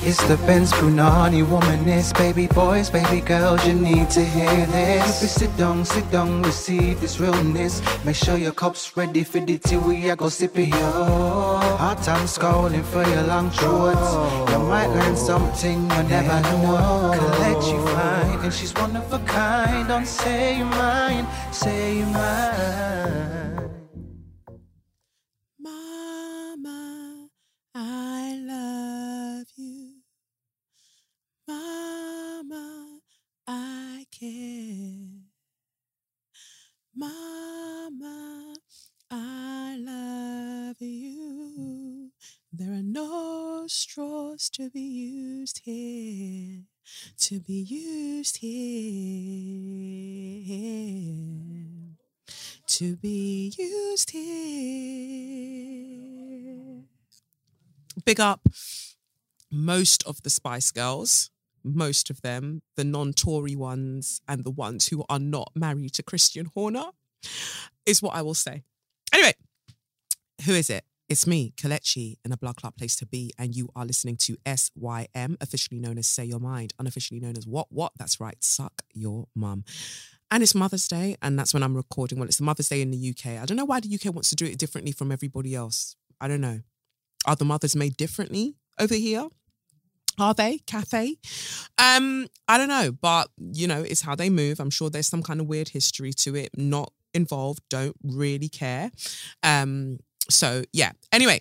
It's the Benz Brunani womanist, baby boys, baby girls, you need to hear this. If sit down, sit down, receive this realness. Make sure your cup's ready for the tea, we are go sip it, yo. Hard time scrolling for your long shorts. You might learn something you never know. Collect you fine, and she's one of a kind. Don't say you mine, say you mine. Straws to be used here, to be used here, to be used here. Big up most of the Spice Girls, most of them, the non Tory ones and the ones who are not married to Christian Horner, is what I will say. Anyway, who is it? It's me, Kelechi, in a blood clot place to be, and you are listening to SYM, officially known as Say Your Mind, unofficially known as What What? That's right, Suck Your Mum. And it's Mother's Day, and that's when I'm recording. Well, it's Mother's Day in the UK. I don't know why the UK wants to do it differently from everybody else. I don't know. Are the mothers made differently over here? Are they cafe? Um, I don't know, but you know, it's how they move. I'm sure there's some kind of weird history to it. Not involved, don't really care. Um, so yeah. Anyway,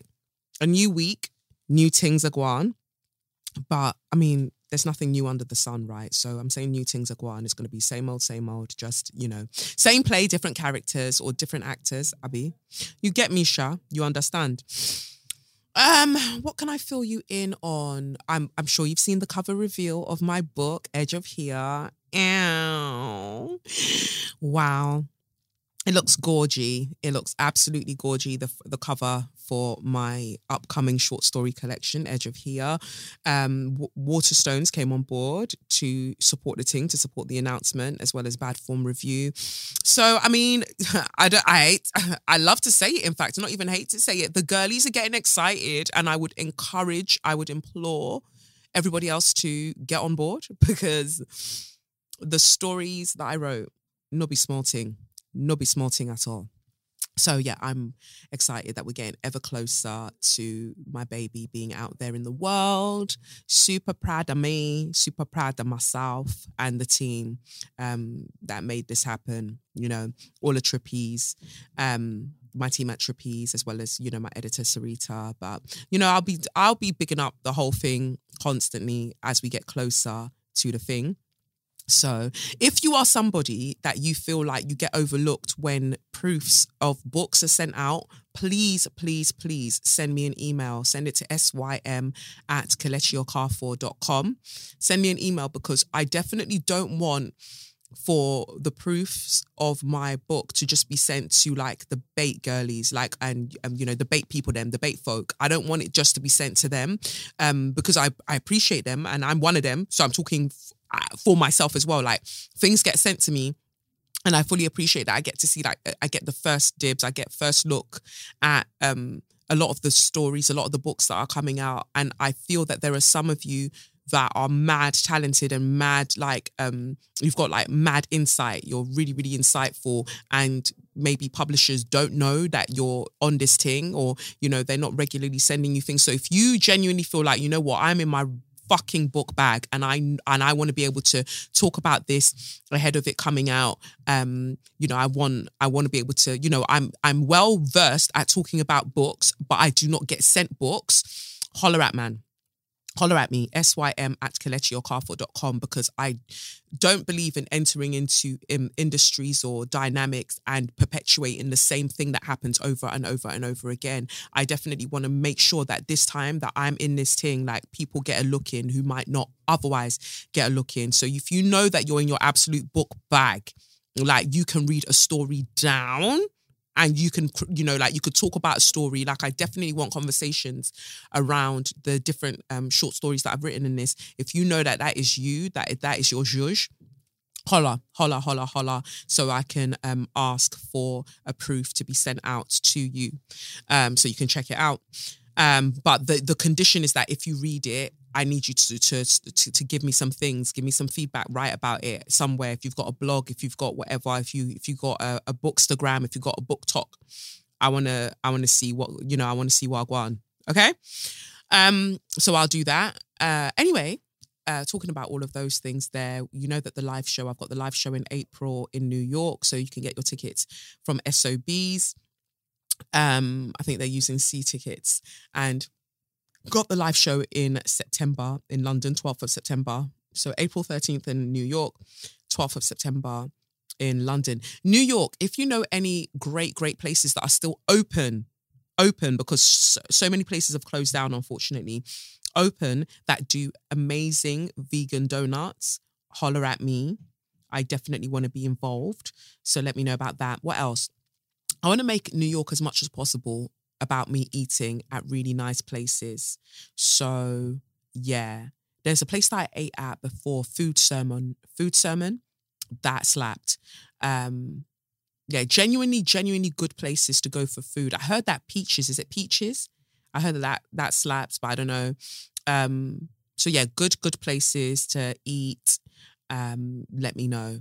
a new week, new things are going. But I mean, there's nothing new under the sun, right? So I'm saying new things are going. It's going to be same old, same old. Just you know, same play, different characters or different actors. Abby, you get me, Sha. You understand? Um, what can I fill you in on? I'm I'm sure you've seen the cover reveal of my book, Edge of Here. Ow. Wow. It looks gorgy. It looks absolutely gorgy. The the cover for my upcoming short story collection, Edge of Here. Um, Waterstones came on board to support the thing, to support the announcement, as well as Bad Form Review. So, I mean, I don't, I hate, I love to say it. In fact, I not even hate to say it. The girlies are getting excited, and I would encourage, I would implore everybody else to get on board because the stories that I wrote, no be small thing, no be small thing at all. So yeah, I'm excited that we're getting ever closer to my baby being out there in the world. Super proud of me, super proud of myself and the team um, that made this happen. You know, all the trapeze, um, my team at Trapeze, as well as you know my editor Sarita. But you know, I'll be I'll be bigging up the whole thing constantly as we get closer to the thing. So, if you are somebody that you feel like you get overlooked when proofs of books are sent out, please, please, please send me an email. Send it to sym at kelechiokafor.com. Send me an email because I definitely don't want for the proofs of my book to just be sent to like the bait girlies like and um, you know the bait people them the bait folk i don't want it just to be sent to them um because i i appreciate them and i'm one of them so i'm talking for myself as well like things get sent to me and I fully appreciate that. I get to see like I get the first dibs, I get first look at um a lot of the stories, a lot of the books that are coming out, and I feel that there are some of you that are mad talented and mad like um you've got like mad insight. You're really really insightful and maybe publishers don't know that you're on this thing or you know they're not regularly sending you things. So if you genuinely feel like you know what? I'm in my fucking book bag and I and I want to be able to talk about this ahead of it coming out. Um you know I want I want to be able to you know I'm I'm well versed at talking about books but I do not get sent books. Holler at man holler at me sym at kelechiokafor.com because I don't believe in entering into um, industries or dynamics and perpetuating the same thing that happens over and over and over again. I definitely want to make sure that this time that I'm in this thing, like people get a look in who might not otherwise get a look in. So if you know that you're in your absolute book bag, like you can read a story down and you can you know like you could talk about a story. Like i definitely want conversations around the different um, short stories that i've written in this. If you know that that is you that that is your zhuzh holla holla holla holla so i can um, ask for a proof to be sent out to you um, so you can check it out. Um, but the the condition is that if you read it I need you to, to to to give me some things, give me some feedback, write about it somewhere. If you've got a blog, if you've got whatever, if you if you got a, a bookstagram, if you got a BookTok, I wanna I wanna see what you know. I wanna see want. Okay, um, so I'll do that. Uh, anyway, uh, talking about all of those things there, you know that the live show, I've got the live show in April in New York. So you can get your tickets from SOBs. Um, I think they're using C tickets and got the live show in September in London, 12th of September. So April 13th in New York, 12th of September in London. New York, if you know any great, great places that are still open, open because so, many places have closed down, unfortunately, open that do amazing vegan donuts, holler at me. I definitely want to be involved. So let me know about that. What else? I want to make New York as much as possible about me eating at really nice places. So yeah, there's a place that I ate at before, Food Sermon, Food Sermon, that slapped. Um, yeah, genuinely, genuinely good places to go for food. I heard that Peaches, is it Peaches? I heard that that, slaps, but I don't know. Um, so yeah, good, good places to eat. Um, let me know.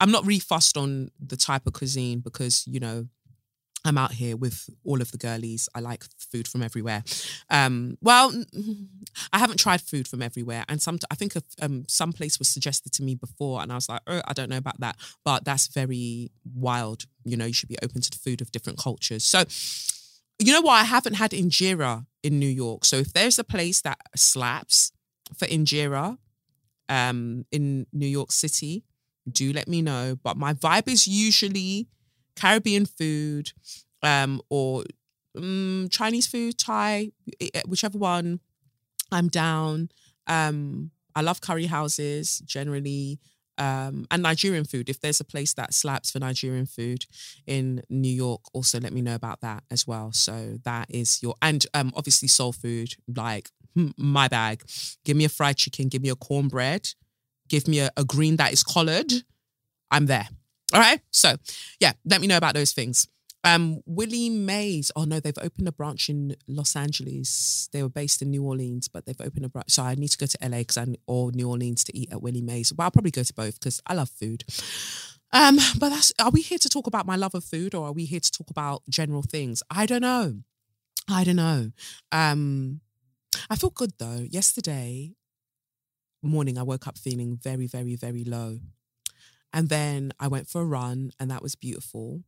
I'm not really fussed on the type of cuisine because, you know, I'm out here with all of the girlies. I like food from everywhere. Um, well, I haven't tried food from everywhere, and some I think um, some place was suggested to me before, and I was like, oh, I don't know about that, but that's very wild. You know, you should be open to the food of different cultures. So, you know what? I haven't had injera in New York. So if there's a place that slaps for injera um, in New York City, do let me know. But my vibe is usually Caribbean food, um, or um, Chinese food, Thai, whichever one. I'm down. Um, I love curry houses generally. Um, and Nigerian food. If there's a place that slaps for Nigerian food in New York, also let me know about that as well. So that is your and um, obviously soul food, like hmm, my bag. Give me a fried chicken, give me a cornbread, give me a, a green that is collared. I'm there. All right. So, yeah, let me know about those things. Um, Willie Mae's. Oh no, they've opened a branch in Los Angeles. They were based in New Orleans, but they've opened a branch. So I need to go to LA because I or New Orleans to eat at Willie Mae's. Well, I'll probably go to both because I love food. Um, but that's are we here to talk about my love of food or are we here to talk about general things? I don't know. I don't know. Um, I feel good though. Yesterday morning, I woke up feeling very, very, very low. And then I went for a run, and that was beautiful.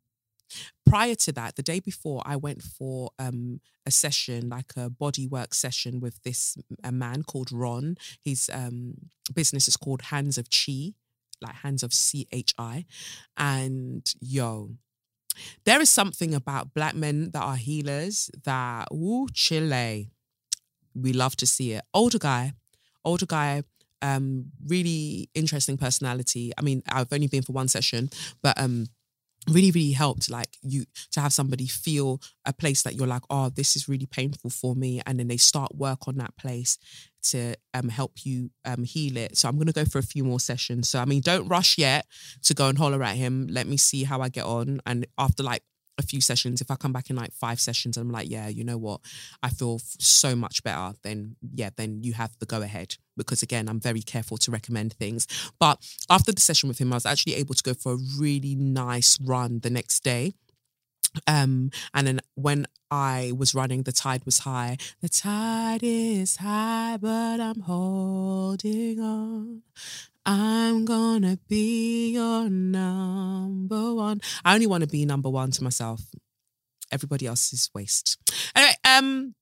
Prior to that, the day before, I went for um, a session, like a body work session with this a man called Ron. His um, business is called Hands of Chi, like Hands of C H I. And yo, there is something about black men that are healers that, ooh, chile. We love to see it. Older guy, older guy, um, really interesting personality. I mean, I've only been for one session, but um, really really helped like you to have somebody feel a place that you're like oh this is really painful for me and then they start work on that place to um help you um heal it. So i'm going to go for a few more sessions. So i mean don't rush yet to go and holler at him. Let me see how i get on. And after like a few sessions, if I come back in like five sessions and I'm like, yeah, you know what, I feel so much better, then yeah, then you have the go ahead. Because again, I'm very careful to recommend things. But after the session with him, I was actually able to go for a really nice run the next day. Um, and then when I was running, the tide was high. The tide is high, but I'm holding on. I'm gonna be your number one. I only want to be number one to myself. Everybody else is waste. Anyway, um,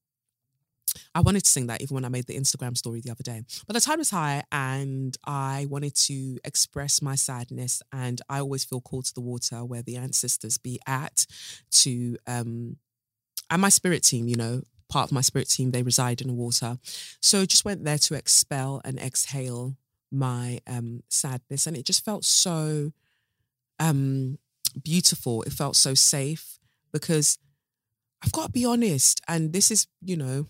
I wanted to sing that even when I made the Instagram story the other day. But the tide was high and I wanted to express my sadness. And I always feel called to the water where the ancestors be at to um and my spirit team, you know, part of my spirit team, they reside in the water. So just went there to expel and exhale my um, sadness, and it just felt so um, beautiful. It felt so safe because I've got to be honest, and this is, you know,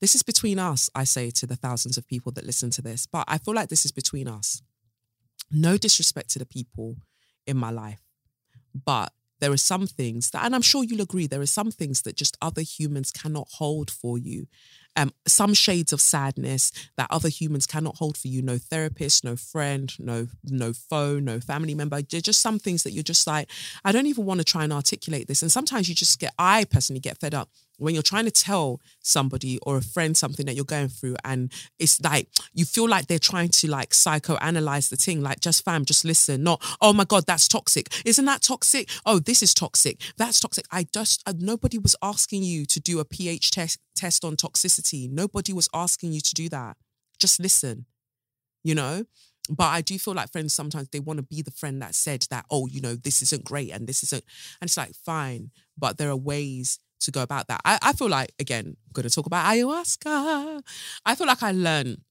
this is between us. I say to the thousands of people that listen to this, but I feel like this is between us. No disrespect to the people in my life, but there are some things that, and I'm sure you'll agree, there are some things that just other humans cannot hold for you. Um, some shades of sadness that other humans cannot hold for you. No therapist, no friend, no no foe, no family member. Just some things that you're just like, I don't even want to try and articulate this. And sometimes you just get, I personally get fed up when you're trying to tell somebody or a friend something that you're going through and it's like you feel like they're trying to like psychoanalyze the thing like just fam just listen not oh my god that's toxic isn't that toxic oh this is toxic that's toxic i just uh, nobody was asking you to do a ph test test on toxicity nobody was asking you to do that just listen you know but I do feel like friends sometimes they want to be the friend that said that, oh, you know, this isn't great and this isn't. And it's like, fine. But there are ways to go about that. I, I feel like, again, I'm going to talk about ayahuasca. I feel like I learned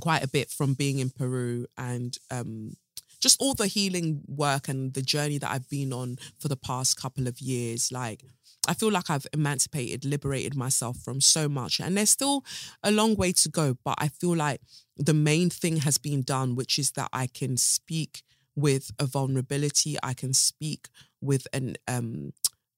quite a bit from being in Peru and um, just all the healing work and the journey that I've been on for the past couple of years. Like, I feel like I've emancipated, liberated myself from so much. And there's still a long way to go, but I feel like the main thing has been done, which is that I can speak with a vulnerability. I can speak with an um,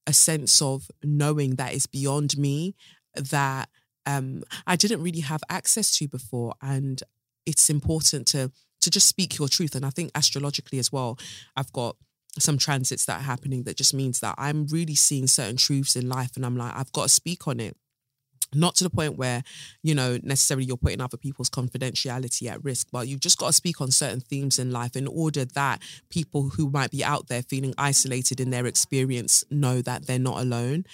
a sense of knowing that is beyond me that um, I didn't really have access to before. And it's important to to just speak your truth. And I think astrologically as well, I've got some transits that are happening that just means that I'm really seeing certain truths in life and I'm like, I've got to speak on it. Not to the point where you know necessarily you're putting other people's confidentiality at risk but you've just got to speak on certain themes in life in order that people who might be out there feeling isolated in their experience know that they're not alone.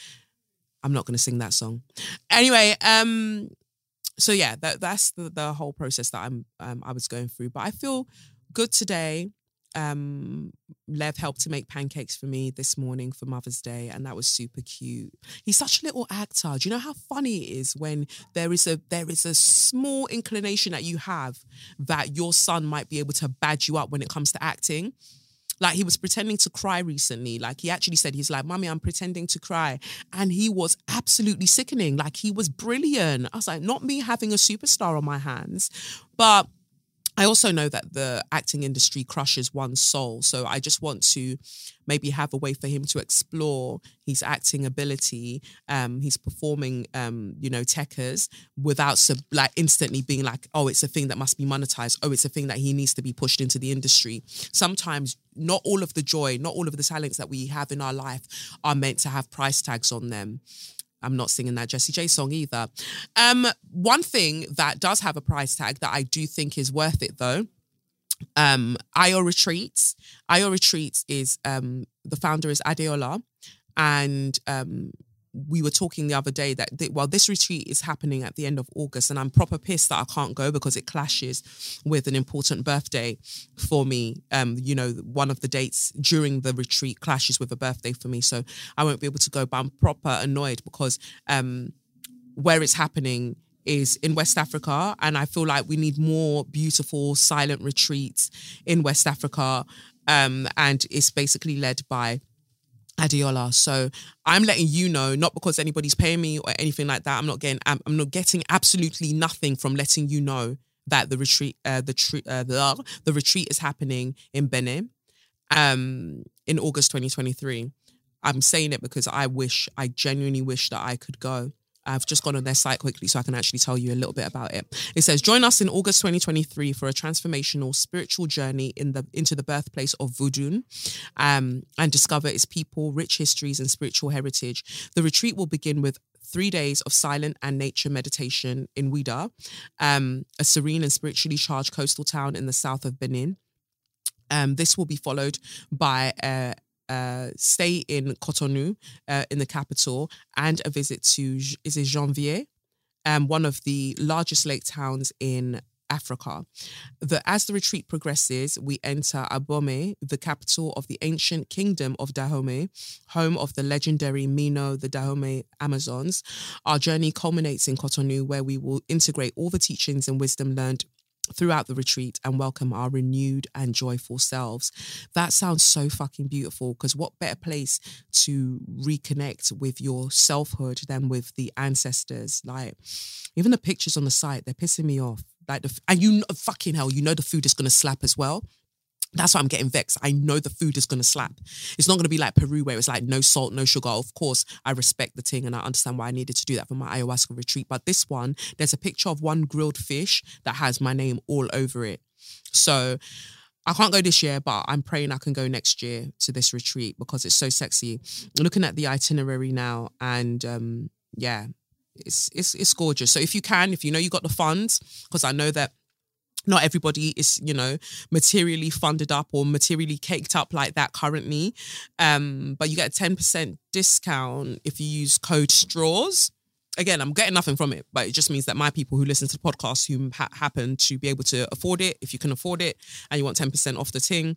I'm not going to sing that song. Anyway um so yeah that, that's the, the whole process that i'm um, i was going through but i feel good today um Lev helped to make pancakes for me this morning for Mother's Day, and that was super cute. He's such a little actor. Do you know how funny it is when there is a there is a small inclination that you have that your son might be able to badge you up when it comes to acting? Like he was pretending to cry recently. Like he actually said, he's like, Mommy, I'm pretending to cry. And he was absolutely sickening. Like he was brilliant. I was like, not me having a superstar on my hands, but I also know that the acting industry crushes one's soul. So I just want to maybe have a way for him to explore his acting ability, um, performing, um, you know, techers without sub- like instantly being like, oh, it's a thing that must be monetized. Oh, it's a thing that he needs to be pushed into the industry. Sometimes not all of the joy, not all of the talents that we have in our life are meant to have price tags on them. I'm not singing that Jessie J song either. Um, one thing that does have a price tag that I do think is worth it though. Um, Ayo Retreats. Ayo Retreats is um the founder is Adeola, and um we were talking the other day that well this retreat is happening at the end of august and i'm proper pissed that i can't go because it clashes with an important birthday for me um you know one of the dates during the retreat clashes with a birthday for me so i won't be able to go but i'm proper annoyed because um where it's happening is in West Africa. And I feel like we need more beautiful silent retreats in West Africa. Um, and it's basically led by Adeola. So I'm letting you know, not because anybody's paying me or anything like that. I'm not getting, I'm, I'm not getting absolutely nothing from letting you know that the retreat, uh, the, tre- uh, the the retreat is happening in Benin, um, in August 2023. I'm saying it because I wish, I genuinely wish that I could go. I've just gone on their site quickly so I can actually tell you a little bit about it. It says, join us in August 2023 for a transformational spiritual journey in the into the birthplace of Vodun um, and discover its people, rich histories, and spiritual heritage. The retreat will begin with three days of silent and nature meditation in Ouidah, um, a serene and spiritually charged coastal town in the south of Benin. Um, this will be followed by a, uh, stay in Cotonou, uh, in the capital, and a visit to is it Ganvié, um, one of the largest lake towns in Africa. The, as the retreat progresses, we enter Abomey, the capital of the ancient kingdom of Dahomey, home of the legendary Mino, the Dahomey Amazons. Our journey culminates in Cotonou, where we will integrate all the teachings and wisdom learned throughout the retreat and welcome our renewed and joyful selves. That sounds so fucking beautiful because what better place to reconnect with your selfhood than with the ancestors? Like, even the pictures on the site, they're pissing me off. Like, the, and you fucking hell, you know the food is to slap as well. That's why I'm getting vexed. I know the food is going to slap. It's not going to be like Peru where it's like no salt, no sugar. Of course, I respect the thing and I understand why I needed to do that for my ayahuasca retreat. But this one, there's a picture of one grilled fish that has my name all over it. So I can't go this year, but I'm praying I can go next year to this retreat because it's so sexy. looking at the itinerary now, and um, yeah, it's it's it's gorgeous. So if you can, if you know you got the funds, because I know that not everybody is you know materially funded up or materially caked up like that currently. Um but you get a 10% discount if you use code straws. Again, I'm getting nothing from it, but it just means that my people who listen to the podcast who ha- happen to be able to afford it, if you can afford it and you want 10% off the ting,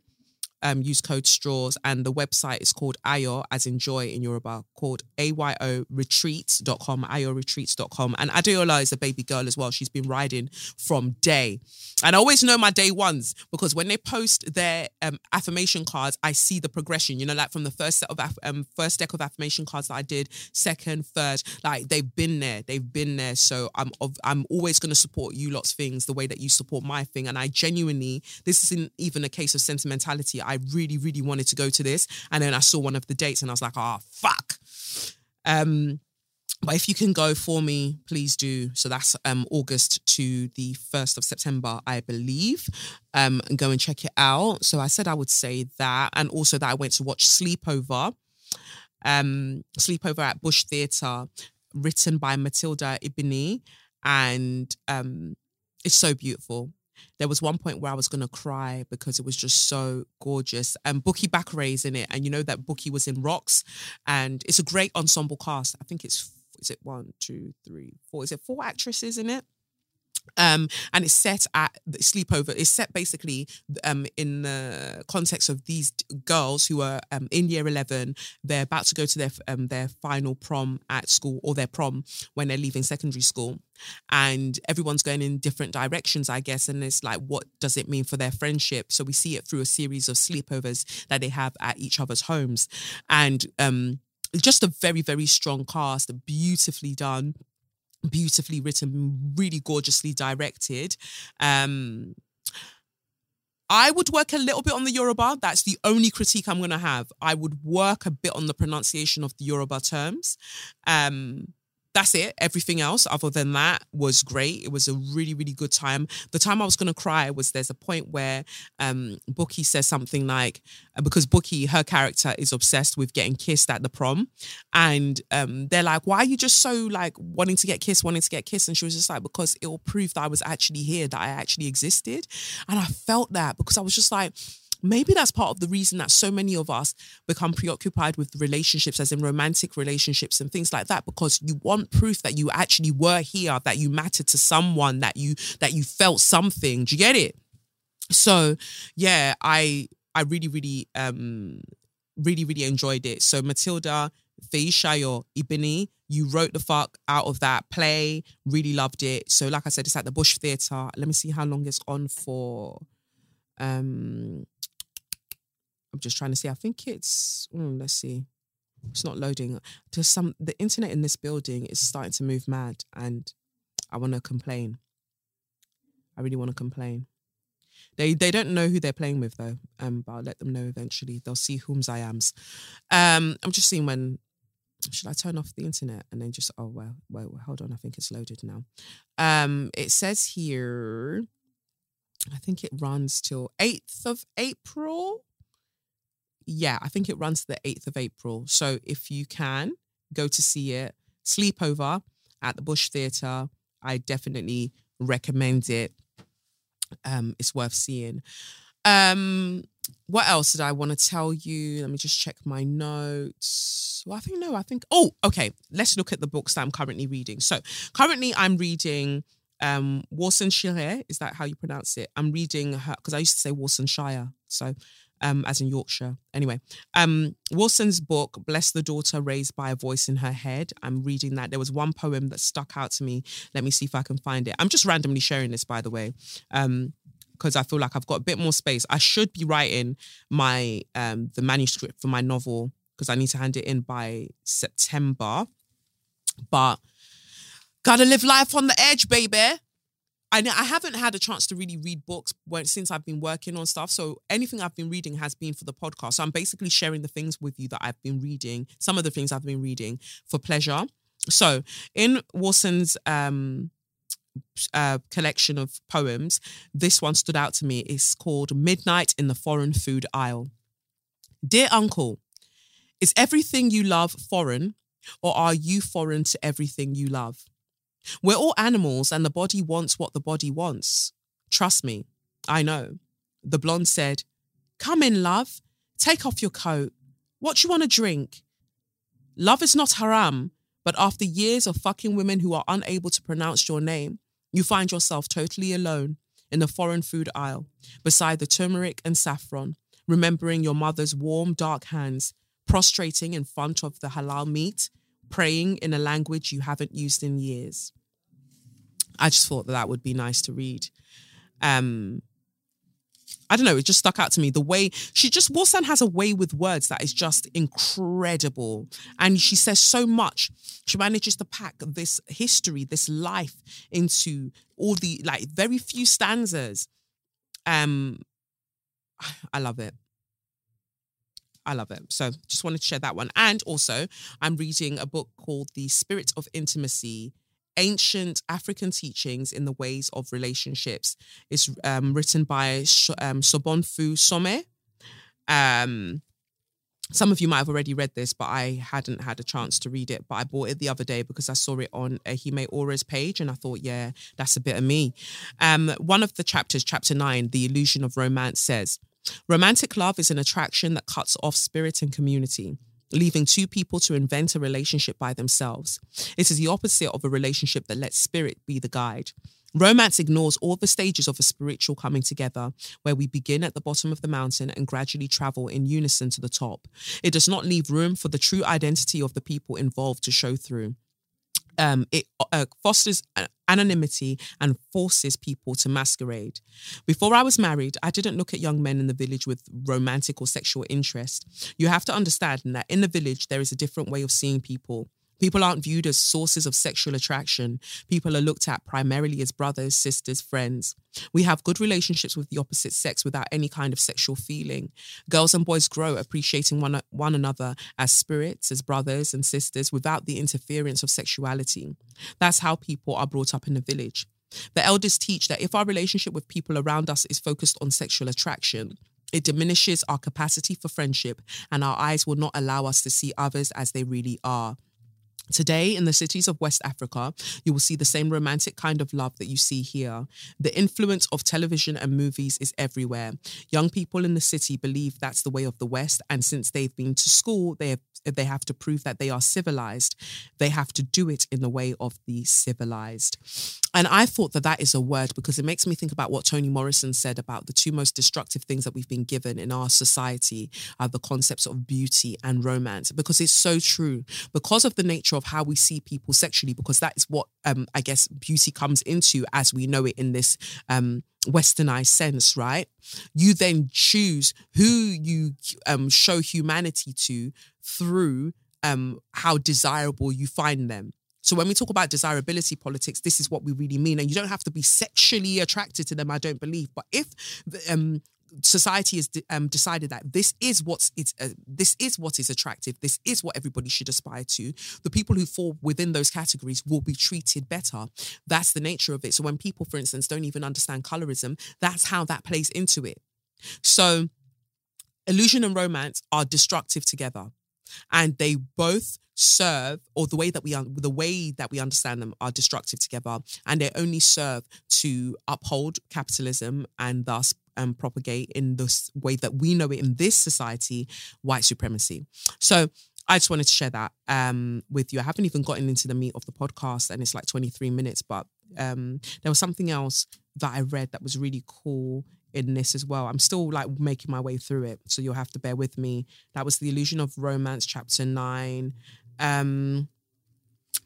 um, use code straws and the website is called ayo as in joy in yoruba called ayo retreats.com ayo retreats.com and adeola is a baby girl as well. She's been riding from day. And i always know my day ones because when they post their um, affirmation cards i see the progression. You know like from the first set of um, first deck of affirmation cards that i did second third like they've been there. They've been there. So i'm i'm always going to support you lots things the way that you support my thing. And i genuinely this isn't even a case of sentimentality I really, really wanted to go to this. And then I saw one of the dates and I was like, oh, fuck. Um, but if you can go for me, please do. So that's um, August to the 1st of September, I believe. Um, and go and check it out. So I said I would say that. And also that I went to watch Sleepover. Um, Sleepover at Bush Theatre, written by Matilda Ibini. And um, it's so beautiful there was one point where I was gonna cry because it was just so gorgeous. And Bukky Bakray's in it, and you know that Bukky was in Rocks, and it's a great ensemble cast. I think it's is it one, two, three, four? Is it four actresses in it? Um, and it's set at sleepover. It's set basically um, in the context of these girls who are um, in year eleven. They're about to go to their um, their final prom at school or their prom when they're leaving secondary school, and everyone's going in different directions, I guess. And it's like, what does it mean for their friendship? So we see it through a series of sleepovers that they have at each other's homes, and um, just a very very strong cast, beautifully done beautifully written, really gorgeously directed. Um, I would work a little bit on the Yoruba. That's the only critique I'm going to have. I would work a bit on the pronunciation of the Yoruba terms. Um, that's it. Everything else, other than that, was great. It was a really, really good time. The time I was gonna cry was there's a point where um Bukky says something like uh, because Bukky, her character, is obsessed with getting kissed at the prom, and um they're like, "Why are you just so like wanting to get kissed, wanting to get kissed?" And she was just like, "Because it will prove that I was actually here, that I actually existed," and I felt that because I was just like maybe that's part of the reason that so many of us become preoccupied with relationships as in romantic relationships and things like that because you want proof that you actually were here that you mattered to someone that you that you felt something do you get it so yeah i i really really um really really enjoyed it so matilda Feyisayo Ibini, you wrote the fuck out of that play. Really loved it. So, like I said, it's at the Bush Theatre. Let me see how long it's on for. Um, I'm just trying to see. I think it's mm, let's see. It's not loading. To some the internet in this building is starting to move mad and I want to complain. I really want to complain. They they don't know who they're playing with though. Um, but I'll let them know eventually. They'll see whom's I am's. Um, I'm just seeing when should I turn off the internet and then just oh well, well hold on, I think it's loaded now. Um, it says here, I think it runs till 8th of April yeah, I think it runs to the 8th of April. So if you can go to see it, sleepover at the Bush Theatre, I definitely recommend it. Um, it's worth seeing. Um, what else did I want to tell you? Let me just check my notes. Well, I think no, I think oh, okay. Let's look at the books that I'm currently reading. So currently I'm reading um Warsan Shire. Is that how you pronounce it? I'm reading her because I used to say Warsan Shire. So um, as in Yorkshire. Anyway, um, Warsan's book, Bless the Daughter Raised by a Voice in Her Head. I'm reading that. There was one poem that stuck out to me. Let me see if I can find it. I'm just randomly sharing this, by the way. Um, because I feel like I've got a bit more space. I should be writing my um the manuscript for my novel because I need to hand it in by September. But gotta live life on the edge, baby. I I haven't had a chance to really read books when, since I've been working on stuff. So anything I've been reading has been for the podcast. So I'm basically sharing the things with you that I've been reading, some of the things I've been reading for pleasure. So in Warsan's um, uh, collection of poems, this one stood out to me. It's called Midnight in the Foreign Food Aisle. Dear Uncle, is everything you love foreign, or are you foreign to everything you love? We're all animals, and the body wants what the body wants. Trust me, I know. The blonde said, Come in, love. Take off your coat. What you want to drink? Love is not haram, but after years of fucking women who are unable to pronounce your name, you find yourself totally alone in the foreign food aisle beside the turmeric and saffron, remembering your mother's warm, dark hands, prostrating in front of the halal meat, praying in a language you haven't used in years. I just thought that that would be nice to read. Um, I don't know, it just stuck out to me. The way she just, Warsan has a way with words that is just incredible. And she says so much. She manages to pack this history, this life into all the, like, very few stanzas. Um, I love it. I love it. So just wanted to share that one. And also, I'm reading a book called The Spirit of Intimacy ancient African teachings in the ways of relationships. It's um, written by um, Sobonfu Some. Um, some of you might have already read this, but I hadn't had a chance to read it. But I bought it the other day because I saw it on Ehime Ora's page and I thought, yeah, that's a bit of me. Um, one of the chapters, chapter nine, The Illusion of Romance, says Romantic love is an attraction that cuts off spirit and community leaving two people to invent a relationship by themselves. It is the opposite of a relationship that lets spirit be the guide. Romance ignores all the stages of a spiritual coming together, where we begin at the bottom of the mountain and gradually travel in unison to the top. It does not leave room for the true identity of the people involved to show through um, it uh, fosters anonymity and forces people to masquerade. Before I was married, I didn't look at young men in the village with romantic or sexual interest. You have to understand that in the village, there is a different way of seeing people. People aren't viewed as sources of sexual attraction. People are looked at primarily as brothers, sisters, friends. We have good relationships with the opposite sex without any kind of sexual feeling. Girls and boys grow appreciating one, one another as spirits, as brothers and sisters without the interference of sexuality. That's how people are brought up in the village. The elders teach that if our relationship with people around us is focused on sexual attraction, it diminishes our capacity for friendship and our eyes will not allow us to see others as they really are. Today, in the cities of West Africa, you will see the same romantic kind of love that you see here. The influence of television and movies is everywhere. Young people in the city believe that's the way of the West, and since they've been to school, they have, they have to prove that they are civilized. They have to do it in the way of the civilized. And I thought that that is a word because it makes me think about what Toni Morrison said about the two most destructive things that we've been given in our society are the concepts of beauty and romance, because it's so true. Because of the nature of how we see people sexually, because that is what um, I guess beauty comes into as we know it in this um, westernized sense, right? You then choose who you um, show humanity to through um, how desirable you find them. So when we talk about desirability politics, this is what we really mean. And you don't have to be sexually attracted to them, I don't believe. But if um, society has um, decided that this is what's it's uh, this is what is attractive this is what everybody should aspire to the people who fall within those categories will be treated better. That's the nature of it. So when people for instance don't even understand colorism that's how that plays into it. So illusion and romance are destructive together and they both serve or the way that we are the way that we understand them are destructive together and they only serve to uphold capitalism and thus um, propagate in this way that we know it in this society white supremacy so I just wanted to share that um, with you. I haven't even gotten into the meat of the podcast, and it's like 23 minutes. But um, there was something else that I read that was really cool in this as well. I'm still like making my way through it, so you'll have to bear with me. That was the illusion of romance, chapter nine. Um,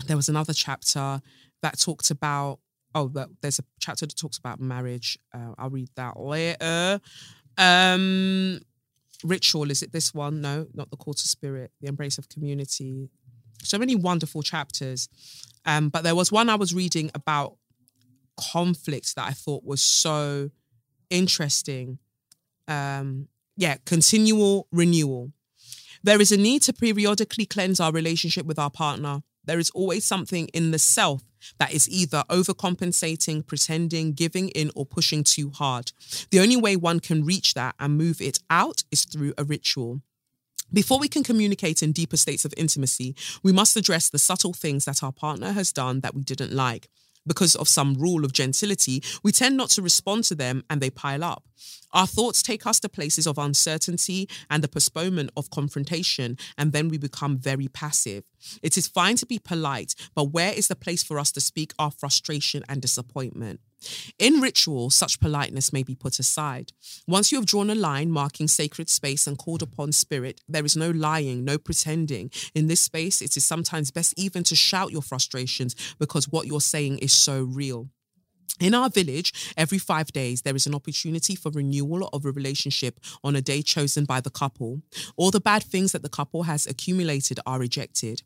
there was another chapter that talked about. Oh, there's a chapter that talks about marriage. Uh, I'll read that later. Um, ritual is it this one? No, not the call to spirit. The embrace of community. So many wonderful chapters. Um, but there was one I was reading about conflict that I thought was so interesting. Um, yeah, continual renewal. There is a need to periodically cleanse our relationship with our partner. There is always something in the self that is either overcompensating, pretending, giving in, or pushing too hard. The only way one can reach that and move it out is through a ritual. Before we can communicate in deeper states of intimacy, we must address the subtle things that our partner has done that we didn't like because of some rule of gentility, we tend not to respond to them and they pile up. Our thoughts take us to places of uncertainty and the postponement of confrontation, and then we become very passive. It is fine to be polite, but where is the place for us to speak our frustration and disappointment? In ritual, such politeness may be put aside. Once you have drawn a line marking sacred space and called upon spirit, there is no lying, no pretending. In this space, it is sometimes best even to shout your frustrations because what you're saying is so real. In our village, every five days, there is an opportunity for renewal of a relationship on a day chosen by the couple. All the bad things that the couple has accumulated are rejected.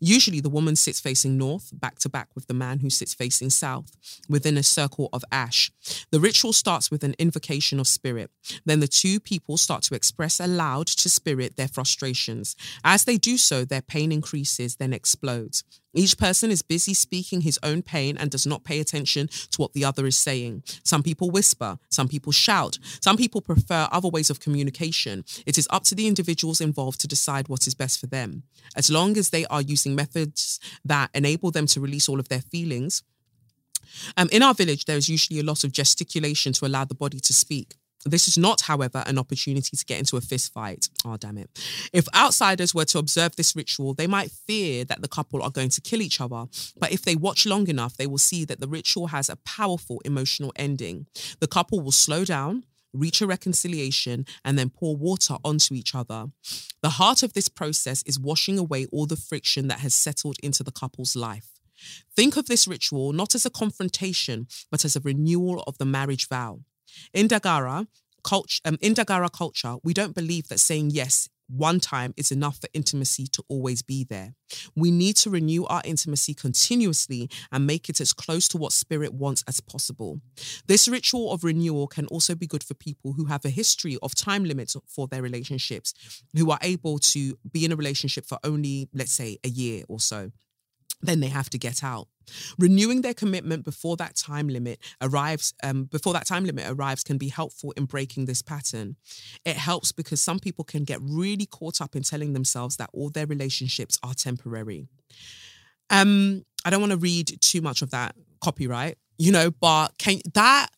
Usually, the woman sits facing north, back to back with the man who sits facing south, within a circle of ash. The ritual starts with an invocation of spirit. Then the two people start to express aloud to spirit their frustrations. As they do so, their pain increases, then explodes. Each person is busy speaking his own pain and does not pay attention to what the other is saying. Some people whisper, some people shout, some people prefer other ways of communication. It is up to the individuals involved to decide what is best for them. As long as they are using methods that enable them to release all of their feelings, um, in our village, there is usually a lot of gesticulation to allow the body to speak. This is not, however, an opportunity to get into a fist fight. Oh, damn it. If outsiders were to observe this ritual, they might fear that the couple are going to kill each other. But if they watch long enough, they will see that the ritual has a powerful emotional ending. The couple will slow down, reach a reconciliation, and then pour water onto each other. The heart of this process is washing away all the friction that has settled into the couple's life. Think of this ritual not as a confrontation, but as a renewal of the marriage vow. In Dagara, culture, um, in Dagara culture, we don't believe that saying yes one time is enough for intimacy to always be there. We need to renew our intimacy continuously and make it as close to what spirit wants as possible. This ritual of renewal can also be good for people who have a history of time limits for their relationships, who are able to be in a relationship for only, let's say, a year or so then they have to get out. Renewing their commitment before that time limit arrives, um, before that time limit arrives, can be helpful in breaking this pattern. It helps because some people can get really caught up in telling themselves that all their relationships are temporary. Um, I don't want to read too much of that copyright, you know, but can that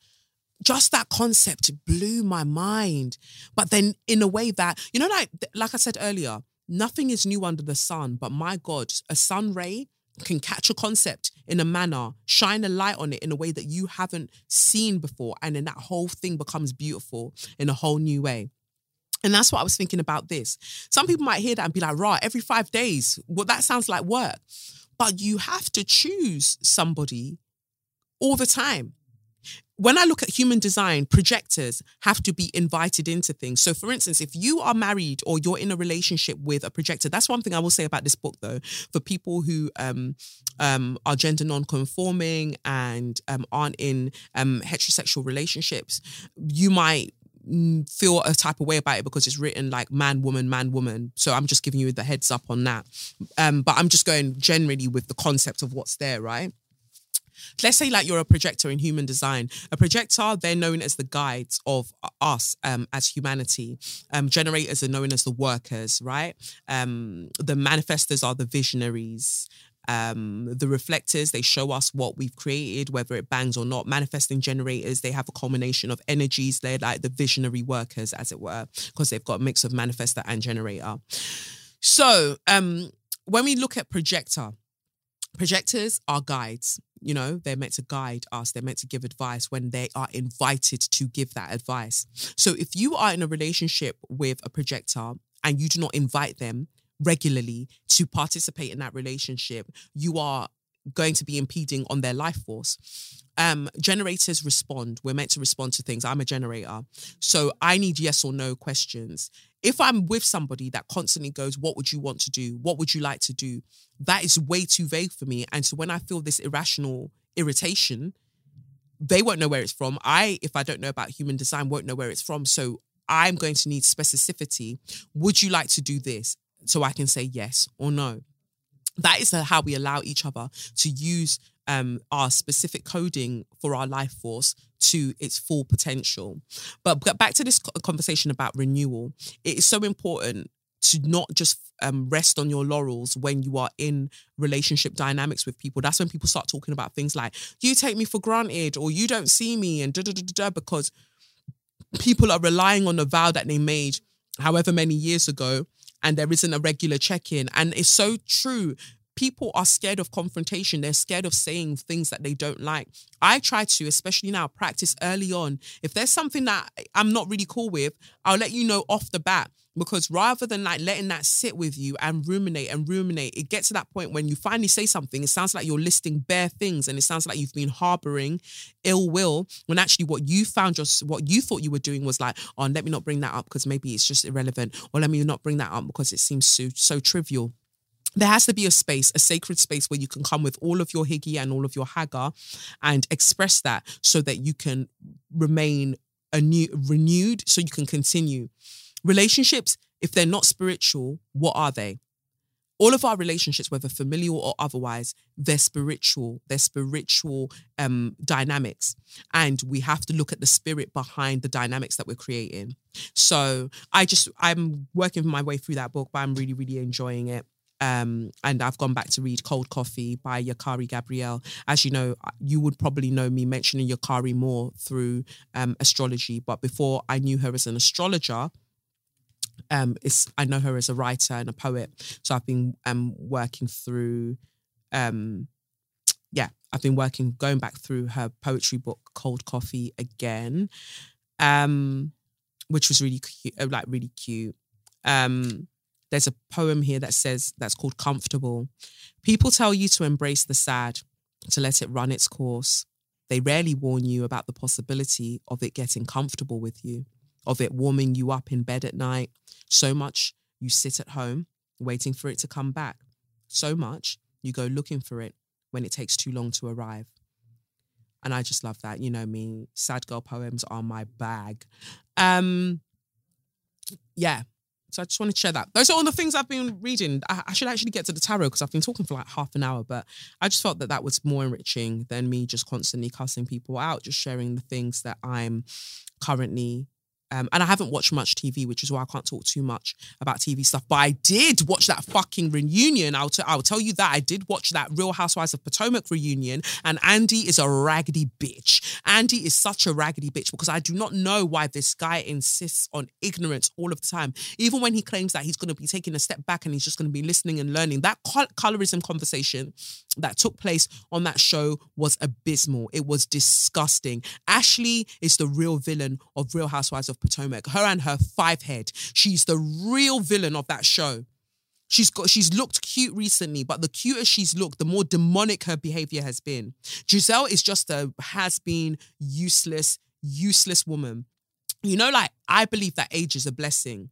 just that concept blew my mind. But then in a way that, you know, like like I said earlier, nothing is new under the sun, but my God, a sun ray can catch a concept in a manner, shine a light on it in a way that you haven't seen before. And then that whole thing becomes beautiful in a whole new way. And that's what I was thinking about this. Some people might hear that and be like, right, every five days, well, that sounds like work. But you have to choose somebody all the time when I look at human design, projectors have to be invited into things. So, for instance, if you are married or you're in a relationship with a projector, that's one thing I will say about this book, though, for people who um, um, are gender non-conforming and um, aren't in um, heterosexual relationships, you might feel a type of way about it because it's written like man woman man woman. So i'm just giving you the heads up on that. Um, but i'm just going generally with the concept of what's there right let's say like you're a projector in human design. A projector they're known as the guides of us um, as humanity. Um, generators are known as the workers right? Um, the manifestors are the visionaries. Um, the reflectors they show us what we've created whether it bangs or not. Manifesting generators they have a combination of energies. They're like the visionary workers as it were because they've got a mix of manifestor and generator. So um when we look at projector projectors are guides you know they're meant to guide us they're meant to give advice when they are invited to give that advice. So if you are in a relationship with a projector and you do not invite them regularly to participate in that relationship you are going to be impeding on their life force um generators respond we're meant to respond to things i'm a generator so i need yes or no questions if I'm with somebody that constantly goes, What would you want to do? What would you like to do? That is way too vague for me. And so when I feel this irrational irritation, they won't know where it's from. I, if I don't know about human design, won't know where it's from. So I'm going to need specificity. Would you like to do this? So I can say yes or no. That is how we allow each other to use um, our specific coding for our life force to its full potential. But, back to this conversation about renewal, it is so important to not just um, rest on your laurels when you are in relationship dynamics with people. That's when people start talking about things like you take me for granted or you don't see me and da da da da because people are relying on a vow that they made however many years ago and there isn't a regular check-in and it's so true people are scared of confrontation. They're scared of saying things that they don't like. I try to, especially now, practice early on. If there's something that I'm not really cool with, I'll let you know off the bat. Because rather than like letting that sit with you and ruminate and ruminate, it gets to that point when you finally say something, it sounds like you're listing bare things and it sounds like you've been harboring ill will when actually what you found just what you thought you were doing was like, oh, let me not bring that up because maybe it's just irrelevant, or let me not bring that up because it seems so so trivial there has to be a space, a sacred space where you can come with all of your higgy and all of your haga and express that so that you can remain a new, renewed, so you can continue. Relationships, if they're not spiritual, what are they? All of our relationships, whether familial or otherwise, they're spiritual. They're spiritual um, dynamics. And we have to look at the spirit behind the dynamics that we're creating. So I just, I'm working my way through that book, but I'm really, really enjoying it. Um, and I've gone back to read Cold Coffee by Yakari Gabrielle. As you know, you would probably know me mentioning Yakari more through um, astrology, but before I knew her as an astrologer, um, it's I know her as a writer and a poet. So I've been um working through, um, yeah, I've been working going back through her poetry book Cold Coffee again, um, which was really cute, uh, like really cute. Um, there's a poem here that says that's called Comfortable. People tell you to embrace the sad, to let it run its course. They rarely warn you about the possibility of it getting comfortable with you, of it warming you up in bed at night, so much you sit at home waiting for it to come back, so much you go looking for it when it takes too long to arrive. And I just love that. You know me, sad girl poems are my bag. Um, yeah, so I just wanted to share that. Those are all the things I've been reading. I, I should actually get to the tarot because I've been talking for like half an hour, but I just felt that that was more enriching than me just constantly cussing people out, just sharing the things that I'm currently um, and I haven't watched much TV, which is why I can't talk too much about TV stuff. But I did watch that fucking reunion. I'll, t- I'll tell you that. I did watch that Real Housewives of Potomac reunion. And Andy is a raggedy bitch. Andy is such a raggedy bitch because I do not know why this guy insists on ignorance all of the time. Even when he claims that he's going to be taking a step back and he's just going to be listening and learning. That colorism conversation that took place on that show was abysmal. It was disgusting. Ashley is the real villain of Real Housewives of Potomac. Her and her five head. She's the real villain of that show. She's got she's looked cute recently, but the cuter she's looked, the more demonic her behavior has been. Gizelle is just a has been useless, useless woman. You know, like I believe that age is a blessing.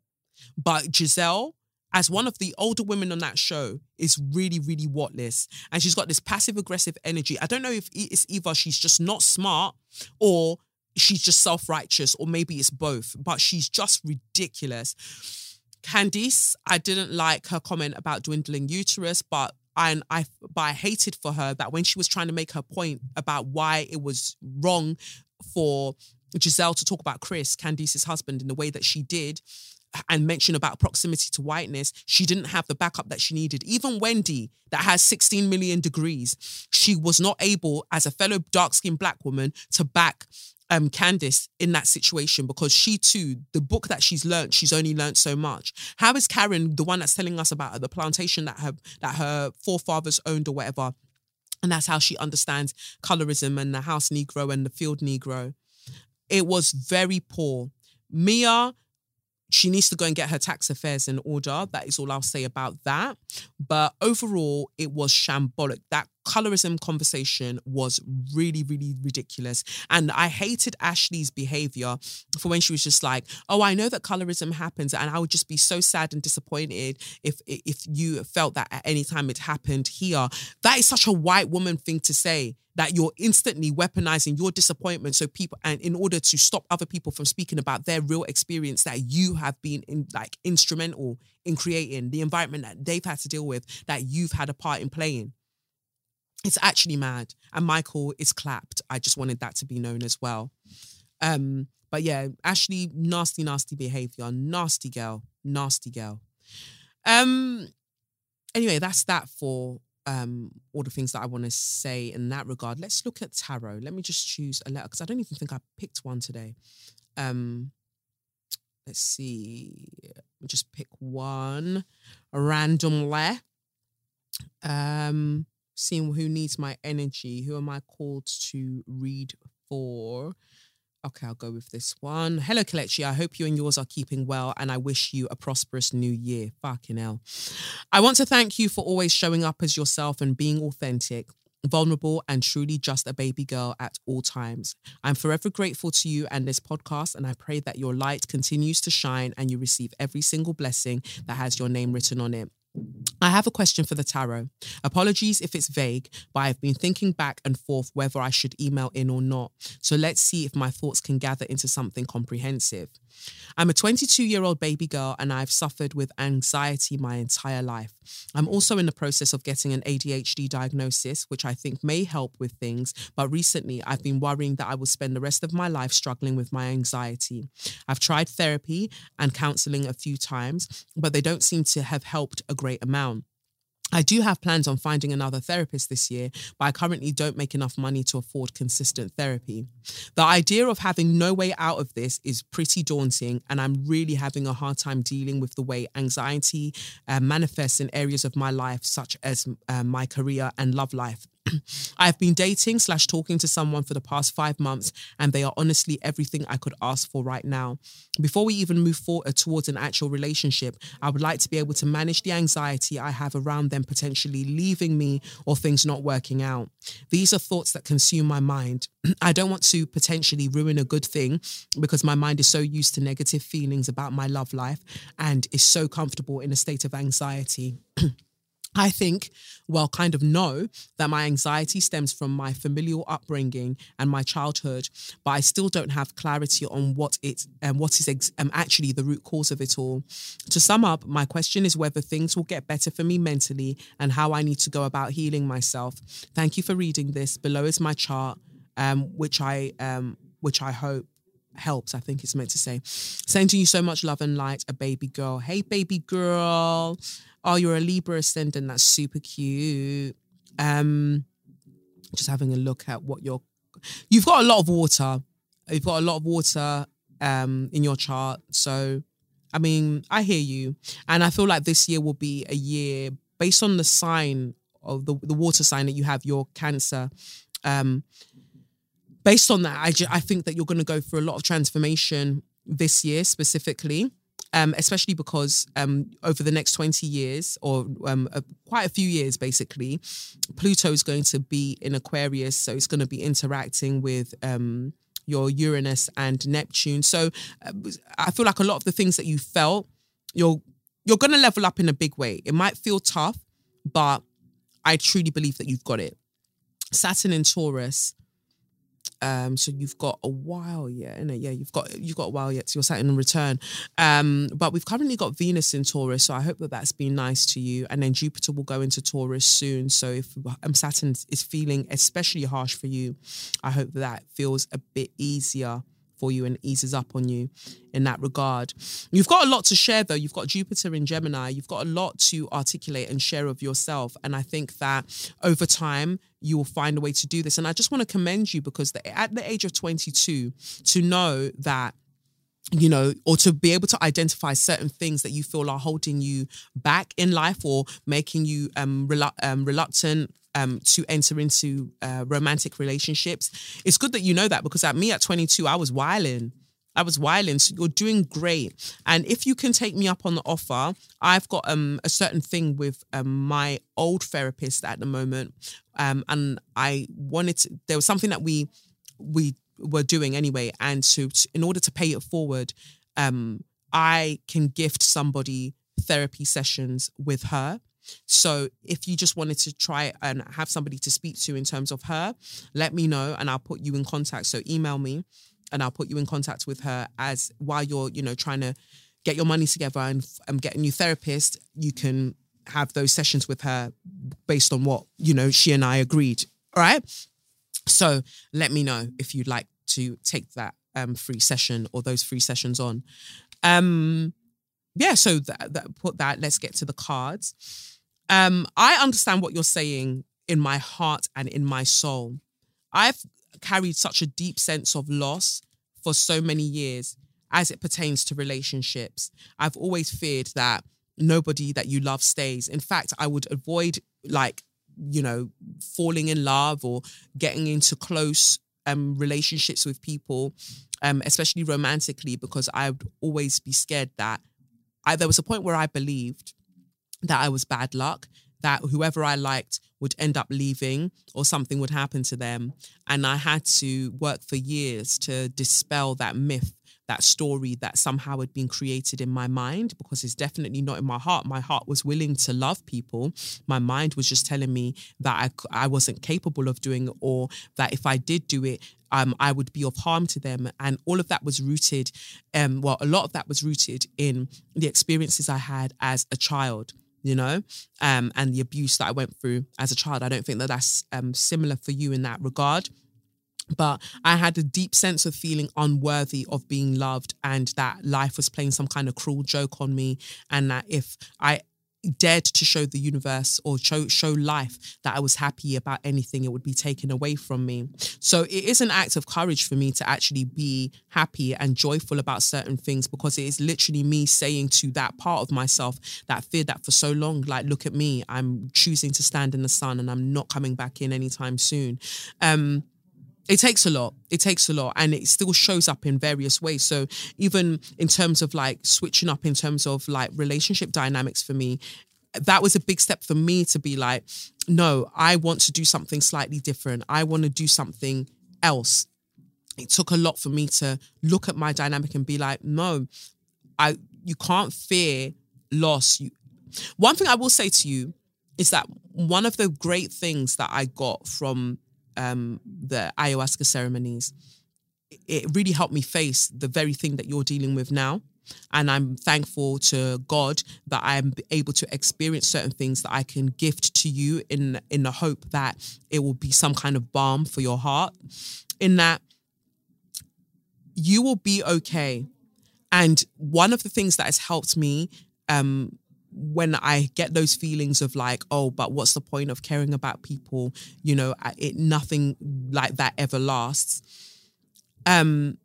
But Gizelle, as one of the older women on that show, is really, really whatless. And she's got this passive aggressive energy. I don't know if it's either she's just not smart or she's just self righteous, or maybe it's both, but she's just ridiculous. Candiace, I didn't like her comment about dwindling uterus, but and I but I hated for her that when she was trying to make her point about why it was wrong for Gizelle to talk about Chris, Candiace's husband, in the way that she did, and mention about proximity to whiteness, she didn't have the backup that she needed. Even Wendy, that has 16 million degrees, she was not able, as a fellow dark skinned black woman, to back um Candiace in that situation because she too, the book that she's learned, she's only learned so much. How is Karen the one that's telling us about the plantation that her that her forefathers owned or whatever? And that's how she understands colorism and the house Negro and the field Negro. It was very poor. Mia, she needs to go and get her tax affairs in order. That is all I'll say about that. But overall, it was shambolic. That colorism conversation was really, really ridiculous. And I hated Ashley's behavior for when she was just like, "Oh, I know that colorism happens, and I would just be so sad and disappointed if if you felt that at any time it happened here." That is such a white woman thing to say that you're instantly weaponizing your disappointment so people and in order to stop other people from speaking about their real experience that you have been in like instrumental in creating the environment that they've had to deal with that you've had a part in playing it's actually mad and michael is clapped i just wanted that to be known as well um but yeah ashley nasty nasty behavior nasty girl nasty girl um anyway that's that for um, all the things that I want to say in that regard. Let's look at tarot. Let me just choose a letter because I don't even think I picked one today. Um, let's see. Just pick one randomly. Um, seeing who needs my energy. Who am I called to read for? Okay, I'll go with this one. Hello, Kelechi. I hope you and yours are keeping well, and I wish you a prosperous new year. Fucking hell. I want to thank you for always showing up as yourself and being authentic, vulnerable, and truly just a baby girl at all times. I'm forever grateful to you and this podcast, and I pray that your light continues to shine and you receive every single blessing that has your name written on it. I have a question for the tarot. Apologies if it's vague, but I've been thinking back and forth whether I should email in or not. So let's see if my thoughts can gather into something comprehensive. I'm a 22 year old baby girl and I've suffered with anxiety my entire life. I'm also in the process of getting an ADHD diagnosis, which I think may help with things, but recently I've been worrying that I will spend the rest of my life struggling with my anxiety. I've tried therapy and counseling a few times, but they don't seem to have helped a great amount. I do have plans on finding another therapist this year, but I currently don't make enough money to afford consistent therapy. The idea of having no way out of this is pretty daunting, and I'm really having a hard time dealing with the way anxiety uh, manifests in areas of my life, such as uh, my career and love life. I've been dating slash talking to someone for the past five months, and they are honestly everything I could ask for right now. Before we even move forward uh, towards an actual relationship, I would like to be able to manage the anxiety I have around them potentially leaving me or things not working out. These are thoughts that consume my mind. I don't want to potentially ruin a good thing because my mind is so used to negative feelings about my love life and is so comfortable in a state of anxiety. I think, well, kind of know that my anxiety stems from my familial upbringing and my childhood, but I still don't have clarity on what it and um, what is ex- um, actually the root cause of it all. To sum up, my question is whether things will get better for me mentally and how I need to go about healing myself. Thank you for reading this. Below is my chart, um, which I um, which I hope helps. I think it's meant to say. Sending you so much love and light, a baby girl. Hey, baby girl oh, you're a Libra ascendant. That's super cute. Um, just having a look at what you're. You've got a lot of water. You've got a lot of water um in your chart. So, I mean, I hear you, and I feel like this year will be a year based on the sign of the the water sign that you have, your Cancer. Um, based on that, I just, I think that you're going to go through a lot of transformation this year specifically um, especially because um, over the next 20 years, or um, uh, quite a few years basically, Pluto is going to be in Aquarius. So it's going to be interacting with um, your Uranus and Neptune. So uh, I feel like a lot of the things that you felt, you're you're going to level up in a big way. It might feel tough, but I truly believe that you've got it. Saturn in Taurus um, so you've got a while yet, in innit? Yeah, you've got you've got a while yet to your Saturn in return. Um, but we've currently got Venus in Taurus, so I hope that that's been nice to you. And then Jupiter will go into Taurus soon. So if um, Saturn is feeling especially harsh for you, I hope that feels a bit easier for you and eases up on you in that regard. You've got a lot to share though. You've got Jupiter in Gemini. You've got a lot to articulate and share of yourself. And I think that over time, you will find a way to do this. And I just want to commend you because the, at the age of 22, to know that you know, or to be able to identify certain things that you feel are holding you back in life or making you um, relu- um reluctant um, to enter into uh, romantic relationships. It's good that you know that because at me at 22, I was wiling. I was wilding. So you're doing great. And if you can take me up on the offer, I've got um a certain thing with um my old therapist at the moment. Um and I wanted to there was something that we we were doing anyway. And so t- in order to pay it forward, um I can gift somebody therapy sessions with her. So if you just wanted to try and have somebody to speak to in terms of her, let me know and I'll put you in contact. So email me and I'll put you in contact with her as while you're, you know, trying to get your money together and get a new therapist, you can have those sessions with her based on what, you know, she and I agreed. All right. So let me know if you'd like to take that um, free session or those free sessions on. Um, yeah, so that, that put that. Let's get to the cards. Um, I understand what you're saying in my heart and in my soul. I've carried such a deep sense of loss for so many years as it pertains to relationships. I've always feared that nobody that you love stays. In fact, I would avoid like, you know, falling in love or getting into close um relationships with people, um, especially romantically, because I would always be scared that I there was a point where I believed that I was bad luck, that whoever I liked would end up leaving or something would happen to them. And I had to work for years to dispel that myth, that story that somehow had been created in my mind because it's definitely not in my heart. My heart was willing to love people. My mind was just telling me that I, I wasn't capable of doing it or that if I did do it, um, I would be of harm to them. And all of that was rooted, um, well, a lot of that was rooted in the experiences I had as a child you know, um, and the abuse that I went through as a child. I don't think that that's um, similar for you in that regard. But I had a deep sense of feeling unworthy of being loved, and that life was playing some kind of cruel joke on me, and that if I dared to show the universe or show show life that I was happy about anything, it would be taken away from me. So it is an act of courage for me to actually be happy and joyful about certain things because it is literally me saying to that part of myself that fear that for so long, like, look at me, I'm choosing to stand in the sun and I'm not coming back in anytime soon. Um, it takes a lot. It takes a lot. And it still shows up in various ways. So even in terms of like switching up in terms of like relationship dynamics for me, that was a big step for me to be like, no, I want to do something slightly different. I want to do something else. It took a lot for me to look at my dynamic and be like, no, I you can't fear loss. You one thing I will say to you is that one of the great things that I got from um, the ayahuasca ceremonies, it really helped me face the very thing that you're dealing with now. And I'm thankful to God that I'm able to experience certain things that I can gift to you in in the hope that it will be some kind of balm for your heart. In that you will be okay. And one of the things that has helped me um, when I get those feelings of like, oh, but what's the point of caring about people? You know, it nothing like that ever lasts. Um,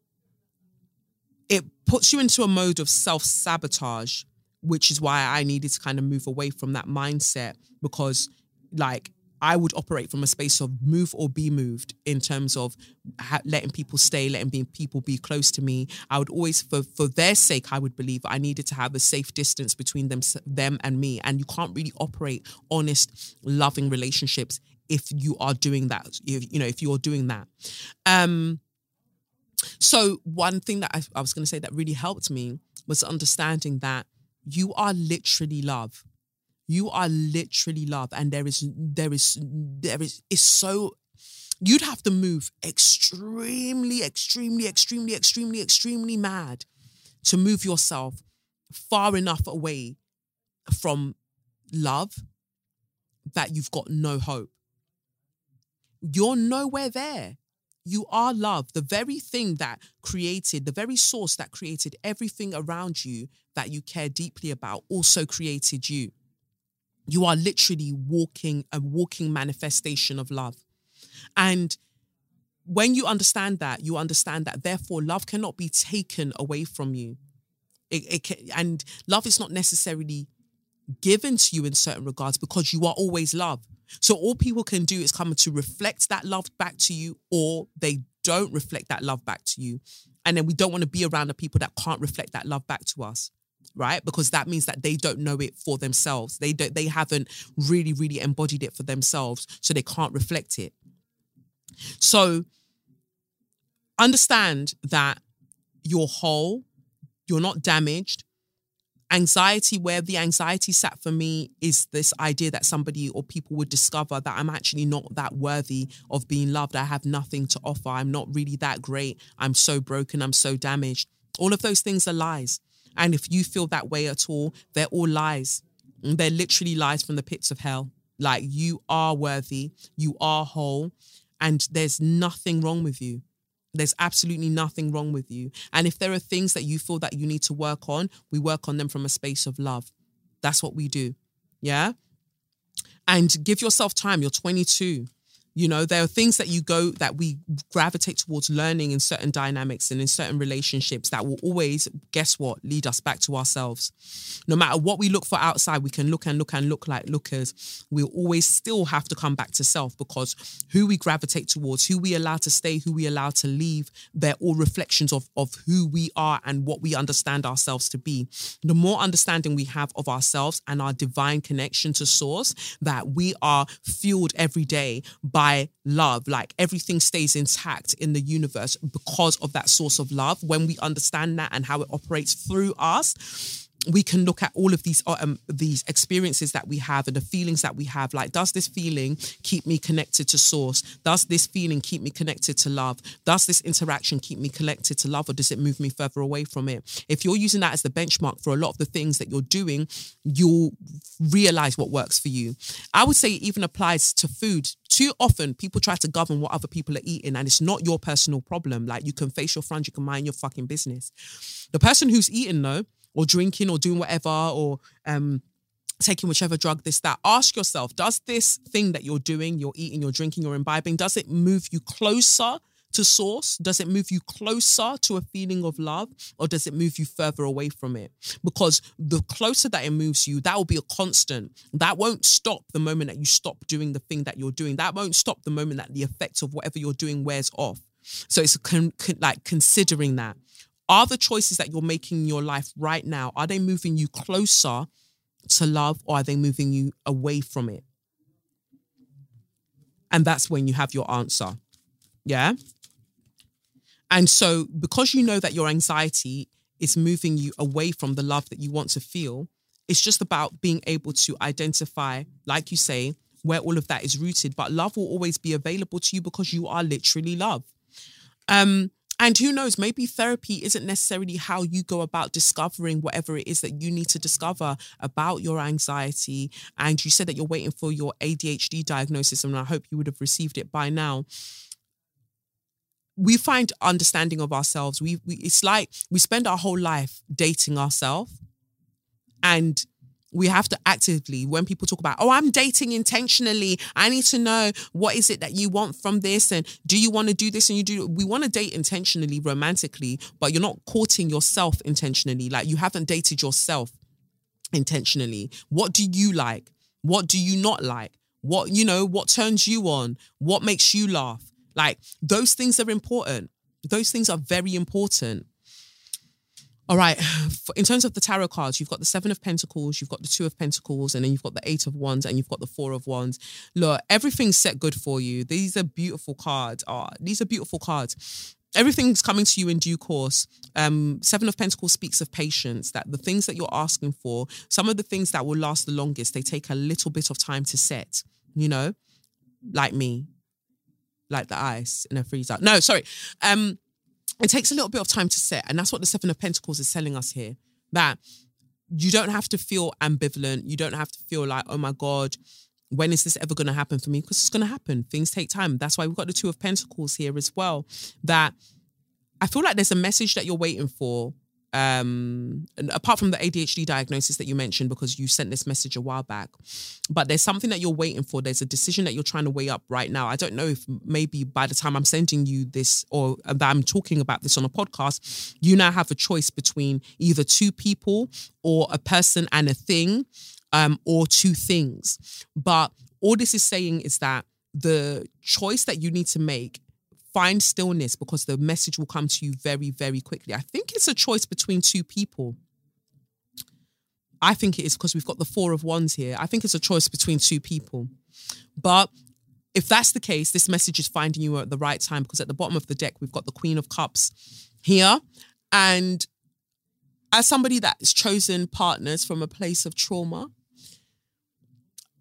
it puts you into a mode of self sabotage, which is why I needed to kind of move away from that mindset because, like, I would operate from a space of move or be moved in terms of ha- letting people stay, letting be, people be close to me. I would always, for for their sake, I would believe I needed to have a safe distance between them, them and me. And you can't really operate honest, loving relationships if you are doing that. If, you know, if you're doing that. Um, so one thing that I, I was going to say that really helped me was understanding that you are literally love you are literally love, and there is there is there is is so you'd have to move extremely, extremely, extremely, extremely, extremely mad to move yourself far enough away from love that you've got no hope. You're nowhere there. You are love, the very thing that created, the very source that created everything around you that you care deeply about, also created you you are literally walking a walking manifestation of love. And when you understand that, you understand that therefore love cannot be taken away from you. It, it can, and love is not necessarily given to you in certain regards because you are always love. So all people can do is come to reflect that love back to you, or they don't reflect that love back to you. And then we don't want to be around the people that can't reflect that love back to us. Right, because that means that they don't know it for themselves. They don't. They haven't really, really embodied it for themselves, so they can't reflect it. So, understand that you're whole, you're not damaged, anxiety where the anxiety sat for me is this idea that somebody or people would discover that I'm actually not that worthy of being loved. I have nothing to offer. I'm not really that great. I'm so broken. I'm so damaged. All of those things are lies. And if you feel that way at all, they're all lies. Mm, they're literally lies from the pits of hell. Like you are worthy, you are whole, and there's nothing wrong with you. There's absolutely nothing wrong with you. And if there are things that you feel that you need to work on, we work on them from a space of love. That's what we do. Yeah. And give yourself time. You're 22. You know, there are things that you go that we gravitate towards learning in certain dynamics and in certain relationships that will always, guess what, lead us back to ourselves. No matter what we look for outside, we can look and look and look like lookers. We'll always still have to come back to self because who we gravitate towards, who we allow to stay, who we allow to leave, they're all reflections of, of who we are and what we understand ourselves to be. The more understanding we have of ourselves and our divine connection to source, that we are fueled every day by by love. Like everything stays intact in the universe because of that source of love. When we understand that and how it operates through us, we can look at all of these uh, um, these experiences that we have and the feelings that we have. Like does this feeling keep me connected to source? Does this feeling keep me connected to love? Does this interaction keep me connected to love or does it move me further away from it? If you're using that as the benchmark for a lot of the things that you're doing you'll realize what works for you. I would say it even applies to food. Too often people try to govern what other people are eating and it's not your personal problem. Like you can face your front you can mind your fucking business. The person who's eating though or drinking or doing whatever or um taking whichever drug this that. Ask yourself does this thing that you're doing you're eating you're drinking you're imbibing does it move you closer to source? Does it move you closer to a feeling of love? Or does it move you further away from it? Because the closer that it moves you that will be a constant. That won't stop the moment that you stop doing the thing that you're doing. That won't stop the moment that the effects of whatever you're doing wears off. So it's con- con- like considering that are the choices that you're making in your life right now, are they moving you closer to love or are they moving you away from it? And that's when you have your answer. Yeah. And so, because you know that your anxiety is moving you away from the love that you want to feel, it's just about being able to identify, like you say, where all of that is rooted. But love will always be available to you because you are literally love. Um, and who knows, maybe therapy isn't necessarily how you go about discovering whatever it is that you need to discover about your anxiety. And you said that you're waiting for your ADHD diagnosis, and I hope you would have received it by now. We find understanding of ourselves. We, we it's like we spend our whole life dating ourselves. And we have to actively when people talk about oh i'm dating intentionally. I need to know what is it that you want from this and do you want to do this and you do we want to date intentionally romantically but you're not courting yourself intentionally. Like you haven't dated yourself intentionally. What do you like? What do you not like? What you know what turns you on? What makes you laugh? Like those things are important. Those things are very important all right. In terms of the tarot cards, you've got the Seven of Pentacles, you've got the Two of Pentacles, and then you've got the Eight of Wands, and you've got the Four of Wands. Look, everything's set good for you. These are beautiful cards. Oh, these are beautiful cards. Everything's coming to you in due course. Um, Seven of Pentacles speaks of patience, that the things that you're asking for, some of the things that will last the longest, they take a little bit of time to set, you know, like me, like the ice in a freezer. No, sorry. Um, it takes a little bit of time to set. And that's what the Seven of Pentacles is telling us here that you don't have to feel ambivalent. You don't have to feel like, oh my God, when is this ever going to happen for me? Because it's going to happen. Things take time. That's why we've got the Two of Pentacles here as well. That I feel like there's a message that you're waiting for um apart from the ADHD diagnosis that you mentioned because you sent this message a while back but there's something that you're waiting for. There's a decision that you're trying to weigh up right now. I don't know if maybe by the time I'm sending you this or that I'm talking about this on a podcast you now have a choice between either two people or a person and a thing um or two things. But all this is saying is that the choice that you need to make find stillness because the message will come to you very, very quickly. I think it's a choice between two people. I think it is because we've got the four of wands here. I think it's a choice between two people. But if that's the case, this message is finding you at the right time because at the bottom of the deck, we've got the Queen of Cups here. And as somebody that's chosen partners from a place of trauma,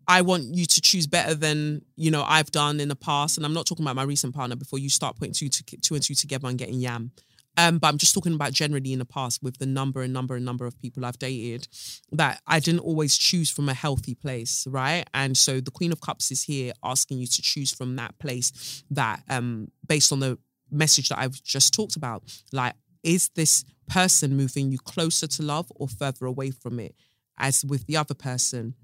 I want you to choose better than you know I've done in the past, and I'm not talking about my recent partner. Before you start putting two, to, two and two together and getting yam, um, but I'm just talking about generally in the past with the number and number and number of people I've dated that I didn't always choose from a healthy place, right? And so the Queen of Cups is here asking you to choose from that place that, um, based on the message that I've just talked about, like, is this person moving you closer to love or further away from it? As with the other person.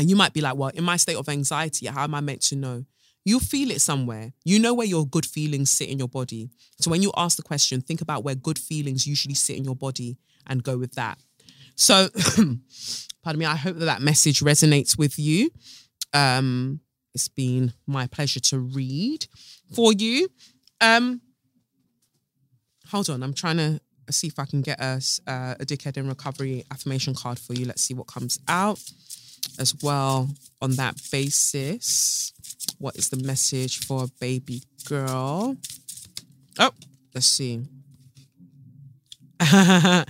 And you might be like, well, in my state of anxiety, how am I meant to know? you feel it somewhere. You know where your good feelings sit in your body. So when you ask the question, think about where good feelings usually sit in your body and go with that. So, pardon me, I hope that that message resonates with you. Um, it's been my pleasure to read for you. Um, hold on, I'm trying to see if I can get us uh, a dickhead in recovery affirmation card for you. Let's see what comes out as well on that basis. What is the message for a baby girl? Oh, let's see. I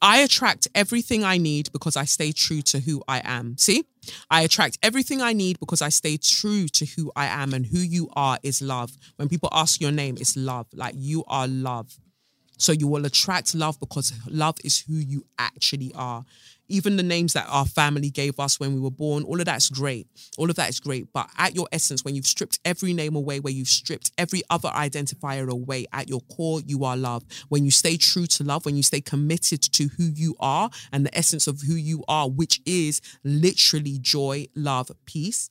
attract everything I need because I stay true to who I am. See? I attract everything I need because I stay true to who I am and who you are is love. When people ask your name, it's love. Like you are love. So you will attract love because love is who you actually are even the names that our family gave us when we were born, all of that's great. All of that is great. But at your essence, when you've stripped every name away, where you've stripped every other identifier away, at your core, you are love. When you stay true to love, when you stay committed to who you are and the essence of who you are, which is literally joy, love, peace,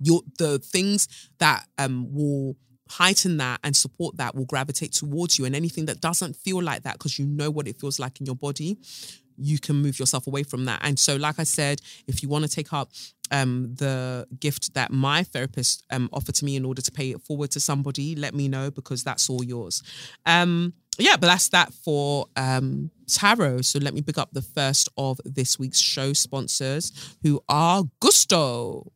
your the things that um will heighten that and support that will gravitate towards you and anything that doesn't feel like that because you know what it feels like in your body you can move yourself away from that. And so, like I said, if you want to take up um, the gift that my therapist um, offered to me in order to pay it forward to somebody, let me know because that's all yours. Um, yeah, but that's that for um, tarot. So let me pick up the first of this week's show sponsors, who are Gousto.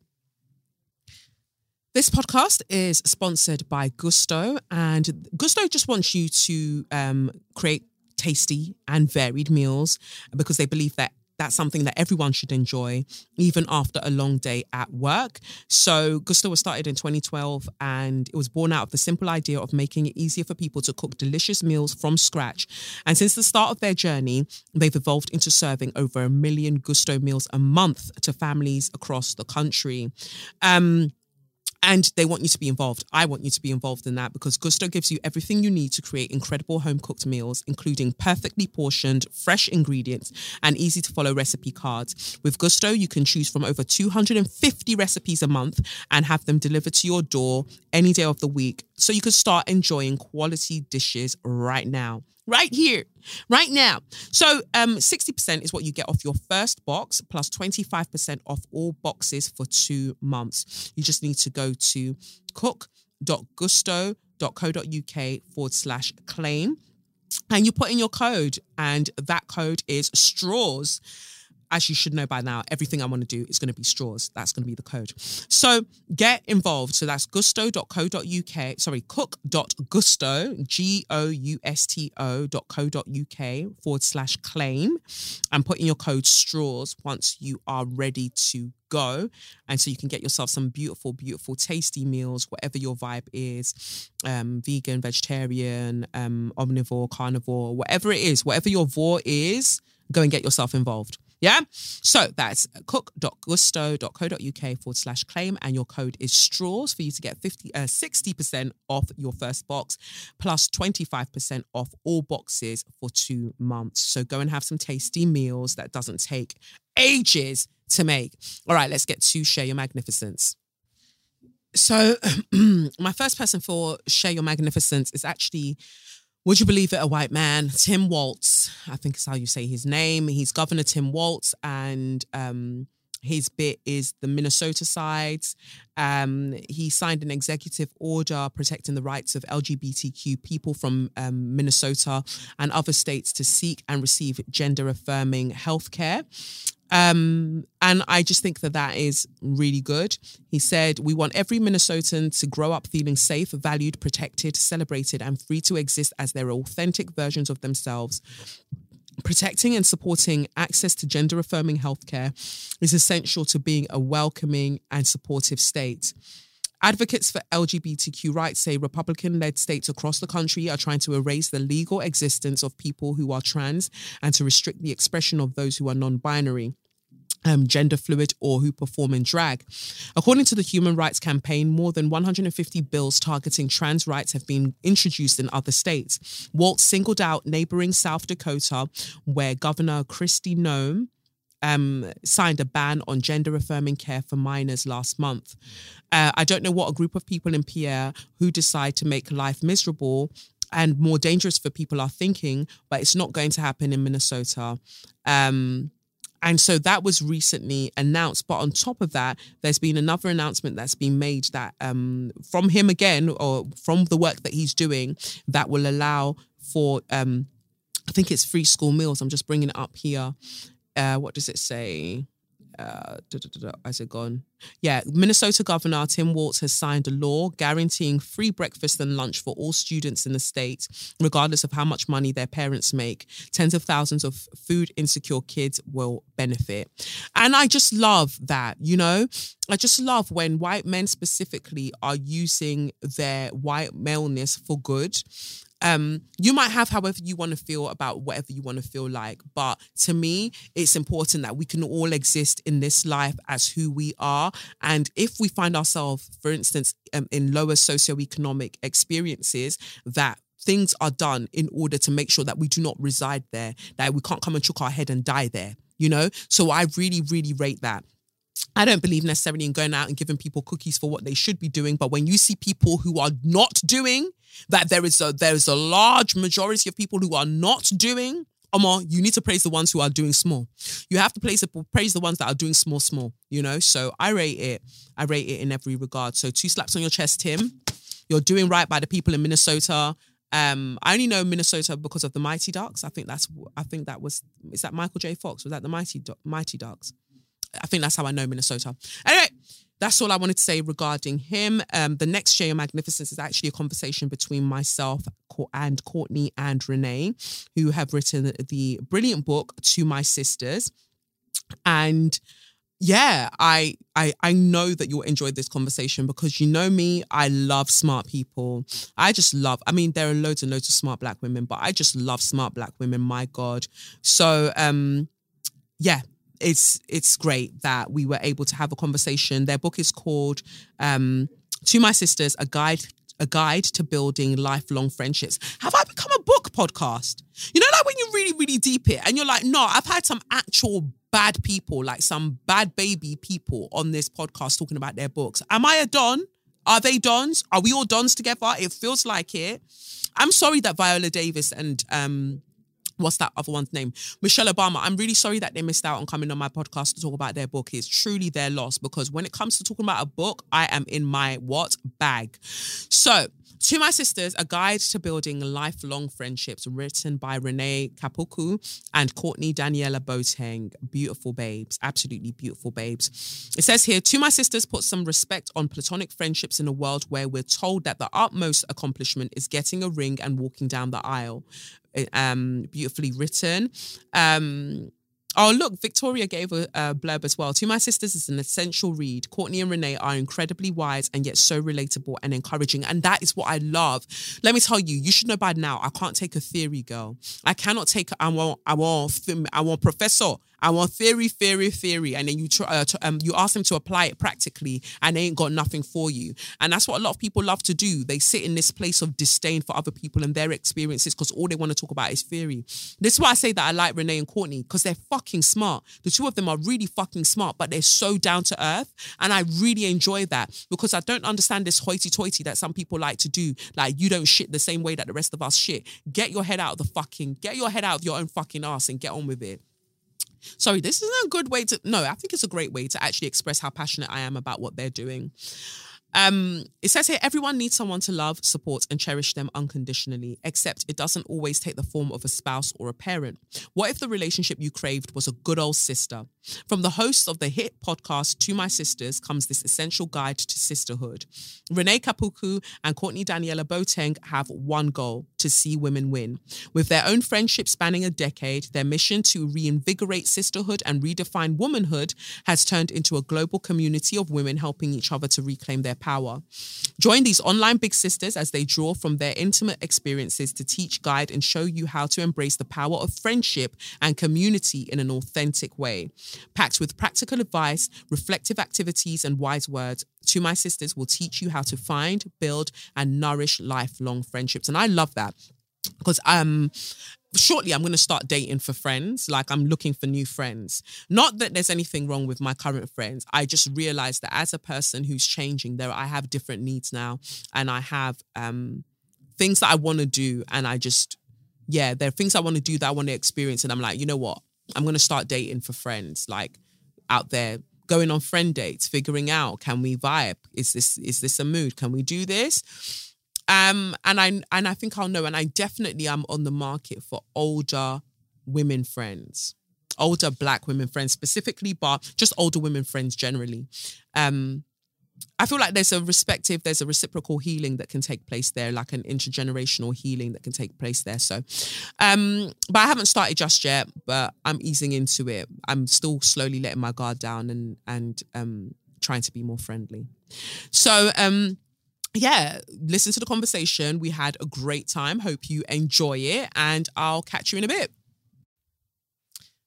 This podcast is sponsored by Gousto, and Gousto just wants you to um, create tasty and varied meals because they believe that that's something that everyone should enjoy, even after a long day at work. So, Gousto was started in 2012 and it was born out of the simple idea of making it easier for people to cook delicious meals from scratch. And since the start of their journey, they've evolved into serving over a million Gousto meals a month to families across the country. Um, and they want you to be involved. I want you to be involved in that because Gousto gives you everything you need to create incredible home cooked meals, including perfectly portioned, fresh ingredients and easy to follow recipe cards. With Gousto, you can choose from over 250 recipes a month and have them delivered to your door any day of the week so you can start enjoying quality dishes right now right here, right now. So um, 60% is what you get off your first box, plus 25% off all boxes for two months. You just need to go to cook.gousto.co.uk forward slash claim and you put in your code, and that code is straws as you should know by now, everything I want to do is going to be straws. That's going to be the code. So get involved. So that's gousto.co.uk, sorry, cook.gousto, G O U S T O.co.uk forward slash claim and put in your code straws once you are ready to go. And so you can get yourself some beautiful, beautiful, tasty meals, whatever your vibe is um, vegan, vegetarian, um, omnivore, carnivore, whatever it is, whatever your vor is, go and get yourself involved. Yeah. So that's cook.gousto.co.uk forward slash claim. And your code is straws for you to get 50, uh, 60% off your first box plus 25% off all boxes for two months. So go and have some tasty meals that doesn't take ages to make. All right, let's get to share your magnificence. So, my first person for share your magnificence is actually would you believe it? A white man, Tim Walz, I think is how you say his name. He's Governor Tim Walz, and um, his bit is the Minnesota side. Um, he signed an executive order protecting the rights of LGBTQ people from um, Minnesota and other states to seek and receive gender affirming healthcare. Um, and I just think that that is really good. He said, We want every Minnesotan to grow up feeling safe, valued, protected, celebrated, and free to exist as their authentic versions of themselves. Protecting and supporting access to gender affirming healthcare is essential to being a welcoming and supportive state. Advocates for LGBTQ rights say Republican led states across the country are trying to erase the legal existence of people who are trans and to restrict the expression of those who are non binary. Um, gender fluid or who perform in drag. According to the Human Rights Campaign, more than 150 bills targeting trans rights have been introduced in other states. Walz singled out neighboring South Dakota, where Governor Kristi Noem um, signed a ban on gender affirming care for minors last month. Uh, I don't know what a group of people in Pierre who decide to make life miserable and more dangerous for people are thinking, but it's not going to happen in Minnesota. Um, and so that was recently announced. But on top of that, there's been another announcement that's been made that um, from him again, or from the work that he's doing, that will allow for, um, I think it's free school meals. I'm just bringing it up here. Uh, what does it say? uh, da, da, da, has it gone? Yeah, Minnesota Governor Tim Walz has signed a law guaranteeing free breakfast and lunch for all students in the state, regardless of how much money their parents make. Tens of thousands of food insecure kids will benefit. And I just love that, you know? I just love when white men specifically are using their white maleness for good um, you might have however you want to feel about whatever you want to feel like. But to me, it's important that we can all exist in this life as who we are. And if we find ourselves, for instance, um, in lower socioeconomic experiences, that things are done in order to make sure that we do not reside there, that we can't come and chuck our head and die there, you know? So I really, really rate that. I don't believe necessarily in going out and giving people cookies for what they should be doing. But when you see people who are not doing that, there is a there is a large majority of people who are not doing. Omar, you need to praise the ones who are doing small. You have to praise the, praise the ones that are doing small, small. You know, so I rate it. I rate it in every regard. So two slaps on your chest, Tim. You're doing right by the people in Minnesota. Um, I only know Minnesota because of the Mighty Ducks. I think that's. I think that was. Is that Michael J. Fox? Was that the Mighty Mighty Ducks? I think that's how I know Minnesota. Anyway, that's all I wanted to say regarding him. Um, the next Shea Magnificence is actually a conversation between myself and Courtney and Renee, who have written the brilliant book To My Sisters. And yeah, I I I know that you'll enjoy this conversation because you know me, I love smart people. I just love, I mean, there are loads and loads of smart black women, but I just love smart black women, my God. So um yeah, it's it's great that we were able to have a conversation. Their book is called um, "To My Sisters: A Guide." A guide to building lifelong friendships. Have I become a book podcast? You know, like when you really, really deep it and you're like, no, I've had some actual bad people, like some bad baby people on this podcast talking about their books. Am I a don? Are they dons? Are we all dons together? It feels like it. I'm sorry that Viola Davis and um, what's that other one's name? Michelle Obama. I'm really sorry that they missed out on coming on my podcast to talk about their book. It's truly their loss because when it comes to talking about a book, I am in my what bag. So, to My Sisters, a guide to building lifelong friendships, written by Renee Kapuku and Courtney Daniella Boateng. Beautiful babes, absolutely beautiful babes. It says here, To My Sisters put some respect on platonic friendships in a world where we're told that the utmost accomplishment is getting a ring and walking down the aisle um, beautifully written. Um, Oh, look, Victoria gave a, a, blurb as well. To My Sisters is an essential read. Courtney and Renee are incredibly wise and yet so relatable and encouraging. And that is what I love. Let me tell you, you should know by now, I can't take a theory, girl. I cannot take, I want, I want, I want professor. I want theory, theory, theory, and then you try, uh, to, um, you ask them to apply it practically, and they ain't got nothing for you. And that's what a lot of people love to do. They sit in this place of disdain for other people and their experiences because all they want to talk about is theory. This is why I say that I like Renee and Courtney because they're fucking smart. The two of them are really fucking smart, but they're so down to earth, and I really enjoy that because I don't understand this hoity-toity that some people like to do. Like you don't shit the same way that the rest of us shit. Get your head out of the fucking, get your head out of your own fucking ass and get on with it. Sorry, this isn't a good way to. No, I think it's a great way to actually express how passionate I am about what they're doing. Um, it says here everyone needs someone to love, support, and cherish them unconditionally, except it doesn't always take the form of a spouse or a parent. What if the relationship you craved was a good old sister? From the hosts of the hit podcast To My Sisters comes this essential guide to sisterhood. Renee Kapuku and Courtney Daniella Boateng have one goal to see women win. With their own friendship spanning a decade, their mission to reinvigorate sisterhood and redefine womanhood has turned into a global community of women helping each other to reclaim their power. Join these online big sisters as they draw from their intimate experiences to teach, guide, and show you how to embrace the power of friendship and community in an authentic way. Packed with practical advice, reflective activities, and wise words, To My Sisters will teach you how to find, build, and nourish lifelong friendships. And I love that because um shortly I'm going to start dating for friends. Like I'm looking for new friends. Not that there's anything wrong with my current friends. I just realized that as a person who's changing, there I have different needs now, and I have um things that I want to do, and I just yeah, there are things I want to do that I want to experience, and I'm like, you know what? I'm going to start dating for friends, like out there. Going on friend dates, figuring out can we vibe? Is this is this a mood? Can we do this? Um, and I and I think I'll know. And I definitely am on the market for older women friends, older black women friends specifically, but just older women friends generally. Um, I feel like there's a respective, there's a reciprocal healing that can take place there, like an intergenerational healing that can take place there. So, um, but I haven't started just yet, but I'm easing into it. I'm still slowly letting my guard down and and um trying to be more friendly. So, um, yeah, listen to the conversation. We had a great time. Hope you enjoy it, and I'll catch you in a bit.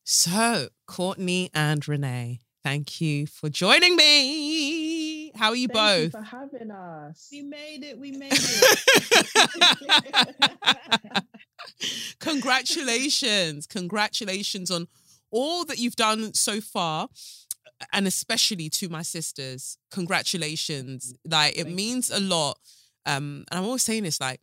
So, Courtney and Renee, thank you for joining me. How are you Thank you both? for having us. We made it. We made it. Congratulations. Congratulations on all that you've done so far. And especially to my sisters, congratulations. Like it Thank means a lot. Um, and I'm always saying this, like,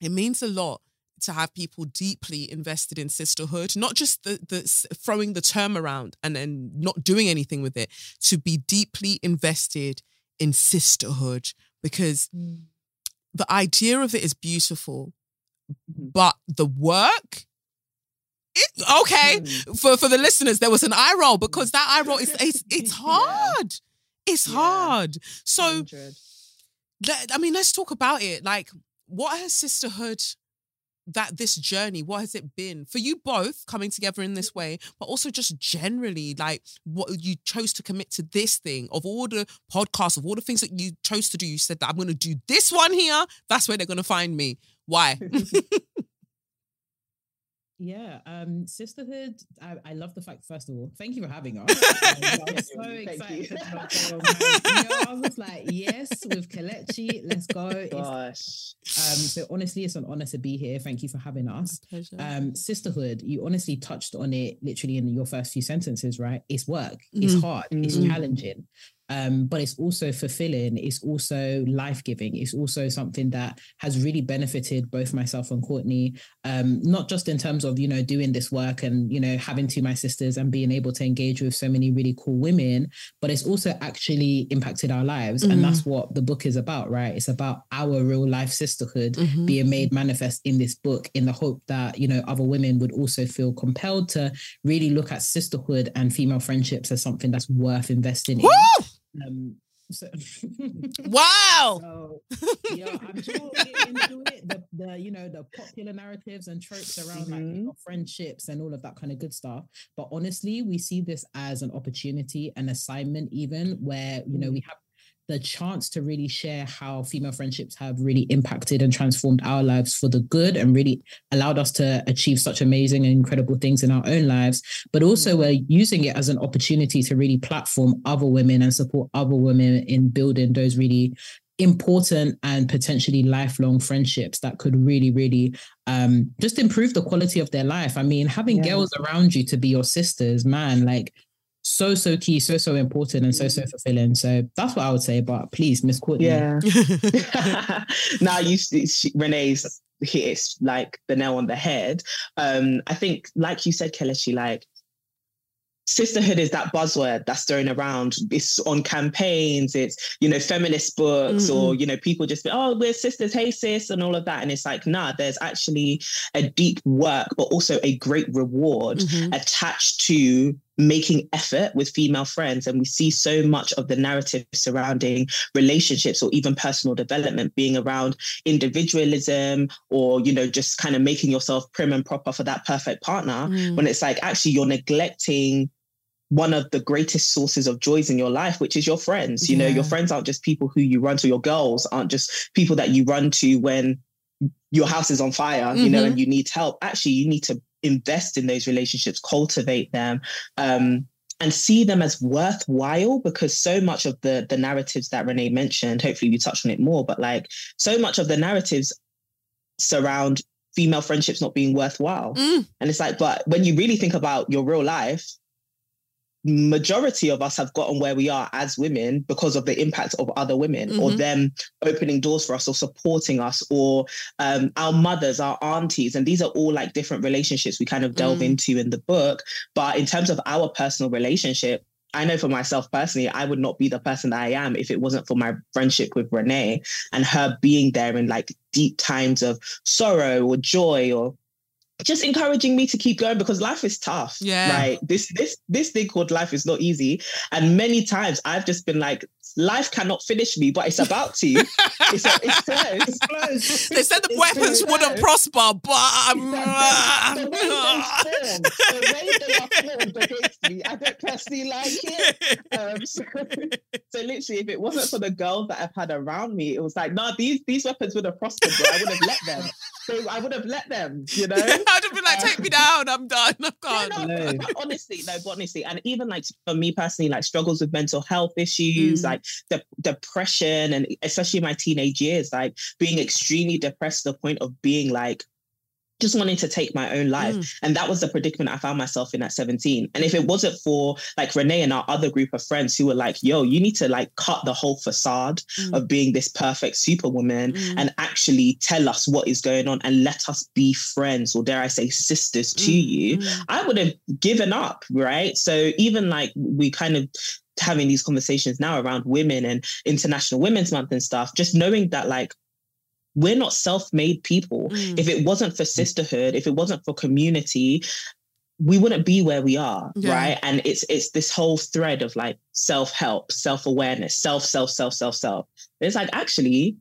it means a lot to have people deeply invested in sisterhood, not just the the throwing the term around and then not doing anything with it, to be deeply invested in sisterhood because the idea of it is beautiful, Mhm. but the work. It, okay, Mm. for for the listeners, there was an eye roll because that eye roll is it's it's Yeah. hard. It's Yeah. hard. So let, I mean, let's talk about it. Like, what has sisterhood, that this journey, what has it been for you both coming together in this mm-hmm. way, but also just generally, like, what you chose to commit to this thing of all the podcasts, of all the things that you chose to do. You said that I'm going to do this one here. That's where they're going to find me. Why? yeah. Um, sisterhood. I, I love the fact. First of all, thank you for having us. I was so excited. you. about the romance. You know, I was like, yes, with Kelechi, let's go. It's, um, Gosh. so honestly, it's an honor to be here. Thank you for having us. Um sisterhood you honestly touched on it literally in your first few sentences right it's work it's Mhm. hard it's Mhm. challenging um but it's also fulfilling it's also life-giving it's also something that has really benefited both myself and courtney um not just in terms of you know doing this work and you know having two my sisters and being able to engage with so many really cool women but it's also actually impacted our lives Mhm. and that's what the book is about right it's about our real life sisterhood Mhm. being made manifest in this book in the hope that you know other women would also feel compelled to really look at sisterhood and female friendships as something that's worth investing Woo! in um so, Wow. so yeah i'm sure into it the, the you know the popular narratives and tropes around like you Mhm. know, friendships and all of that kind of good stuff but honestly we see this as an opportunity an assignment even where you know we have the chance to really share how female friendships have really impacted and transformed our lives for the good and really allowed us to achieve such amazing and incredible things in our own lives. But also, we're using it as an opportunity to really platform other women and support other women in building those really important and potentially lifelong friendships that could really really um just improve the quality of their life i mean having Yeah. girls around you to be your sisters man like so so key so so important and so so fulfilling so that's what i would say but please miss courtney Yeah. now you see she, Renee's hits like the nail on the head. Um, I think, like you said, Kelechi, like sisterhood is that buzzword that's thrown around. It's on campaigns, it's, you know, feminist books mm-hmm. or, you know, people just, oh, we're sisters, hey sis, and all of that. And it's like, nah, there's actually a deep work, but also a great reward mm-hmm. attached to making effort with female friends. And we see so much of the narrative surrounding relationships or even personal development being around individualism or, you know, just kind of making yourself prim and proper for that perfect partner mm. when it's like actually you're neglecting one of the greatest sources of joys in your life, which is your friends. You yeah. know, your friends aren't just people who you run to, your girls aren't just people that you run to when your house is on fire, mm-hmm. you know, mm-hmm. and you need help. Actually, you need to invest in those relationships, cultivate them, um, and see them as worthwhile because so much of the the narratives that Renee mentioned, hopefully we touched on it more, but like so much of the narratives surround female friendships not being worthwhile. Mm. And it's like, but when you really think about your real life, majority of us have gotten where we are as women because of the impact of other women mm-hmm. or them opening doors for us or supporting us or um, our mothers our aunties and these are all like different relationships we kind of delve mm. into in the book but in terms of our personal relationship I know for myself personally, I would not be the person that I am if it wasn't for my friendship with Renee and her being there in like deep times of sorrow or joy or just encouraging me to keep going because life is tough. Yeah. Right. This this this thing called life is not easy. And many times I've just been like, life cannot finish me, but it's about to. it's, it's close. It's close. They said the it's weapons wouldn't prosper, but um, the, are formed against me, I don't personally like it. Um, so, so literally, if it wasn't for the girls that I've had around me, it was like, no, nah, these these weapons would have prospered, but I would have let them. So I would have let them, you know. I'd have been like, take me down. I'm done. I can't. Yeah, no, no. honestly, no, but honestly, and even like for me personally, like struggles with mental health issues, mm. like de- depression, and especially my teenage years, like being extremely depressed to the point of being like just wanting to take my own life. Mm. And that was the predicament I found myself in at 17. And if it wasn't for like Renee and our other group of friends who were like, yo, you need to like cut the whole facade mm. of being this perfect superwoman mm. and actually tell us what is going on and let us be friends, or dare I say, sisters to mm. you, mm. I would have given up. Right. So even like we kind of having these conversations now around women and International Women's Month and stuff, just knowing that like we're not self-made people. Mm. If it wasn't for sisterhood, if it wasn't for community, we wouldn't be where we are, yeah. right? And it's it's this whole thread of like self-help, self-awareness, self, self, self, self, self. It's like actually,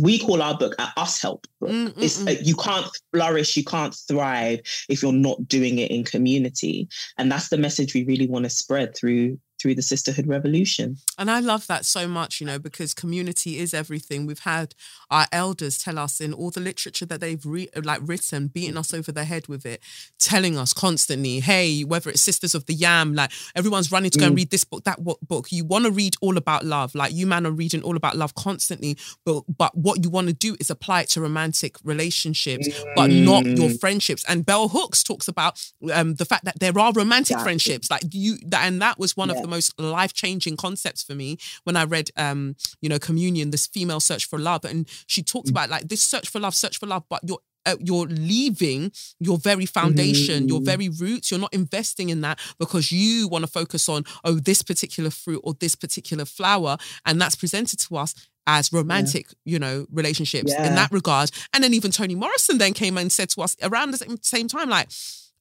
we call our book a us help book. Mm, mm, it's mm. you can't flourish, you can't thrive if you're not doing it in community, and that's the message we really want to spread through through the sisterhood revolution. And I love that so much, you know, because community is everything. We've had our elders tell us in all the literature that they've re- like written, beating us over the head with it, telling us constantly, hey, whether it's Sisters of the Yam, like everyone's running to go mm. and read this book, that book. You want to read all about love, like you man are reading all about love constantly, but but what you want to do is apply it to romantic relationships, mm. but not your mm. friendships. And Bell Hooks talks about um, the fact that there are romantic friendships, like you, and that was one yeah. of the most life changing concepts for me when I read, um, you know, Communion, this female search for love, and she talked mm. about like this search for love, search for love, but you're uh, you're leaving your very foundation, mm-hmm. your very roots. You're not investing in that because you want to focus on, oh, this particular fruit or this particular flower. And that's presented to us as romantic, yeah. you know, relationships yeah. in that regard. And then even Toni Morrison then came and said to us around the same time, like,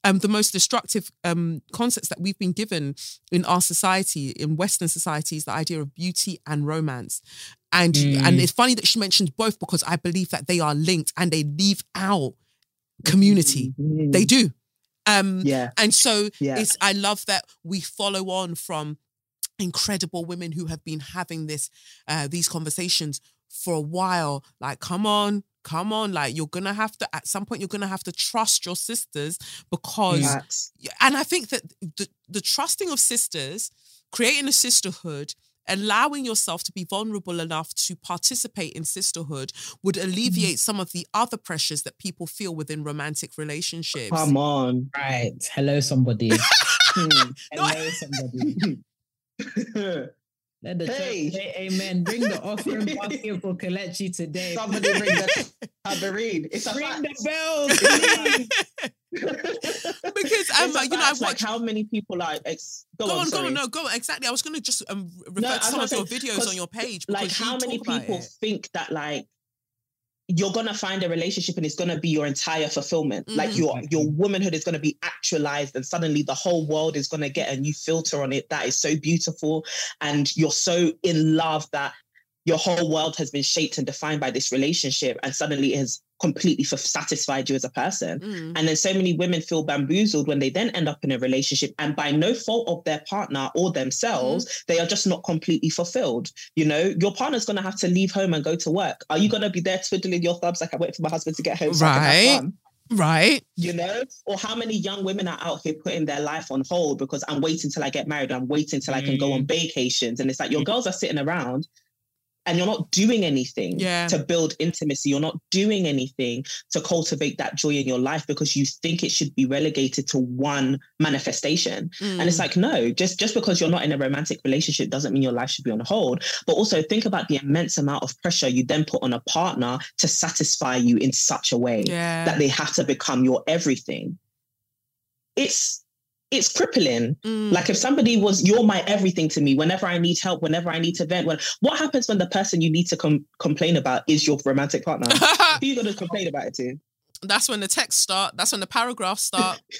um, the most destructive um, concepts that we've been given in our society, in Western societies, the idea of beauty and romance. And mm. and it's funny that she mentioned both because I believe that they are linked and they leave out community. Mm. They do. Um, yeah. And so yeah. it's I love that we follow on from incredible women who have been having this uh, these conversations for a while. Like, come on, come on like you're gonna have to at some point you're gonna have to trust your sisters because yes. and i think that the, the trusting of sisters creating a sisterhood allowing yourself to be vulnerable enough to participate in sisterhood would mm-hmm. alleviate mm-hmm. some of the other pressures that people feel within romantic relationships come on right hello somebody hmm. hello somebody Let the hey. church say amen. Bring the offering basket for Kelechi today. Somebody bring the tambourine. It's a bring fact. the bells. because um, It's you know, I about, like how many people are ex- go, Go on, on, go on, no, go on. Exactly. I was going to just um, refer No, to some not of your videos on your page. like how many people think that like you're gonna find a relationship and it's gonna be your entire fulfillment. Like Mhm. your your womanhood is gonna be actualized, and suddenly the whole world is gonna get a new filter on it that is so beautiful, and you're so in love that your whole world has been shaped and defined by this relationship, and suddenly it has completely f- satisfied you as a person. Mm. And then so many women feel bamboozled when they then end up in a relationship and by no fault of their partner or themselves, Mm-hmm. they are just not completely fulfilled. You know, your partner's gonna have to leave home and go to work. Are you gonna be there twiddling your thumbs like I wait for my husband to get home so I can have Right. Right. You know, or how many young women are out here putting their life on hold because I'm waiting till I get married, I'm waiting till I can go on vacations. And it's like your girls are sitting around and you're not doing anything Yeah. to build intimacy. You're not doing anything to cultivate that joy in your life because you think it should be relegated to one manifestation. And it's Mm. like, no, just just because you're not in a romantic relationship doesn't mean your life should be on hold. But also think about the immense amount of pressure you then put on a partner to satisfy you in such a way yeah. that they have to become your everything. It's it's crippling. Mm. Like if somebody was, you're my everything to me. Whenever I need help, whenever I need to vent, when what happens when the person you need to com- complain about is your romantic partner? Who are you gonna complain about it to? that's when the texts start. That's when the paragraphs start.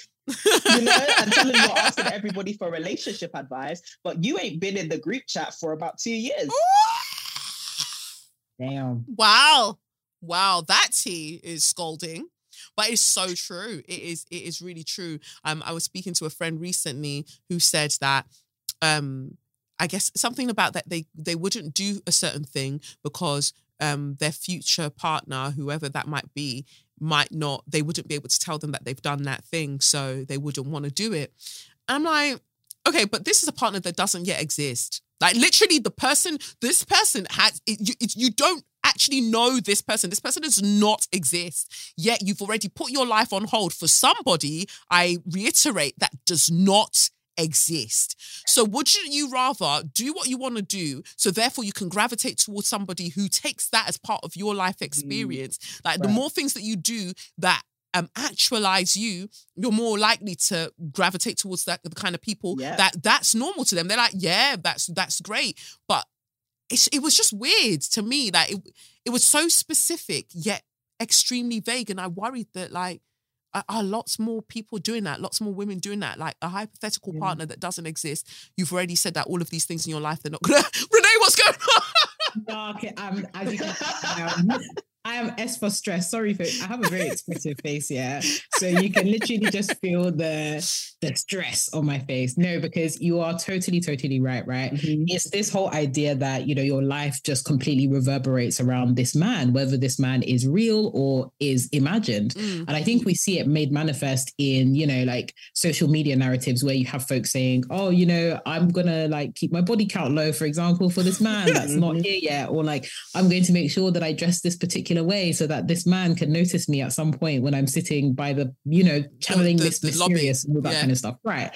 You know, and tell them you're asking everybody for relationship advice, but you ain't been in the group chat for about two years. Damn. wow. Wow. That tea is scolding. But it's so true. It is, it is really true. Um, I was speaking to a friend recently who said that um I guess something about that they they wouldn't do a certain thing because um their future partner, whoever that might be, might not, they wouldn't be able to tell them that they've done that thing. So they wouldn't want to do it. I'm like, okay, but this is a partner that doesn't yet exist. Like literally, the person, this person has, you, you don't actually know this person. This person does not exist. Yet you've already put your life on hold for somebody, I reiterate, that does not exist. So wouldn't you rather do what you want to do so therefore you can gravitate towards somebody who takes that as part of your life experience? Like the more things that you do that um actualize you, you're more likely to gravitate towards that the kind of people Yeah. that that's normal to them. They're like, yeah, that's that's great. But it's, it was just weird to me that it it was so specific yet extremely vague, and I worried that like are, lots more people doing that, lots more women doing that, like a hypothetical Yeah. partner that doesn't exist. You've already said that all of these things in your life they're not gonna. Renee, what's going on? No, okay, I'm as you can um, I am S for stress. Sorry for I have a very expressive face, yeah. So you can literally just feel the the stress on my face. No, because you are totally, totally right, right? It's this whole idea that you know your life just completely reverberates around this man, whether this man is real or is imagined. Mm. And I think we see it made manifest in, you know, like social media narratives where you have folks saying, oh, you know, I'm going to like keep my body count low, for example, for this man that's not Mhm. here yet. Or like, I'm going to make sure that I dress this particular way so that this man can notice me at some point when I'm sitting by the, you know, channeling the- this the lobby. mysterious and all that Yeah. kind of stuff. Right.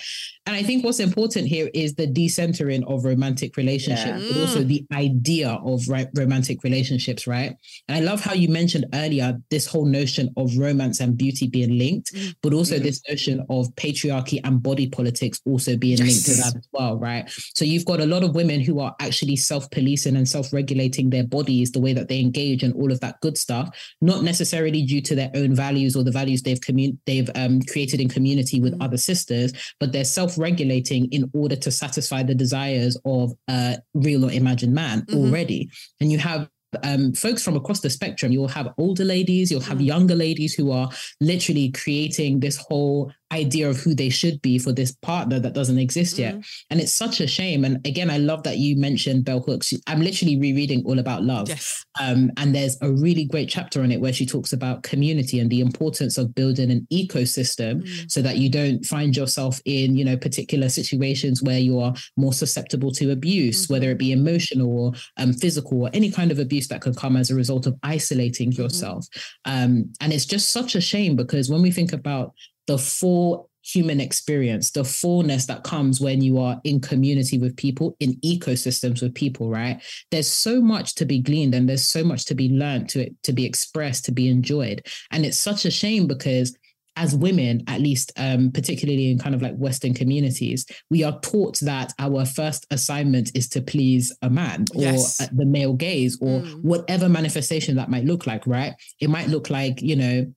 And I think what's important here is the decentering of romantic relationships, Yeah. but also Mm. the idea of right, romantic relationships, right? And I love how you mentioned earlier this whole notion of romance and beauty being linked, Mm. but also Mhm. this notion of patriarchy and body politics also being linked to that as well, right? So you've got a lot of women who are actually self-policing and self-regulating their bodies, the way that they engage and all of that good stuff, not necessarily due to their own values or the values they've commun- they've um, created in community with Mm. other sisters, but they're self-regulating in order to satisfy the desires of a real or imagined man Mhm. already. And you have um, folks from across the spectrum. You'll have older ladies, you'll have Mm. younger ladies who are literally creating this whole idea of who they should be for this partner that doesn't exist yet. Mm. And it's such a shame. And again, I love that you mentioned Bell Hooks. I'm literally rereading All About Love. Yes. Um, and there's a really great chapter on it where she talks about community and the importance of building an ecosystem Mm. so that you don't find yourself in you know particular situations where you are more susceptible to abuse Mhm. whether it be emotional or um, physical or any kind of abuse that can come as a result of isolating yourself um, and it's just such a shame because when we think about the full human experience the fullness that comes when you are in community with people in ecosystems with people right there's so much to be gleaned and there's so much to be learned to to be expressed to be enjoyed and it's such a shame because as women, at least, um, particularly in kind of like Western communities, we are taught that our first assignment is to please a man yes. or the male gaze or mm. whatever manifestation that might look like, right? It might look like, you know,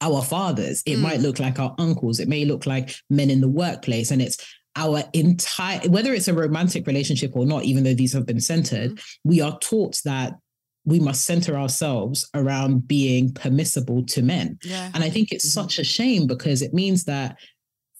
our fathers, it mm. might look like our uncles, it may look like men in the workplace. And it's our entire, whether it's a romantic relationship or not, even though these have been centered, mm. we are taught that we must center ourselves around being permissible to men. Yeah. And I think it's mm-hmm. such a shame because it means that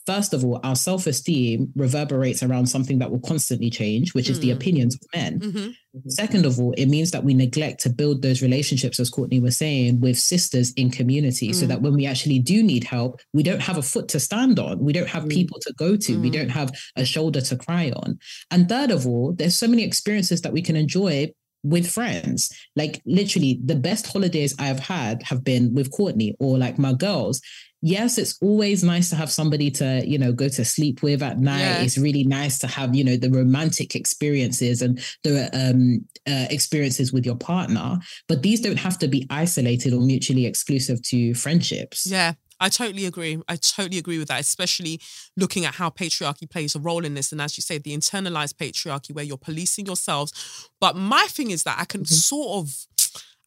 first of all, our self esteem reverberates around something that will constantly change, which mm. is the mm. opinions of men. Mm-hmm. mm-hmm. Second of all, it means that we neglect to build those relationships, as Courtney was saying, with sisters in community, mm. so that when we actually do need help, we don't have a foot to stand on. We don't have mm. people to go to. We mm. don't have a shoulder to cry on. And third of all, there's so many experiences that we can enjoy with friends. Like literally the best holidays I've had have been with Courtney or like my girls. Yes, it's always nice to have somebody to, you know, go to sleep with at night. It's really nice to have, you know, the romantic experiences and the um, uh, experiences with your partner. But these don't have to be isolated or mutually exclusive to friendships. Yeah, I totally agree. I totally agree with that, especially looking at how patriarchy plays a role in this. And as you say, the internalized patriarchy where you're policing yourselves. But my thing is that I can mm-hmm. sort of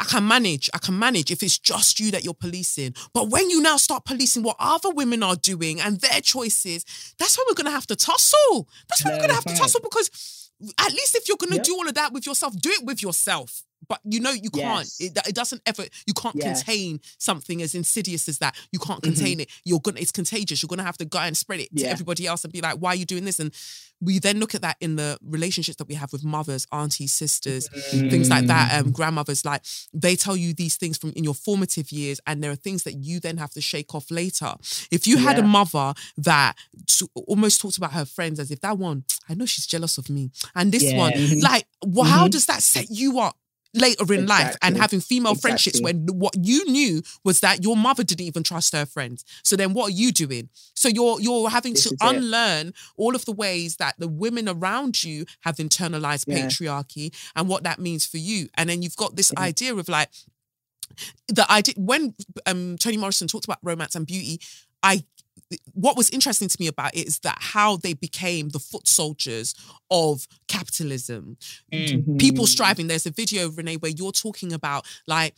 I can manage. I can manage if it's just you that you're policing. But when you now start policing what other women are doing and their choices, that's when we're gonna have to tussle. That's when yeah, we're gonna have to tussle because at least if you're gonna yep. do all of that with yourself, do it with yourself but you know you can't it, it, doesn't ever you can't yes. contain something as insidious as that you can't mm-hmm. contain mm-hmm. it you're gonna it's contagious you're gonna have to go and spread it yeah. to everybody else and be like why are you doing this and we then look at that in the relationships that we have with mothers aunties sisters mm. things like that um, grandmothers like they tell you these things from in your formative years and there are things that you then have to shake off later if you had yeah. a mother that almost talked about her friends as if that one i know she's jealous of me and this yeah. one mm-hmm. like well, mm-hmm. how does that set you up later in exactly. life and having female exactly. friendships when what you knew was that your mother didn't even trust her friends so then what are you doing so you're you're having this to unlearn it. all of the ways that the women around you have internalized yeah. patriarchy and what that means for you and then you've got this mm-hmm. idea of like the idea when um, Toni Morrison talked about romance and beauty I what was interesting to me about it is that how they became the foot soldiers of capitalism. Mm-hmm. People striving. There's a video, Renee, where you're talking about like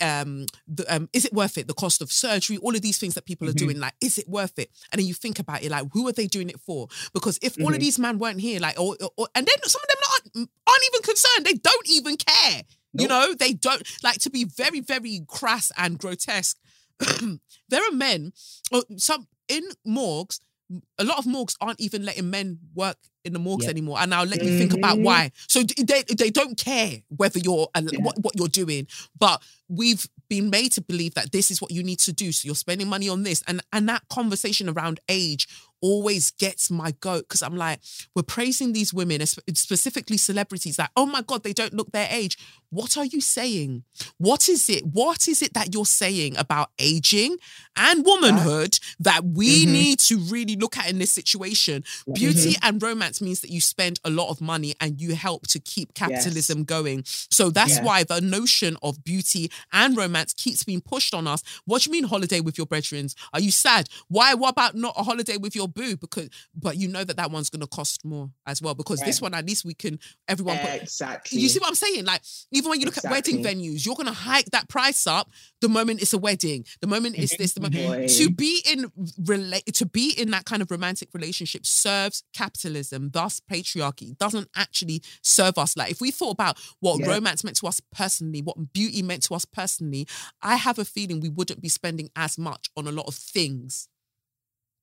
um, the, um, is it worth it? The cost of surgery, all of these things that people mm-hmm. are doing, like, is it worth it? And then you think about it, like, who are they doing it for? Because if mm-hmm. all of mm-hmm. these men weren't here, like, or, or, and then some of them aren't, aren't even concerned, they don't even care. Nope. You know, they don't like to be very, very crass and grotesque. there are men, or some in morgues, a lot of morgues aren't even letting men work in the morgues yep. anymore. And I'll let mm-hmm. you think about mm-hmm. why. So they they don't care whether you're yeah. what, what you're doing, but we've been made to believe that this is what you need to do. So you're spending money on this, and and that conversation around age always gets my goat because I'm like, we're praising these women, specifically celebrities, like, oh my God, they don't look their age. What are you saying? What is it? What is it that you're saying about aging and womanhood that we mm-hmm. need to really look at in this situation? Mm-hmm. Beauty and romance means that you spend a lot of money and you help to keep capitalism yes. going. So that's yeah. why the notion of beauty and romance keeps being pushed on us. What do you mean holiday with your brethren? Are you sad? Why? What about not a holiday with your boo? Because, but you know that that one's going to cost more as well. Because right. this one, at least we can everyone put, exactly. You see what I'm saying? Like even when you look exactly. at wedding venues, you're going to hike that price up the moment it's a wedding. The moment it's this. The moment to be in relate to be in that kind of romantic relationship serves capitalism, thus patriarchy. Doesn't actually serve us. Like if we thought about what yeah. romance meant to us personally, what beauty meant to us personally, I have a feeling we wouldn't be spending as much on a lot of things.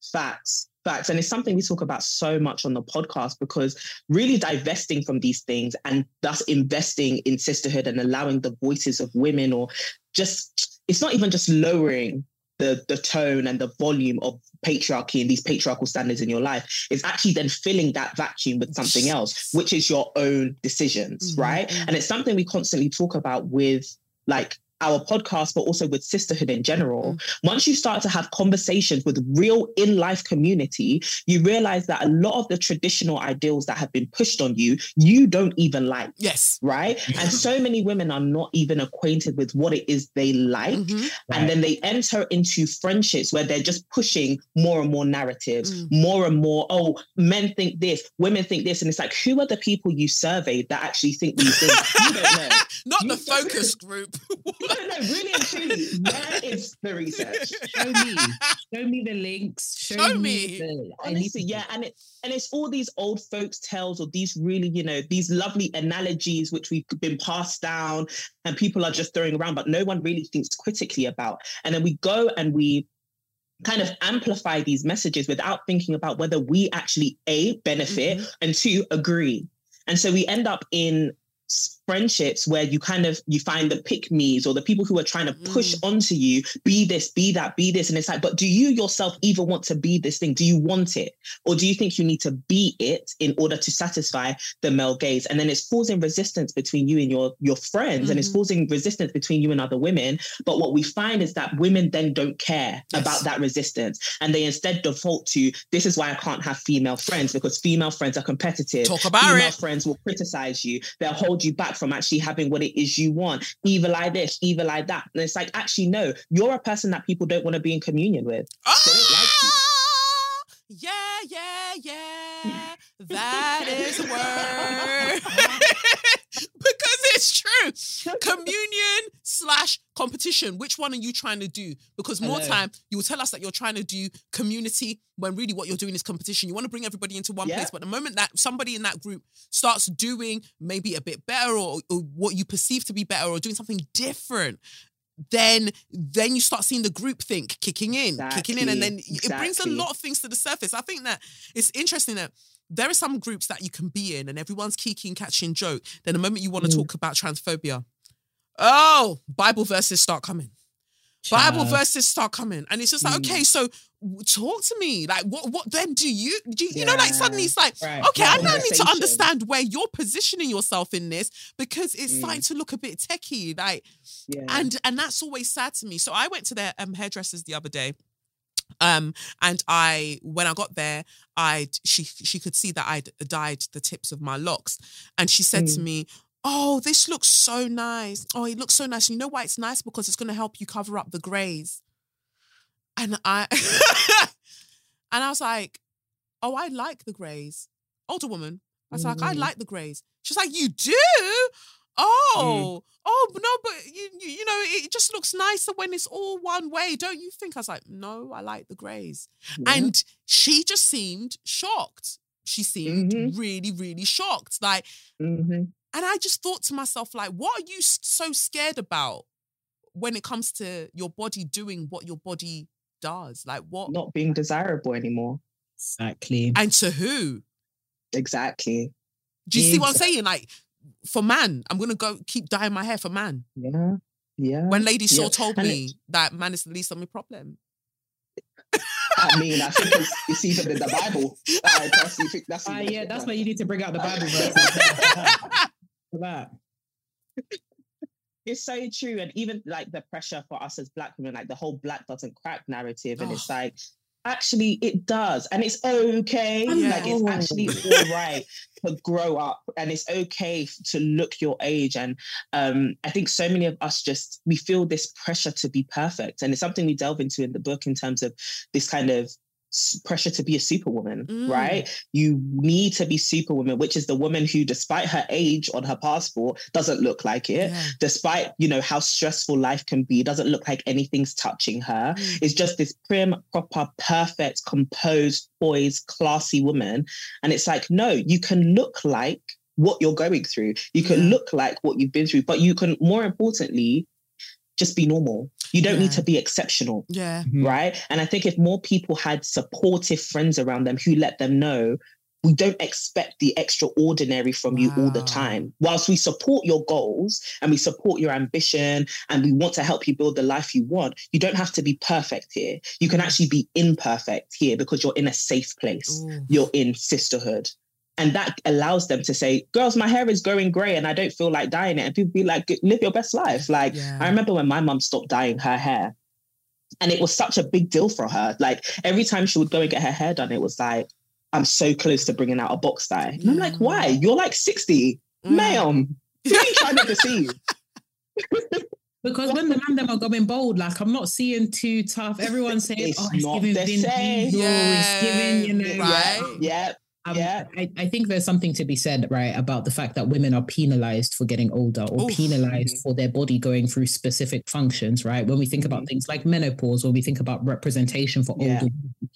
Facts, facts. And it's something we talk about so much on the podcast because really divesting from these things and thus investing in sisterhood and allowing the voices of women or just, it's not even just lowering the, the tone and the volume of patriarchy and these patriarchal standards in your life is actually then filling that vacuum with something else, which is your own decisions, mm-hmm. right? And it's something we constantly talk about with like our podcast, but also with sisterhood in general, mm. once you start to have conversations with real in life community, you realize that a lot of the traditional ideals that have been pushed on you, you don't even like. Yes. Right. and so many women are not even acquainted with what it is they like. Mm-hmm. And right. then they enter into friendships where they're just pushing more and more narratives, mm. more and more, oh, men think this, women think this. And it's like, who are the people you surveyed that actually think these things? you don't know. Not you the focus group. no, no, really and truly, where is the research? Show me, show me the links. Show, show me. me. The, Honestly, yeah, and it and it's all these old folks tales or these really, you know, these lovely analogies which we've been passed down and people are just throwing around, but no one really thinks critically about. And then we go and we kind of amplify these messages without thinking about whether we actually a benefit mm-hmm. and two agree and so we end up in friendships where you kind of you find the pick me's or the people who are trying to push mm. onto you be this be that be this and it's like but do you yourself even want to be this thing do you want it or do you think you need to be it in order to satisfy the male gaze and then it's causing resistance between you and your your friends mm-hmm. and it's mm. causing resistance between you and other women but what we find is that women then don't care yes. about that resistance and they instead default to this is why I can't have female friends because female friends are competitive talk about female it friends will criticize you they'll hold you back from actually having what it is you want. Evil eye this, evil eye that. And it's like, actually, no, you're a person that people don't want to be in communion with. Oh, like ah! yeah, yeah, yeah. That is a word. It's true. Communion slash competition. Which one are you trying to do? Because more time you will tell us that you're trying to do community when really what you're doing is competition. You want to bring everybody into one yeah. place, but the moment that somebody in that group starts doing maybe a bit better or, or what you perceive to be better or doing something different, then then you start seeing the group think kicking in, exactly. kicking in, and then exactly. it brings a lot of things to the surface. I think that it's interesting that there are some groups that you can be in and everyone's kiki and catching joke. Then the moment you want to mm. talk about transphobia, oh, Bible verses start coming. Child. Bible verses start coming. And it's just like, mm. okay, so talk to me. Like, what what then do you do you, yeah. you know, like suddenly it's like, right. okay, I now need to understand where you're positioning yourself in this because it's mm. starting to look a bit techie. Like, yeah. and and that's always sad to me. So I went to their um, hairdressers the other day um and i when i got there i she she could see that i'd dyed the tips of my locks and she said mm. to me oh this looks so nice oh it looks so nice you know why it's nice because it's going to help you cover up the grays and i and i was like oh i like the grays older woman i was mm. like i mm-hmm. like the grays she's like you do Mm. Oh, mm. oh no, but you, you know, it just looks nicer when it's all one way, don't you think? I was like, no, I like the grays, yeah. and she just seemed shocked. She seemed mm-hmm. really, really shocked, like, mm-hmm. and I just thought to myself, like, what are you so scared about when it comes to your body doing what your body does? Like, what? Not being desirable anymore. Exactly. And to who? Exactly. Do you see what I'm saying? Like for man. I'm gonna go keep dyeing my hair for man. Yeah. Yeah. When Lady Saw yeah. told and me it, that man is the least of my problem. I mean, I think it's, it's even in the Bible. I personally think that's. Uh, yeah, that's why you need to bring out the Bible verse for that. It's so true, and even like the pressure for us as Black women, like the whole Black doesn't crack narrative, and oh. it's like actually it does and it's okay yeah. like it's actually all right to grow up and it's okay to look your age and um, i think so many of us just we feel this pressure to be perfect and it's something we delve into in the book in terms of this kind of pressure to be a superwoman, mm. right? You need to be superwoman, which is the woman who, despite her age on her passport, doesn't look like it. Yeah. Despite, you know, how stressful life can be, doesn't look like anything's touching her. Mm. It's just this prim, proper, perfect, composed, poised, classy woman. And it's like, no, you can look like what you're going through. You can yeah. look like what you've been through, but you can, more importantly, just be normal. You don't yeah. need to be exceptional. Yeah. Mm-hmm. Right. And I think if more people had supportive friends around them who let them know, we don't expect the extraordinary from wow. you all the time. Whilst we support your goals and we support your ambition and we want to help you build the life you want, you don't have to be perfect here. You can actually be imperfect here because you're in a safe place. Ooh. You're in sisterhood. And that allows them to say, girls, my hair is going grey and I don't feel like dyeing it. And people be like, live your best life. Like, Yeah. I remember when my mum stopped dyeing her hair. And it was such a big deal for her. Like every time she would go and get her hair done, it was like, I'm so close to bringing out a box dye. And I'm like, why? You're like 60. Mm. Ma'am, who are you trying to deceive? Because when the man them are going bold, like I'm not seeing too tough. Everyone's saying, It's "Oh, it's giving the Vin same. Diesel, it's giving," you know. right. Yeah. Um, Yeah. I, I think there's something to be said, right, about the fact that women are penalized for getting older or Oof. penalized Mhm. for their body going through specific functions, right? When we think about Mhm. things like menopause, when we think about representation for Yeah. older women,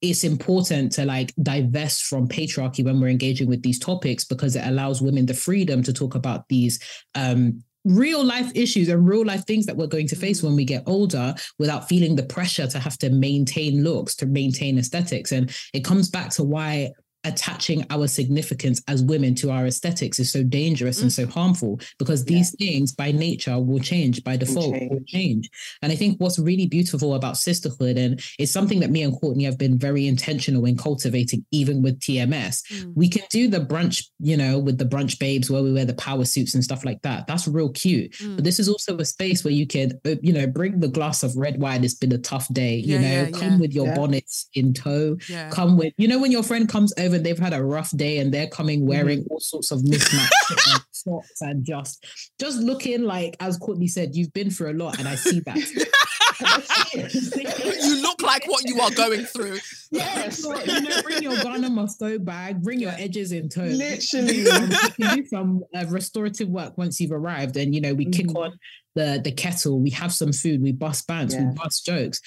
it's important to like divest from patriarchy when we're engaging with these topics because it allows women the freedom to talk about these um real life issues and real life things that we're going to face Mm. when we get older without feeling the pressure to have to maintain looks to maintain aesthetics and it comes back to why attaching our significance as women to our aesthetics is so dangerous and so harmful because Yeah. these things by nature will change by default will change. change and i think what's really beautiful about sisterhood and it's something that me and courtney have been very intentional in cultivating even with tms Mm. we can do the brunch, you know, with the brunch babes where we wear the power suits and stuff like that. That's real cute. Mm. But this is also a space where you can, uh, you know, bring the glass of red wine. It's been a tough day, you Yeah, know, yeah, come with your bonnets in tow. Come with, you know, when your friend comes over and they've had a rough day and they're coming wearing all sorts of mismatched socks and just, just looking like, as Courtney said, you've been through a lot, and I see that. you look like what you are going through. Yes. So, you know, bring your Ghana must go bag, bring your edges in tow. Literally. Um, you can do some uh, restorative work once you've arrived, and you know we kick Mhm. on the the kettle. We have some food. We bust bands. Yeah. We bust jokes.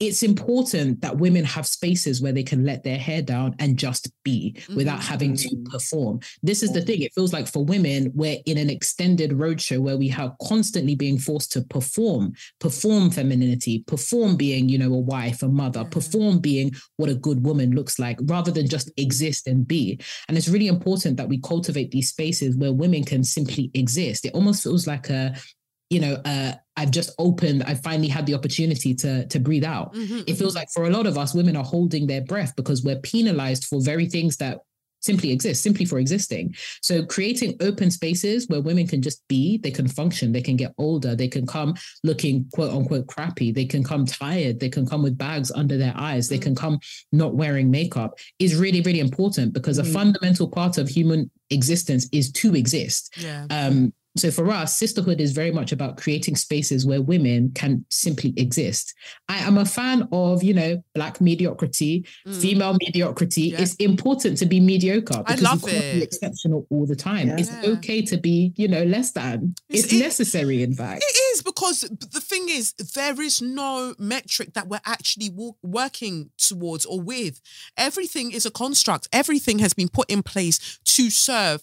It's important that women have spaces where they can let their hair down and just be without Mhm. having to Mhm. perform. This is the thing. It feels like for women, we're in an extended roadshow where we are constantly being forced to perform, perform femininity, perform being, you know, a wife, a mother, Yeah. perform being what a good woman looks like, rather than just exist and be. And it's really important that we cultivate these spaces where women can simply exist. It almost feels like a, you know, uh, I've just opened, I finally had the opportunity to to breathe out. Mhm, It feels like for a lot of us, women are holding their breath because we're penalized for very things that simply exist, simply for existing. So creating open spaces where women can just be, they can function, they can get older, they can come looking quote unquote crappy, they can come tired, they can come with bags under their eyes, they Mm. can come not wearing makeup is really, really important because a Mhm. fundamental part of human existence is to exist. Yeah. Um, so for us, sisterhood is very much about creating spaces where women can simply exist. I am a fan of, you know, black mediocrity, Mm. female mediocrity. Yeah. It's important to be mediocre I because love you can't be it. exceptional all the time. It's okay to be, you know, less than. It's- It's, it- necessary, in fact. It is because the thing is, there is no metric that we're actually wo- working towards or with. Everything is a construct. Everything has been put in place to serve,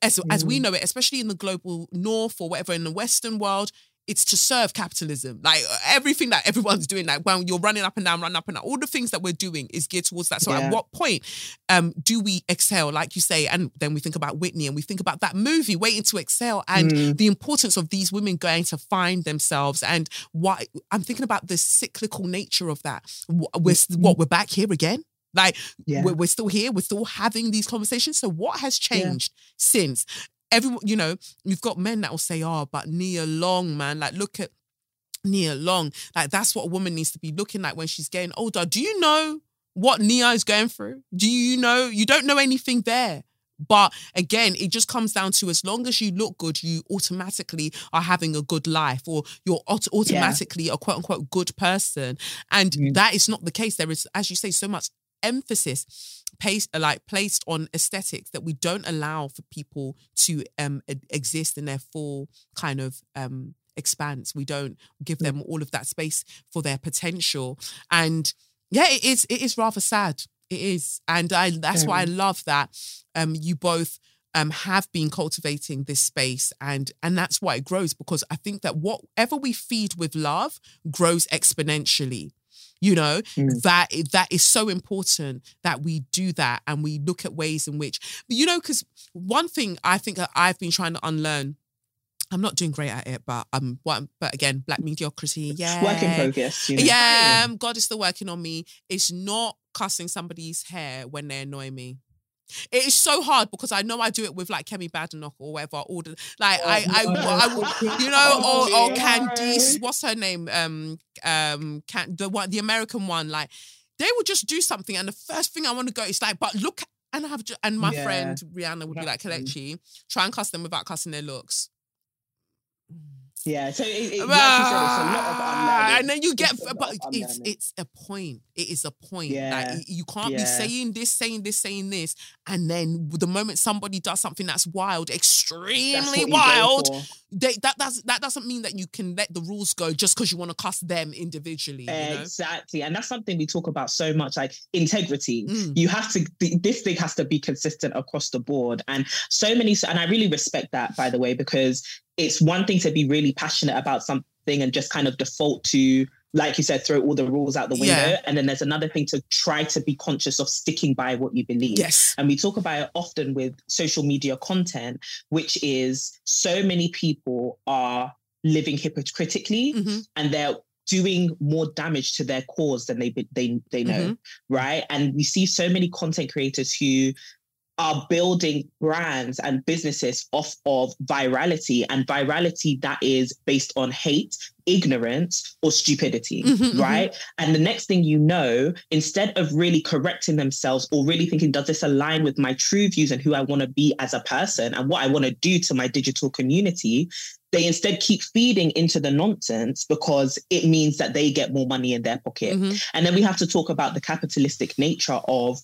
as as we Mm. know it, especially in the global north or whatever in the Western world. It's to serve capitalism. Like uh, everything that everyone's doing, like when you're running up and down, running up and down, all the things that we're doing is geared towards that. So Yeah. at what point um, do we excel, like you say? And then we think about Whitney and we think about that movie, Waiting to Exhale, and Mm. the importance of these women going to find themselves and why I'm thinking about the cyclical nature of that. We're what we're back here again. Like Yeah. we're, we're still here. We're still having these conversations. So what has changed since? Everyone, you know, you've got men that will say, "Oh, but Nia Long, man, like look at Nia Long. Like that's what a woman needs to be looking like when she's getting older." Do you know what Nia is going through? Do you know? You don't know anything there. But again, it just comes down to as long as you look good, you automatically are having a good life or you're aut- automatically a quote unquote good person. And Mm. that is not the case. There is, as you say, so much emphasis placed like placed on aesthetics that we don't allow for people to um exist in their full kind of um expanse. We don't give them all of that space for their potential. And yeah, it is it is rather sad. It is. And I that's why I love that um you both um have been cultivating this space and and that's why it grows because I think that whatever we feed with love grows exponentially. You know, Mm. that that is so important that we do that and we look at ways in which you know because one thing I think that I've been trying to unlearn I'm not doing great at it but um what but again black mediocrity yeah Work in progress. You know? yeah um, God is still working on me it's not cussing somebody's hair when they annoy me It is so hard because I know I do it with like Kemi Badenoch or whatever. All the like Oh, I, I, no. I, will- you know, Oh, or or. Candice, what's her name? Um, um, can the one, the American one. Like they will just do something, and the first thing I want to go is like, but look, and I have and my Yeah. friend Rihanna would be like. Kelechi, try and cuss them without cussing their looks. Yeah. So it, it, like you said, it's a lot of Ah, and then you get, It's but it's it's a point. It is a point. Yeah. Like you can't be saying this, saying this, saying this, and then the moment somebody does something that's wild, extremely go wild, they, that does that doesn't mean that you can let the rules go just because you want to cuss them individually. You know? Exactly. And that's something we talk about so much like integrity. Mm. You have to, this thing has to be consistent across the board. And so many, and I really respect that, by the way, because it's one thing to be really passionate about something and just kind of default to, like you said, throw all the rules out the window. Yeah. And then there's another thing to try to be conscious of sticking by what you believe. Yes. And we talk about it often with social media content, which is so many people are living hypocritically Mhm. and they're doing more damage to their cause than they they they know, Mhm. right? And we see so many content creators who are building brands and businesses off of virality and virality that is based on hate, ignorance, or stupidity, Mhm, mhm. right? And the next thing you know, instead of really correcting themselves or really thinking, does this align with my true views and who I want to be as a person and what I want to do to my digital community? They instead keep feeding into the nonsense because it means that they get more money in their pocket. Mhm. And then we have to talk about the capitalistic nature of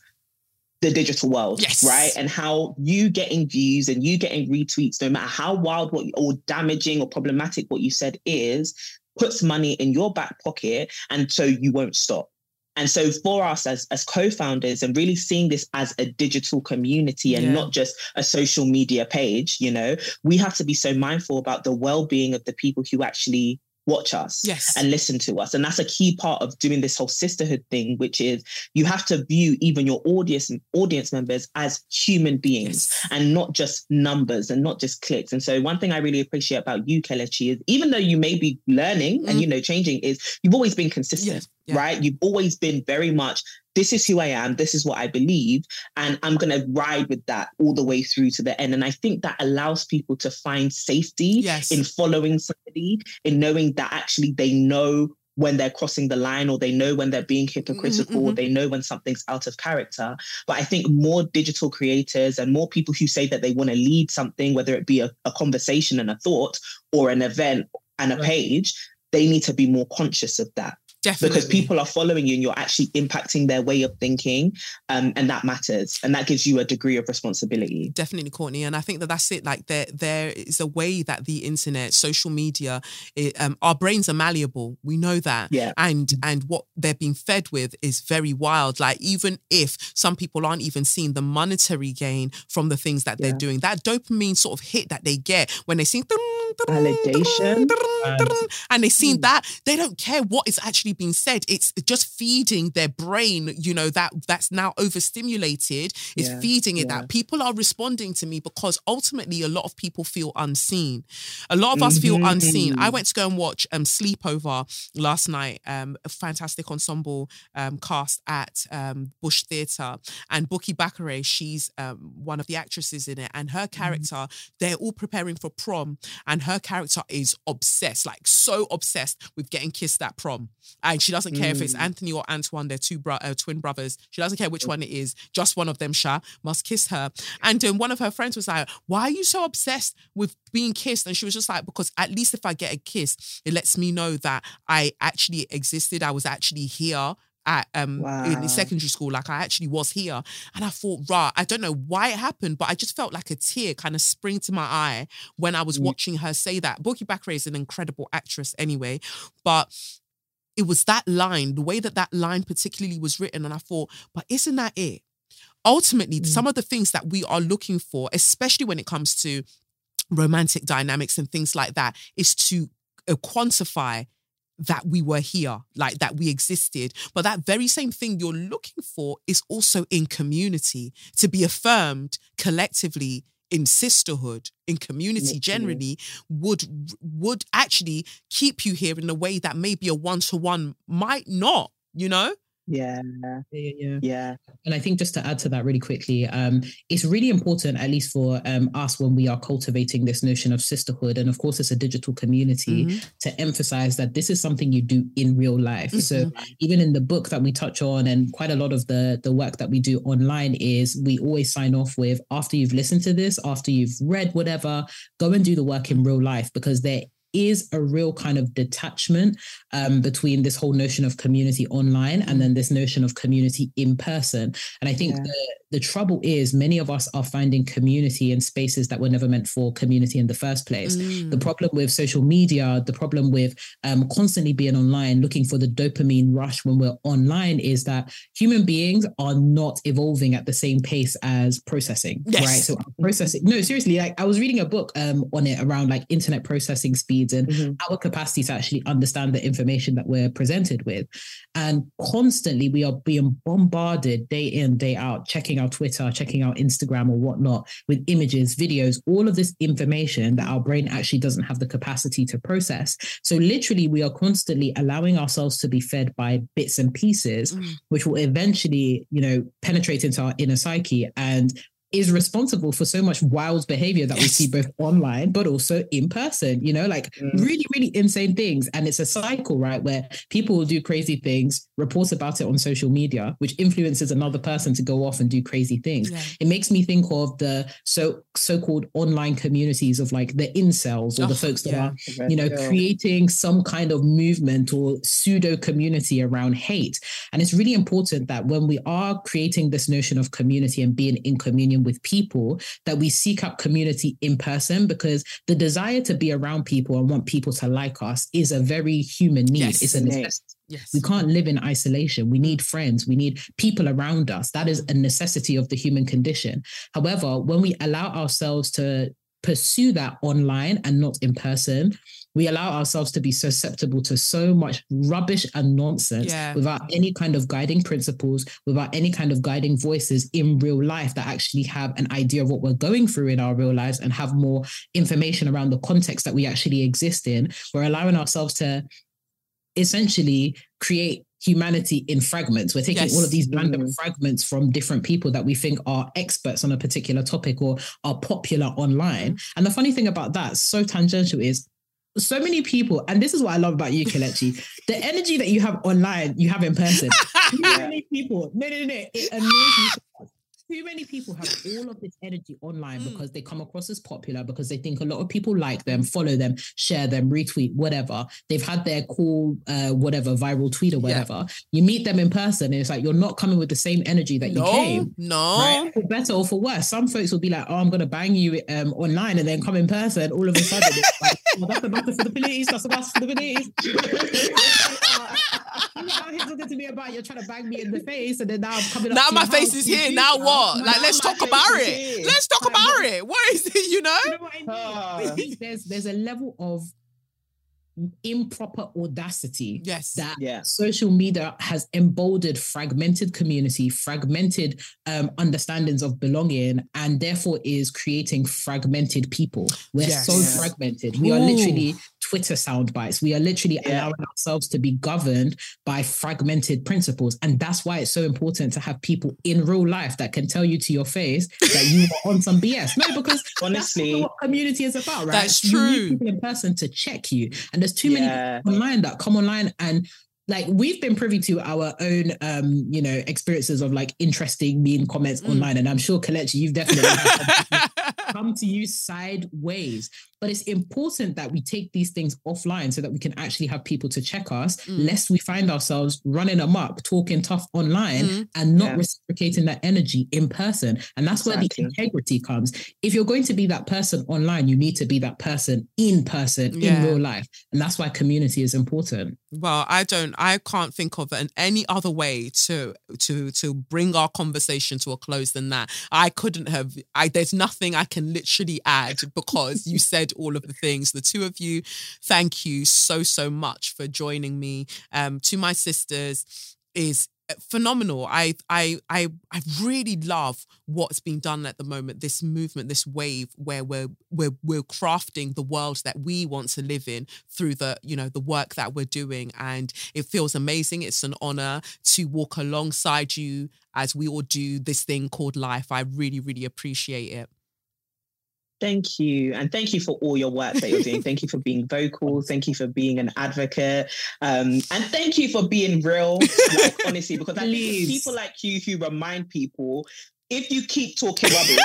the digital world, Yes. right? And how you getting views and you getting retweets, no matter how wild what or damaging or problematic what you said is, puts money in your back pocket, and so you won't stop. And so for us as, as co-founders and really seeing this as a digital community and Yeah. not just a social media page, you know, we have to be so mindful about the well-being of the people who actually watch us Yes. and listen to us. And that's a key part of doing this whole sisterhood thing, which is you have to view even your audience audience members as human beings Yes. and not just numbers and not just clicks. And so one thing I really appreciate about you, Kelechi, is even though you may be learning and Mm. you know changing, is you've always been consistent, Yes. Yeah. right? You've always been very much this is who I am, this is what I believe, and I'm gonna ride with that all the way through to the end. And I think that allows people to find safety Yes. in following somebody, in knowing that actually they know when they're crossing the line or they know when they're being hypocritical or mhm. they know when something's out of character. But I think more digital creators and more people who say that they want to lead something, whether it be a, a conversation and a thought or an event and a Right. page, they need to be more conscious of that Definitely. because people are following you and you're actually impacting their way of thinking. Um, and that matters. And that gives you a degree of responsibility. definitely courtney and i think that that's it like there there is a way that the internet social media it, um, our brains are malleable we know that Yeah. and and what they're being fed with is very wild like even if some people aren't even seeing the monetary gain from the things that they're doing that dopamine sort of hit that they get when they see Validation. and they see Mm. that they don't care what is actually being said it's just feeding their brain you know that that's now overstimulated. It's Yeah, feeding it yeah. that people are responding to me because ultimately a lot of people feel unseen. A lot of us feel Mhm. unseen. I went to go and watch um Sleepova last night um a fantastic ensemble um cast at um bush theatre. And Bukky Bakray, she's um, one of the actresses in it, and her character, they're all preparing for prom, and her character is obsessed, like so obsessed with getting kissed at prom, and she doesn't care if it's Mm. Anthony or Antoine, they're two bro- uh, twin brothers. She doesn't care which one it is, just one of them, Sha, must kiss her. And um, one of her friends was like, "Why are you so obsessed with being kissed?" And she was just like, "Because at least if I get a kiss, it lets me know that I actually existed, I was actually here." At um in secondary school, like I actually was here, and I thought, rah, I don't know why it happened, but I just felt like a tear kind of spring to my eye when I was Mm. watching her say that. Bukky Bakray is an incredible actress anyway, but it was that line, the way that that line particularly was written, and I thought, but isn't that it? Ultimately, Mm. some of the things that we are looking for, especially when it comes to romantic dynamics and things like that, is to uh, quantify that we were here, like that we existed. But that very same thing you're looking for is also in community to be affirmed collectively in sisterhood in community Literally. generally would would actually keep you here in a way that maybe a one-to-one might not you know Yeah. Yeah, yeah. Yeah. And I think just to add to that really quickly, um, it's really important, at least for um, us, when we are cultivating this notion of sisterhood, and of course, it's a digital community, Mhm. to emphasize that this is something you do in real life. So even in the book that we touch on, and quite a lot of the the work that we do online is we always sign off with after you've listened to this, after you've read whatever, go and do the work in real life because there is a real kind of detachment um, between this whole notion of community online and then this notion of community in person. And I think Yeah. the, the trouble is many of us are finding community in spaces that were never meant for community in the first place. Mm. The problem with social media, the problem with um, constantly being online, looking for the dopamine rush when we're online, is that human beings are not evolving at the same pace as processing. Yes. Right. So processing. No, seriously. Like I was reading a book um, on it around like internet processing speeds and Mhm. our capacity to actually understand the information that we're presented with. And constantly we are being bombarded day in, day out, checking our Twitter, checking our Instagram or whatnot with images, videos, all of this information that our brain actually doesn't have the capacity to process. So literally we are constantly allowing ourselves to be fed by bits and pieces, Mm. which will eventually, you know, penetrate into our inner psyche and is responsible for so much wild behavior that we see both online but also in person you know like Mm. really really insane things and it's a cycle right where people will do crazy things report about it on social media which influences another person to go off and do crazy things Yeah. it makes me think of the so so-called online communities of like the incels or the Oh, folks that yeah. are you know, creating some kind of movement or pseudo community around hate. And it's really important that when we are creating this notion of community and being in communion with people, that we seek out community in person because the desire to be around people and want people to like us is a very human need. Yes. It's a Yes. necessity. Yes. We can't live in isolation. We need friends. We need people around us. That is a necessity of the human condition. However, when we allow ourselves to pursue that online and not in person, we allow ourselves to be susceptible to so much rubbish and nonsense Yeah. without any kind of guiding principles, without any kind of guiding voices in real life that actually have an idea of what we're going through in our real lives and have more information around the context that we actually exist in. We're allowing ourselves to essentially create humanity in fragments. We're taking Yes. all of these random Mm. fragments from different people that we think are experts on a particular topic or are popular online. And the funny thing about that, so tangential, is so many people, and this is what I love about you, Kelechi, the energy that you have online, you have in person. Too many people, no, no, no, it annoys me. Too many people have all of this energy online Mm. because they come across as popular, because they think a lot of people like them, follow them, share them, retweet, whatever. They've had their cool, uh, whatever, viral tweet or Yeah. whatever. You meet them in person, and it's like you're not coming with the same energy that you came. no. Right? For better or for worse. Some folks will be like, oh, I'm going to bang you um, online and then come in person. All of a sudden, it's like, oh, that's a matter for the police. That's a matter for the police. You're out here talking to me about you're trying to bang me in the face, and then now I'm coming Now to my face house is here. Now now. what? Now Like, let's talk about it. here. Let's talk Like, about it. What is it? You know? You know what I mean? I think there's there's a level of improper audacity Yes. that Yeah. social media has emboldened fragmented community, fragmented um, understandings of belonging, and therefore is creating fragmented people. We're Yes. so Yeah. fragmented. We are literally Twitter sound bites. We are literally Yeah. allowing ourselves to be governed by fragmented principles. And that's why it's so important to have people in real life that can tell you to your face that you are on some BS. No, because Honestly, also what community is about, right? That's You true. people in person to check you. And there's too many Yeah. people online that come online and like we've been privy to our own um you know experiences of like interesting mean comments Mm. online and i'm sure Kelechi, you've definitely come to you sideways but it's important that we take these things offline so that we can actually have people to check us Mm. lest we find ourselves running amok talking tough online Mm. and not Yeah. reciprocating that energy in person and that's where the integrity comes if you're going to be that person online you need to be that person in person Yeah. in real life and that's why community is important Well, I don't. I can't think of an, any other way to to to bring our conversation to a close than that. I couldn't have. I there's nothing I can literally add because you said all of the things. The two of you, thank you so so much for joining me. Um, to my sisters, is phenomenal. I I I I really love what's being done at the moment. This movement, this wave, where we're we're we're crafting the world that we want to live in through the you know the work that we're doing, and it feels amazing. It's an honor to walk alongside you as we all do this thing called life. I really really appreciate it. Thank you. And thank you for all your work that you're doing. thank you for being vocal. Thank you for being an advocate. Um, and thank you for being real, like, honestly, because I think people like you who remind people if you keep talking rubbish,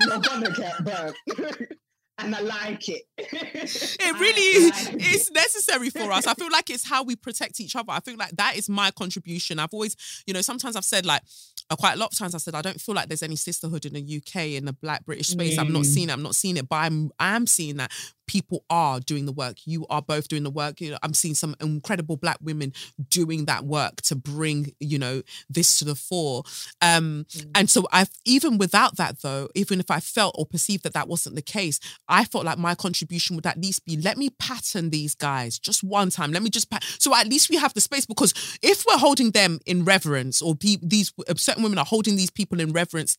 you're gonna get burnt. and I like it. it really is. Like it's it. necessary for us. I feel like it's how we protect each other. I feel like that is my contribution. I've always, you know, sometimes I've said like, uh, quite a lot of times I said I don't feel like there's any sisterhood in the UK in the Black British space. Mm. I'm not seeing it. I'm not seeing it, but I'm I am seeing that people are doing the work. You are both doing the work. You know, I'm seeing some incredible black women doing that work to bring, you know, this to the fore. Um, mm. And so I've, even without that though, even if I felt or perceived that that wasn't the case, I felt like my contribution would at least be, let me pattern these guys just one time. Let me just, pat- so at least we have the space because if we're holding them in reverence or pe- these certain women are holding these people in reverence,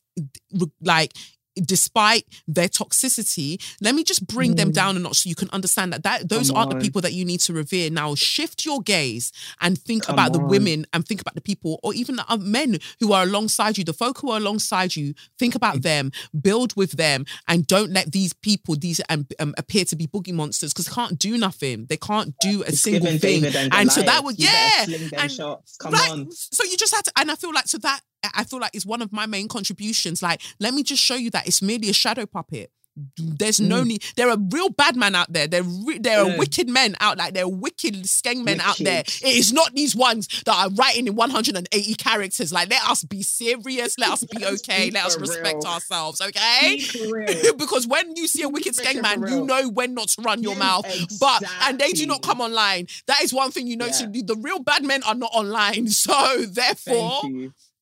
like despite their toxicity let me just bring mm. them down a notch so you can understand that that those Come aren't on. the people that you need to revere now shift your gaze and think Come about on. the women and think about the people or even the men who are alongside you the folk who are alongside you think about mm. them build with them and don't let these people these um, um appear to be boogie monsters because they can't do nothing they can't do a it's single thing and, and so that was yeah and, Come right, on. so you just had to and I feel like so that I feel like it's one of my main contributions. Like, let me just show you that it's merely a shadow puppet. There's mm. no need. There are real bad men out there. There, re- there yeah. are wicked men out like there are wicked skeng men wicked. out there. It is not these ones that are writing in 180 characters. Like, let us be serious. Let us be okay. let us respect real. ourselves. Okay, because when you see a wicked skeng man, you know when not to run your mouth. Exactly. But and they do not come online. That is one thing you know. Yeah. the real bad men are not online. So therefore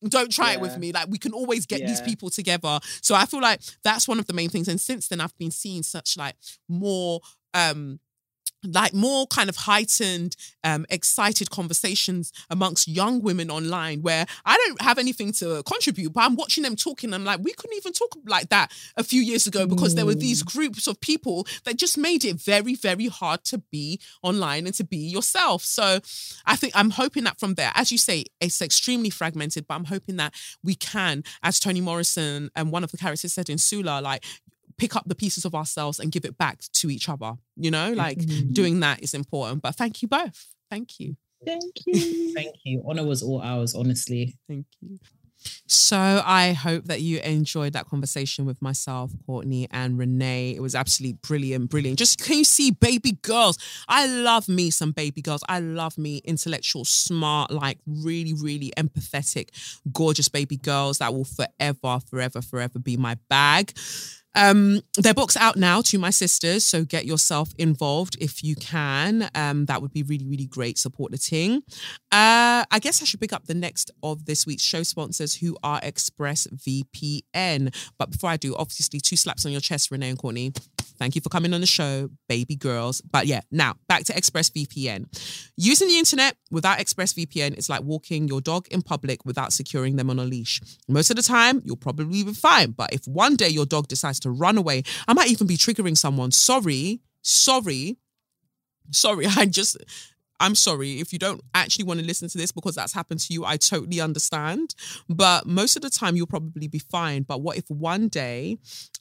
don't try yeah. it with me. Like we can always get yeah. these people together. So I feel like that's one of the main things. And since then, I've been seeing such like more um like more kind of heightened um excited conversations amongst young women online where i don't have anything to contribute but i'm watching them talking i'm like we couldn't even talk like that a few years ago because mm. there were these mm. groups of people that just made it very very hard to be online and to be yourself so i think i'm hoping that from there as you say it's extremely fragmented but i'm hoping that we can as toni morrison and one of the characters said in sula like pick up the pieces of ourselves and give it back to each other. You know, like mm-hmm. doing that is important. But thank you both. Thank you. Thank you. thank you. Honor was all ours, honestly. Thank you. So I hope that you enjoyed that conversation with myself, Courtney, and Renee. It was absolutely brilliant, brilliant. Just can you see baby girls? I love me some baby girls. I love me intellectual, smart, like really, really empathetic, gorgeous baby girls that will forever, forever, forever be my bag. Um, their book's out now to my sisters, so get yourself involved if you can. Um, that would be really, really great. Support the ting. Uh, I guess I should pick up the next of this week's show sponsors, who are ExpressVPN. But before I do, obviously, two slaps on your chest, Renee and Courtney. Thank you for coming on the show, baby girls. But yeah, now back to ExpressVPN. Using the internet without ExpressVPN is like walking your dog in public without securing them on a leash. Most of the time, you'll probably be fine. But if one day your dog decides to run away, I might even be triggering someone. Sorry, sorry, sorry. I just I'm sorry if you don't actually want to listen to this because that's happened to you. I totally understand. But most of the time, you'll probably be fine. But what if one day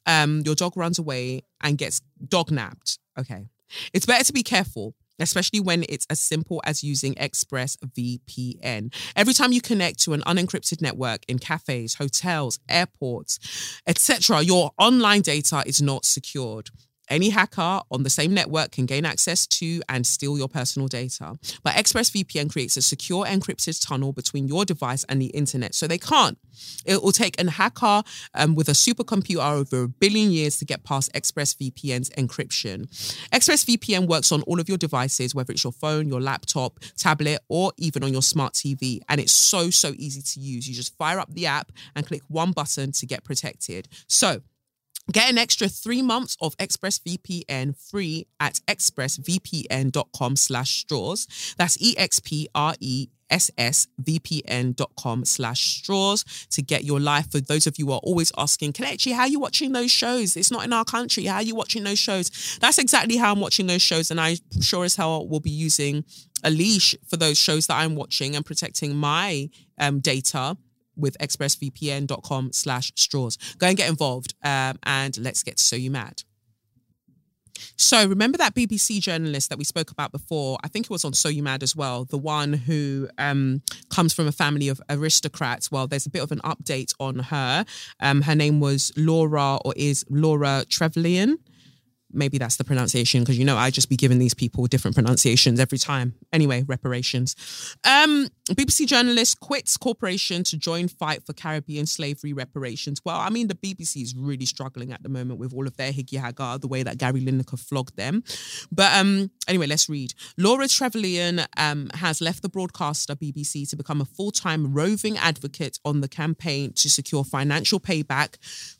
um, your dog runs away and gets dog napped? Okay. It's better to be careful especially when it's as simple as using ExpressVPN. Every time you connect to an unencrypted network in cafes, hotels, airports, etc., your online data is not secured. Any hacker on the same network can gain access to and steal your personal data. But ExpressVPN creates a secure encrypted tunnel between your device and the internet, so they can't. It will take a hacker um, with a supercomputer over a billion years to get past ExpressVPN's encryption. ExpressVPN works on all of your devices, whether it's your phone, your laptop, tablet, or even on your smart TV. And it's so, so easy to use. You just fire up the app and click one button to get protected. So, Get an extra three months of ExpressVPN free at expressvpn.com slash straws. That's E-X-P-R-E ssvpn.com slash straws to get your life. For those of you who are always asking Kelechi how are you watching those shows? It's not in our country. How are you watching those shows? That's exactly how i'm watching those shows and i sure as hell will be using a leash for those shows that i'm watching and protecting my um, data with expressvpn.com slash straws. Go and get involved um, and let's get So You Mad. So remember that BBC journalist that we spoke about before? I think it was on So You Mad as well. The one who um, comes from a family of aristocrats. Well, there's a bit of an update on her. Um, her name was Laura, or is Laura Trevelyan maybe that's the pronunciation because you know I just be giving these people different pronunciations every time. Anyway, reparations. Um, BBC journalist quits corporation to join fight for Caribbean slavery reparations. Well, I mean the BBC is really struggling at the moment with all of their higgy haga, the way that Gary Lineker flogged them. But um, anyway, let's read. Laura Trevelyan um, has left the broadcaster BBC to become a full-time roving advocate on the campaign to secure financial payback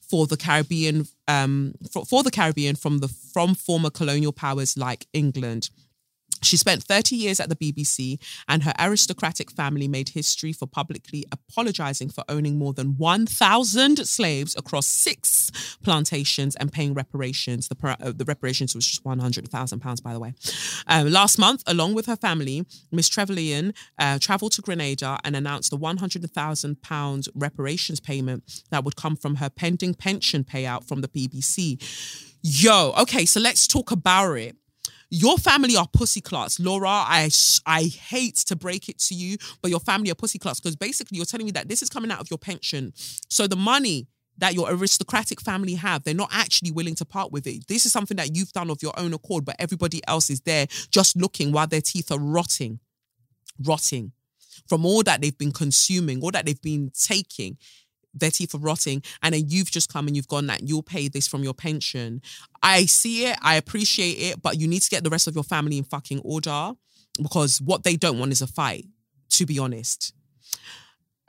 for the Caribbean um, for, for the Caribbean from the from former colonial powers like England. She spent 30 years at the BBC, and her aristocratic family made history for publicly apologizing for owning more than 1,000 slaves across six plantations and paying reparations. The, uh, the reparations was just 100,000 pounds, by the way. Um, last month, along with her family, Miss Trevelyan uh, traveled to Grenada and announced the 100,000 pounds reparations payment that would come from her pending pension payout from the BBC. Yo, okay, so let's talk about it your family are pussy class, Laura. I I hate to break it to you, but your family are pussy class because basically you're telling me that this is coming out of your pension. So the money that your aristocratic family have, they're not actually willing to part with it. This is something that you've done of your own accord, but everybody else is there just looking while their teeth are rotting, rotting from all that they've been consuming, all that they've been taking their teeth are rotting and then you've just come and you've gone that you'll pay this from your pension. I see it, I appreciate it, but you need to get the rest of your family in fucking order because what they don't want is a fight, to be honest.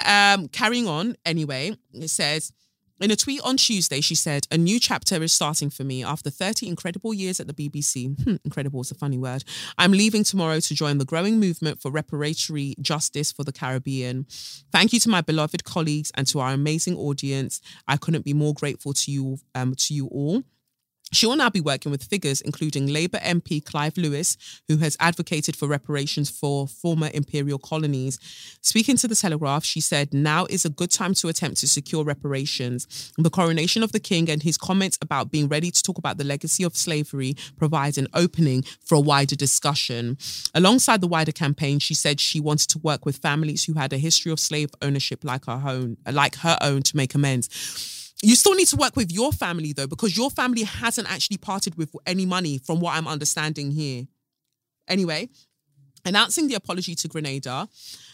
Um, carrying on anyway, it says in a tweet on Tuesday, she said, A new chapter is starting for me. After 30 incredible years at the BBC, hmm, incredible is a funny word, I'm leaving tomorrow to join the growing movement for reparatory justice for the Caribbean. Thank you to my beloved colleagues and to our amazing audience. I couldn't be more grateful to you, um, to you all. She will now be working with figures including Labour MP Clive Lewis, who has advocated for reparations for former imperial colonies. Speaking to the Telegraph, she said, Now is a good time to attempt to secure reparations. The coronation of the king and his comments about being ready to talk about the legacy of slavery provides an opening for a wider discussion. Alongside the wider campaign, she said she wanted to work with families who had a history of slave ownership like her own, like her own to make amends you still need to work with your family though, because your family hasn't actually parted with any money from what I'm understanding here. Anyway, announcing the apology to Grenada,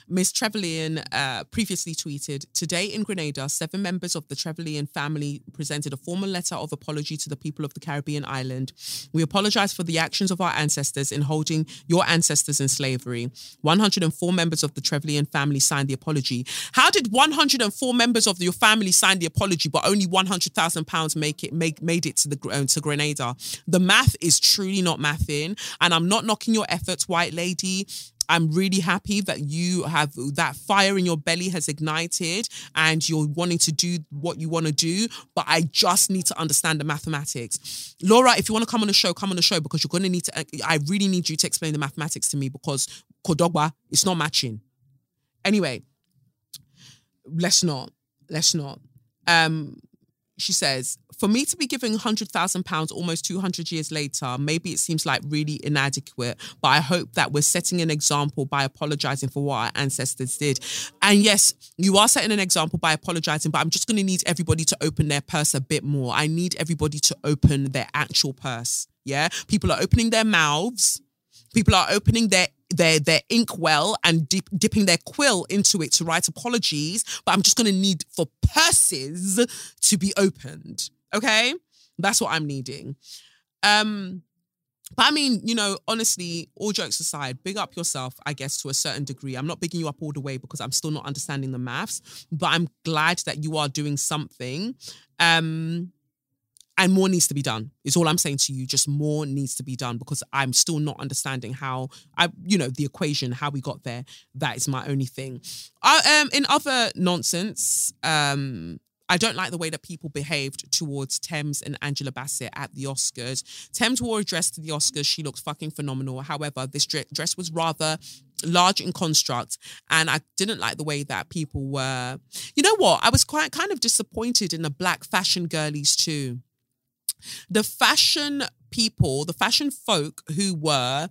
Ms. Trevelyan uh, previously tweeted Today in Grenada, seven members of the Trevelyan family presented a formal letter of apology to the people of the Caribbean island. We apologize for the actions of our ancestors in holding your ancestors in slavery. 104 members of the Trevelyan family signed the apology. How did 104 members of your family sign the apology, but only 100,000 pounds make it make made it to the uh, to Grenada? The math is truly not mathing, and I'm not knocking your efforts, white lady. I'm really happy that you have that fire in your belly has ignited and you're wanting to do what you want to do. But I just need to understand the mathematics. Laura, if you want to come on the show, come on the show because you're going to need to, I really need you to explain the mathematics to me because Kodogba, it's not matching. Anyway, let's not, let's not. Um, she says, for me to be giving £100,000 almost 200 years later, maybe it seems like really inadequate, but I hope that we're setting an example by apologizing for what our ancestors did. And yes, you are setting an example by apologizing, but I'm just going to need everybody to open their purse a bit more. I need everybody to open their actual purse. Yeah. People are opening their mouths. People are opening their their their inkwell and dip, dipping their quill into it to write apologies but i'm just going to need for purses to be opened Okay. That's what I'm needing. Um, but I mean, you know, honestly, all jokes aside, big up yourself, I guess, to a certain degree. I'm not bigging you up all the way because I'm still not understanding the maths, but I'm glad that you are doing something. Um, and more needs to be done is all i'm saying to you just more needs to be done because i'm still not understanding how i you know the equation how we got there that is my only thing uh, um in other nonsense um I don't like the way that people behaved towards Tems and Angela Bassett at the Oscars. Tems wore a dress to the Oscars. She looked fucking phenomenal. However, this dress was rather large in construct and I didn't like the way that people were you know what I was quite kind of disappointed in the black fashion girlies too the fashion people, the fashion folk who were,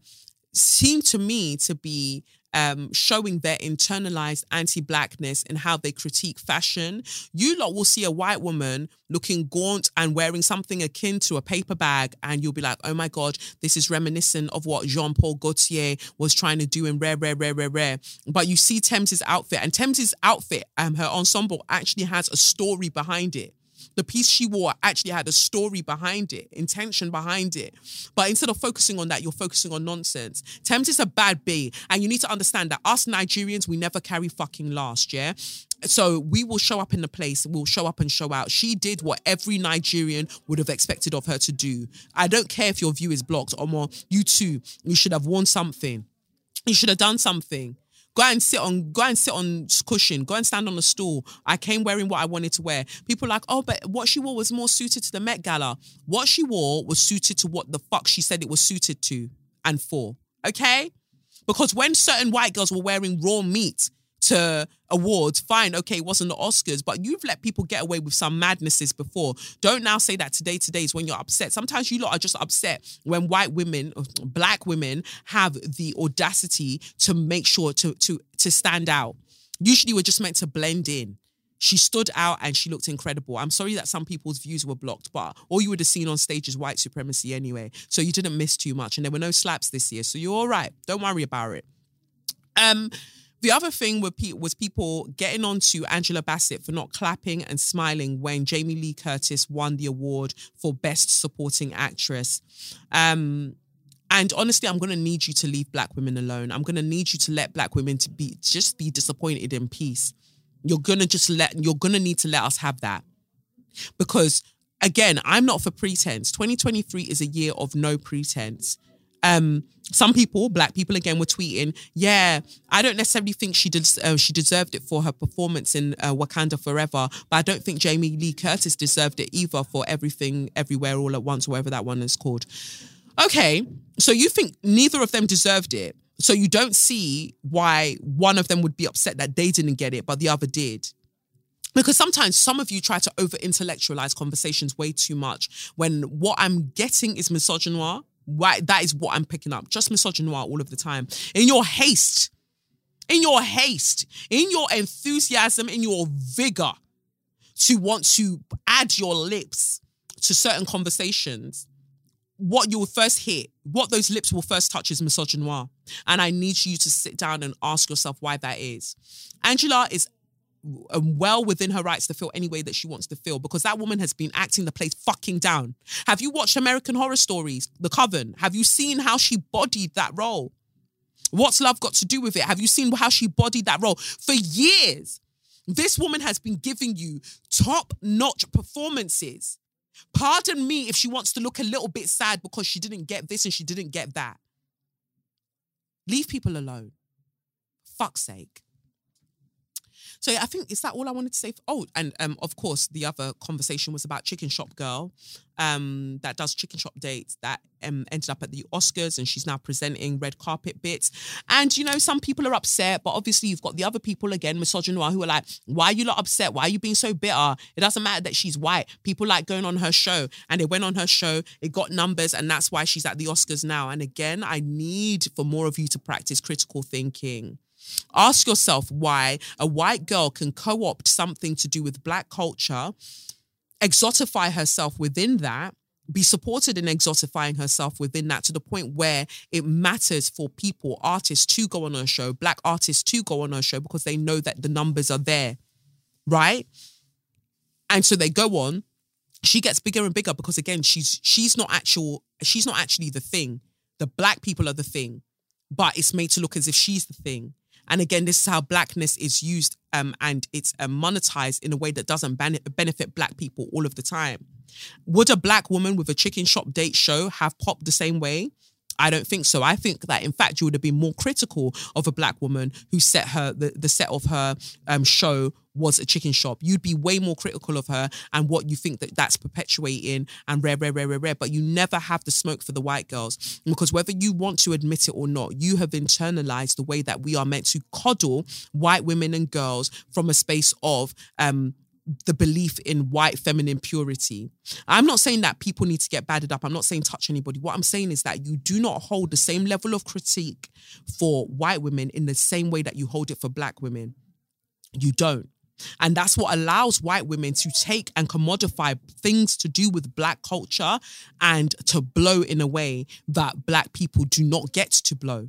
seemed to me to be um, showing their internalized anti-blackness and how they critique fashion. You lot will see a white woman looking gaunt and wearing something akin to a paper bag, and you'll be like, "Oh my god, this is reminiscent of what Jean Paul Gaultier was trying to do in Rare, Rare, Rare, Rare, Rare." But you see Tems's outfit, and Tems's outfit, um, her ensemble actually has a story behind it the piece she wore actually had a story behind it, intention behind it. But instead of focusing on that, you're focusing on nonsense. Tems is a bad bee. And you need to understand that us Nigerians, we never carry fucking last, yeah? So we will show up in the place, we'll show up and show out. She did what every Nigerian would have expected of her to do. I don't care if your view is blocked or more, you too, you should have worn something. You should have done something. Go and sit on, go and sit on cushion. Go and stand on a stool. I came wearing what I wanted to wear. People like, oh, but what she wore was more suited to the Met Gala. What she wore was suited to what the fuck she said it was suited to and for. Okay? Because when certain white girls were wearing raw meat to awards, fine, okay, it wasn't the Oscars, but you've let people get away with some madnesses before. Don't now say that today, today is when you're upset. Sometimes you lot are just upset when white women, black women have the audacity to make sure to to to stand out. Usually we're just meant to blend in. She stood out and she looked incredible. I'm sorry that some people's views were blocked, but all you would have seen on stage is white supremacy anyway. So you didn't miss too much. And there were no slaps this year. So you're all right. Don't worry about it. Um, the other thing was people getting on to Angela Bassett for not clapping and smiling when Jamie Lee Curtis won the award for Best Supporting Actress. Um, and honestly, I'm gonna need you to leave black women alone. I'm gonna need you to let black women to be just be disappointed in peace. You're gonna just let you're gonna need to let us have that. Because again, I'm not for pretense. 2023 is a year of no pretense um, some people, black people again, were tweeting, "Yeah, I don't necessarily think she did. Uh, she deserved it for her performance in uh, Wakanda Forever, but I don't think Jamie Lee Curtis deserved it either for Everything, Everywhere, All at Once, whatever that one is called." Okay, so you think neither of them deserved it, so you don't see why one of them would be upset that they didn't get it, but the other did because sometimes some of you try to over intellectualize conversations way too much when what I'm getting is misogynoir why that is what I'm picking up. Just misogynoir all of the time. In your haste, in your haste, in your enthusiasm, in your vigor to want to add your lips to certain conversations, what you will first hear, what those lips will first touch is misogynoir. And I need you to sit down and ask yourself why that is. Angela is Um, well within her rights to feel any way that she wants to feel because that woman has been acting the place fucking down. Have you watched American Horror Stories, The Coven? Have you seen how she bodied that role? What's love got to do with it? Have you seen how she bodied that role? For years, this woman has been giving you top notch performances. Pardon me if she wants to look a little bit sad because she didn't get this and she didn't get that. Leave people alone. Fuck's sake. So yeah, I think is that all I wanted to say. For, oh, and um, of course, the other conversation was about Chicken Shop Girl, um, that does chicken shop dates that um, ended up at the Oscars, and she's now presenting red carpet bits. And you know, some people are upset, but obviously you've got the other people again, misogynoir, who are like, "Why are you not upset? Why are you being so bitter? It doesn't matter that she's white. People like going on her show, and they went on her show, it got numbers, and that's why she's at the Oscars now. And again, I need for more of you to practice critical thinking. Ask yourself why a white girl can co opt something to do with black culture, exotify herself within that, be supported in exotifying herself within that to the point where it matters for people, artists to go on a show, black artists to go on a show because they know that the numbers are there, right? And so they go on. She gets bigger and bigger because again, she's she's not actual, she's not actually the thing. The black people are the thing, but it's made to look as if she's the thing. And again, this is how blackness is used um, and it's um, monetized in a way that doesn't benefit black people all of the time. Would a black woman with a chicken shop date show have popped the same way? I don't think so. I think that in fact you would have been more critical of a black woman who set her the, the set of her um, show was a chicken shop. You'd be way more critical of her and what you think that that's perpetuating and rare, rare, rare, rare, rare. But you never have the smoke for the white girls because whether you want to admit it or not, you have internalized the way that we are meant to coddle white women and girls from a space of um the belief in white feminine purity. I'm not saying that people need to get badded up. I'm not saying touch anybody. What I'm saying is that you do not hold the same level of critique for white women in the same way that you hold it for black women. You don't. And that's what allows white women to take and commodify things to do with black culture and to blow in a way that black people do not get to blow.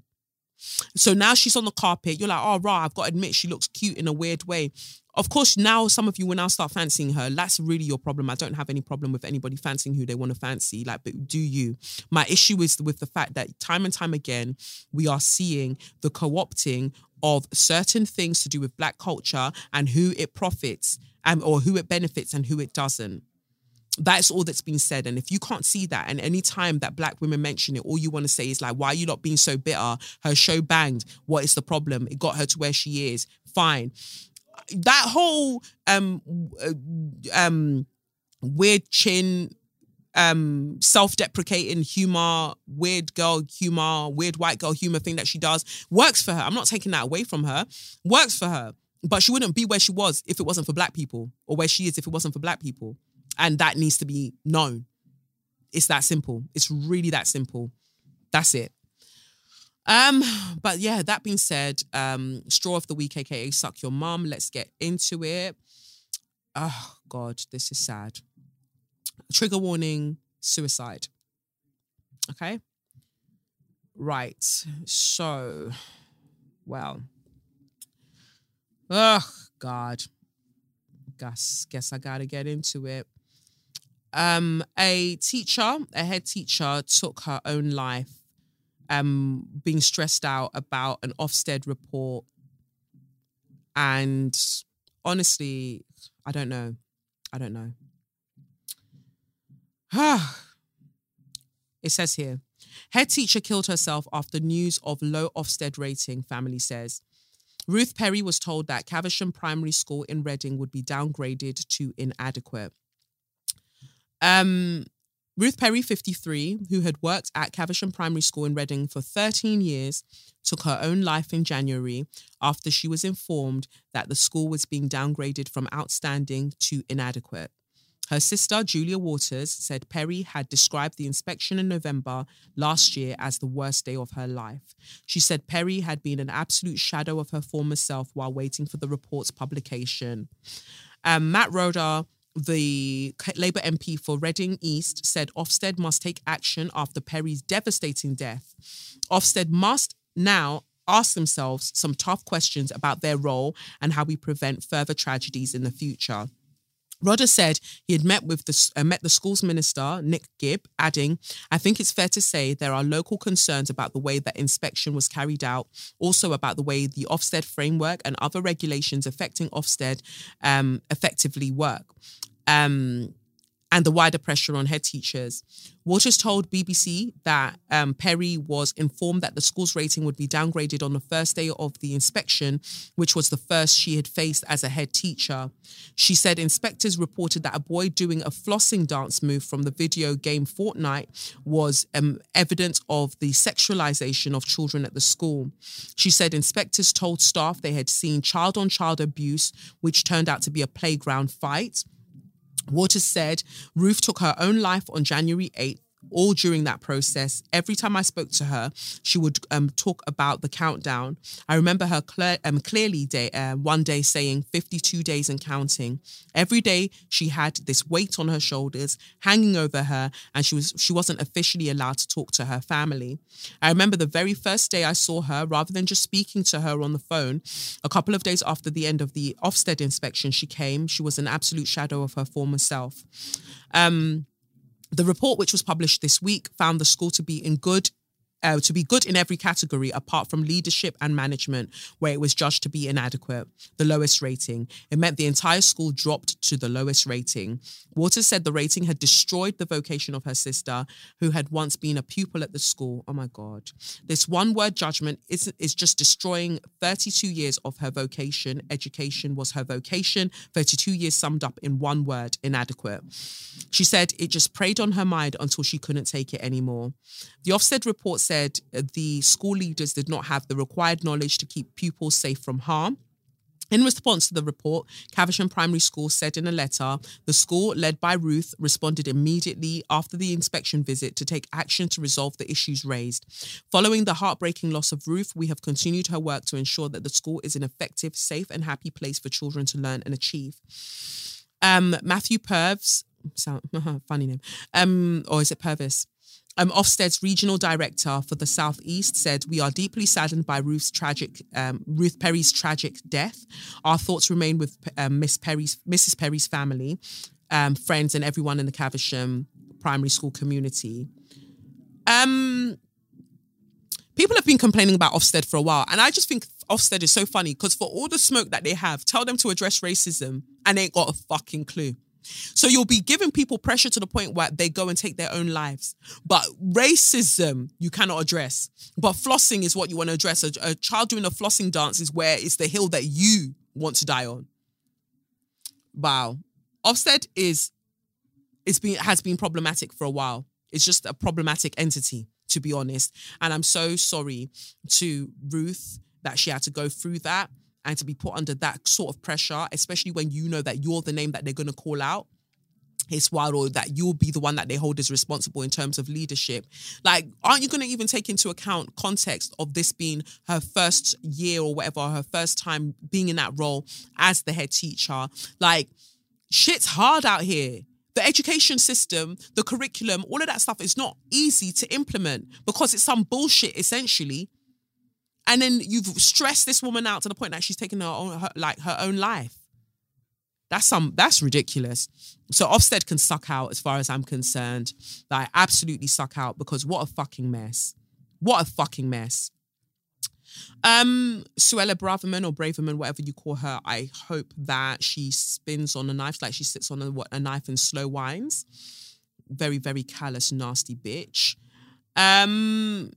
So now she's on the carpet. You're like, oh, I've got to admit she looks cute in a weird way. Of course, now some of you will now start fancying her. That's really your problem. I don't have any problem with anybody fancying who they want to fancy. Like, but do you? My issue is with the fact that time and time again, we are seeing the co opting of certain things to do with black culture and who it profits and or who it benefits and who it doesn't. That's all that's been said. And if you can't see that, and any time that black women mention it, all you want to say is like, why are you not being so bitter? Her show banged. What is the problem? It got her to where she is. Fine that whole um uh, um weird chin um self-deprecating humor weird girl humor weird white girl humor thing that she does works for her i'm not taking that away from her works for her but she wouldn't be where she was if it wasn't for black people or where she is if it wasn't for black people and that needs to be known it's that simple it's really that simple that's it um, but yeah, that being said, um, straw of the week, aka suck your mum. Let's get into it. Oh God, this is sad. Trigger warning: suicide. Okay. Right. So, well. Oh God. Guess guess I gotta get into it. Um, a teacher, a head teacher, took her own life um, being stressed out about an Ofsted report. And honestly, I don't know. I don't know. it says here head teacher killed herself after news of low Ofsted rating, family says. Ruth Perry was told that Caversham Primary School in Reading would be downgraded to inadequate. Um, Ruth Perry, 53, who had worked at Caversham Primary School in Reading for 13 years, took her own life in January after she was informed that the school was being downgraded from outstanding to inadequate. Her sister, Julia Waters, said Perry had described the inspection in November last year as the worst day of her life. She said Perry had been an absolute shadow of her former self while waiting for the report's publication. Um, Matt Rodda the Labour MP for Reading East said Ofsted must take action after Perry's devastating death. Ofsted must now ask themselves some tough questions about their role and how we prevent further tragedies in the future. Rodda said he had met with the uh, met the school's minister Nick Gibb, adding, "I think it's fair to say there are local concerns about the way that inspection was carried out, also about the way the Ofsted framework and other regulations affecting Ofsted um, effectively work." Um, and the wider pressure on head teachers. Waters told BBC that um, Perry was informed that the school's rating would be downgraded on the first day of the inspection, which was the first she had faced as a head teacher. She said inspectors reported that a boy doing a flossing dance move from the video game Fortnite was um, evidence of the sexualization of children at the school. She said inspectors told staff they had seen child on child abuse, which turned out to be a playground fight. Waters said Ruth took her own life on January 8th all during that process. Every time I spoke to her, she would um, talk about the countdown. I remember her um, clearly day, uh, one day saying 52 days and counting. Every day she had this weight on her shoulders hanging over her and she was she wasn't officially allowed to talk to her family. I remember the very first day I saw her, rather than just speaking to her on the phone, a couple of days after the end of the Ofsted inspection, she came. She was an absolute shadow of her former self. Um, the report, which was published this week, found the school to be in good uh, to be good in every category apart from leadership and management, where it was judged to be inadequate, the lowest rating. It meant the entire school dropped to the lowest rating. Waters said the rating had destroyed the vocation of her sister, who had once been a pupil at the school. Oh my God. This one word judgment is, is just destroying 32 years of her vocation. Education was her vocation. 32 years summed up in one word inadequate. She said it just preyed on her mind until she couldn't take it anymore. The Ofsted report said the school leaders did not have the required knowledge to keep pupils safe from harm. In response to the report, Caversham Primary School said in a letter, the school, led by Ruth, responded immediately after the inspection visit to take action to resolve the issues raised. Following the heartbreaking loss of Ruth, we have continued her work to ensure that the school is an effective, safe, and happy place for children to learn and achieve. Um, Matthew Purves, sound funny name, um, or is it Purvis? Um, Ofsted's regional director for the Southeast said, "We are deeply saddened by Ruth's tragic, um, Ruth Perry's tragic death. Our thoughts remain with um, Miss Perry's, Mrs. Perry's family, um, friends, and everyone in the Caversham primary school community." Um, people have been complaining about Ofsted for a while, and I just think Ofsted is so funny because for all the smoke that they have, tell them to address racism, and they ain't got a fucking clue. So you'll be giving people pressure to the point where they go and take their own lives. But racism, you cannot address. But flossing is what you want to address. A, a child doing a flossing dance is where it's the hill that you want to die on. Wow. Ofsted is it's been has been problematic for a while. It's just a problematic entity, to be honest. And I'm so sorry to Ruth that she had to go through that and to be put under that sort of pressure, especially when you know that you're the name that they're going to call out. It's wild, or that you'll be the one that they hold as responsible in terms of leadership. Like, aren't you going to even take into account context of this being her first year or whatever, her first time being in that role as the head teacher? Like, shit's hard out here the education system, the curriculum, all of that stuff is not easy to implement because it's some bullshit essentially and then you've stressed this woman out to the point that she's taking her own her, like her own life. That's some that's ridiculous. So Ofsted can suck out as far as I'm concerned. Like absolutely suck out because what a fucking mess. What a fucking mess. Um, Suella Braverman or Braverman, whatever you call her, I hope that she spins on a knife, like she sits on a, a knife and slow winds. Very, very callous, nasty bitch. Um,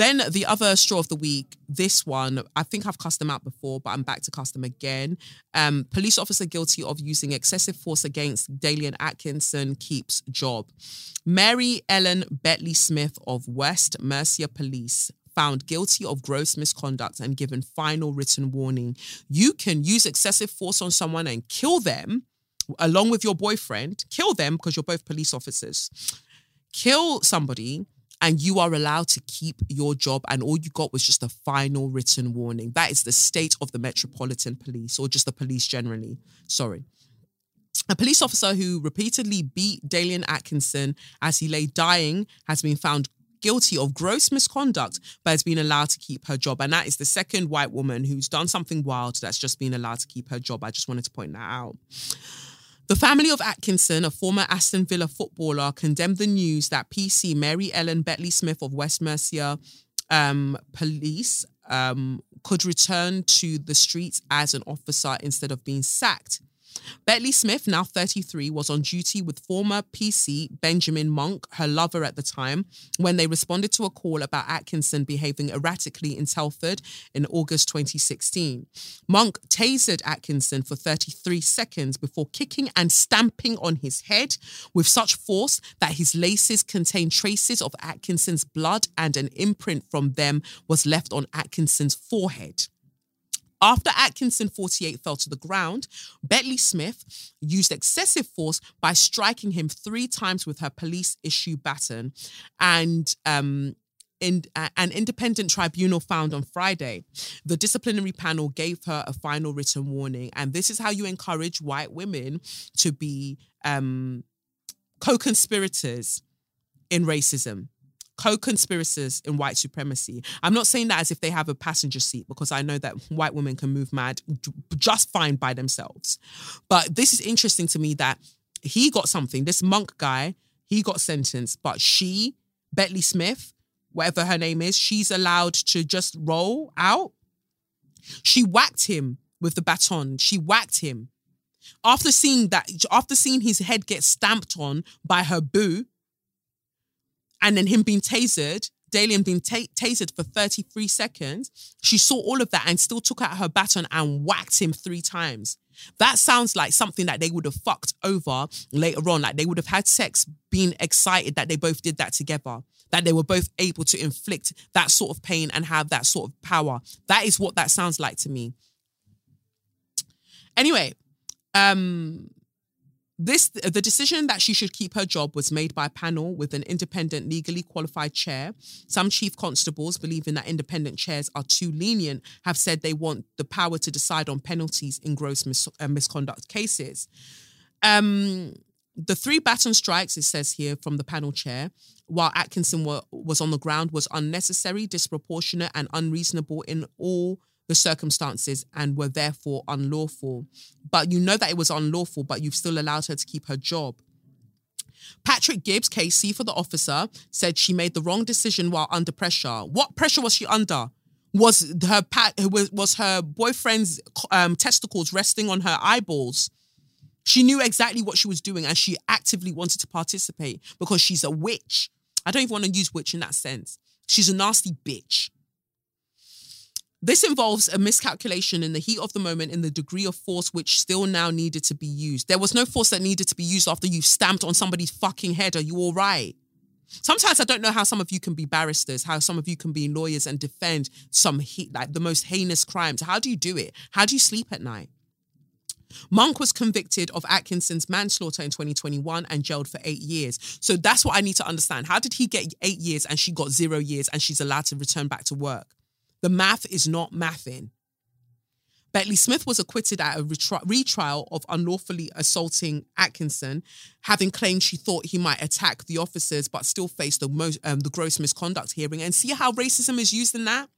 then the other straw of the week, this one, I think I've cussed them out before, but I'm back to cuss them again. Um, police officer guilty of using excessive force against Dalian Atkinson keeps job. Mary Ellen Bettley Smith of West Mercia Police found guilty of gross misconduct and given final written warning. You can use excessive force on someone and kill them along with your boyfriend, kill them because you're both police officers. Kill somebody and you are allowed to keep your job and all you got was just a final written warning that is the state of the metropolitan police or just the police generally sorry a police officer who repeatedly beat Dalian Atkinson as he lay dying has been found guilty of gross misconduct but has been allowed to keep her job. And that is the second white woman who's done something wild that's just been allowed to keep her job. I just wanted to point that out. The family of Atkinson, a former Aston Villa footballer, condemned the news that PC Mary Ellen Bettley Smith of West Mercia um, Police um, could return to the streets as an officer instead of being sacked. Bettley Smith, now 33, was on duty with former PC Benjamin Monk, her lover at the time, when they responded to a call about Atkinson behaving erratically in Telford in August 2016. Monk tasered Atkinson for 33 seconds before kicking and stamping on his head with such force that his laces contained traces of Atkinson's blood and an imprint from them was left on Atkinson's forehead. After Atkinson 48 fell to the ground, Bettley Smith used excessive force by striking him three times with her police issue baton. And um, in, uh, an independent tribunal found on Friday. The disciplinary panel gave her a final written warning. And this is how you encourage white women to be um, co conspirators in racism co-conspirators in white supremacy. I'm not saying that as if they have a passenger seat because I know that white women can move mad just fine by themselves. But this is interesting to me that he got something. This monk guy, he got sentenced, but she Bentley Smith, whatever her name is, she's allowed to just roll out. She whacked him with the baton. She whacked him. After seeing that, after seeing his head get stamped on by her boo, and then him being tasered, Dalian being ta- tasered for 33 seconds, she saw all of that and still took out her baton and whacked him three times. That sounds like something that they would have fucked over later on. Like they would have had sex, being excited that they both did that together, that they were both able to inflict that sort of pain and have that sort of power. That is what that sounds like to me. Anyway, um, this the decision that she should keep her job was made by a panel with an independent legally qualified chair. Some chief constables believing that independent chairs are too lenient have said they want the power to decide on penalties in gross mis- uh, misconduct cases. Um, the three baton strikes it says here from the panel chair while atkinson was on the ground was unnecessary disproportionate and unreasonable in all the circumstances and were therefore unlawful. But you know that it was unlawful, but you've still allowed her to keep her job. Patrick Gibbs, KC for the officer, said she made the wrong decision while under pressure. What pressure was she under? Was her was her boyfriend's um, testicles resting on her eyeballs? She knew exactly what she was doing, and she actively wanted to participate because she's a witch. I don't even want to use witch in that sense. She's a nasty bitch. This involves a miscalculation in the heat of the moment in the degree of force which still now needed to be used. There was no force that needed to be used after you stamped on somebody's fucking head. Are you all right? Sometimes I don't know how some of you can be barristers, how some of you can be lawyers and defend some like the most heinous crimes. How do you do it? How do you sleep at night? Monk was convicted of Atkinson's manslaughter in 2021 and jailed for eight years. So that's what I need to understand. How did he get eight years and she got zero years and she's allowed to return back to work? The math is not mathing. Bentley Smith was acquitted at a retri- retrial of unlawfully assaulting Atkinson, having claimed she thought he might attack the officers, but still faced the most um, the gross misconduct hearing. And see how racism is used in that.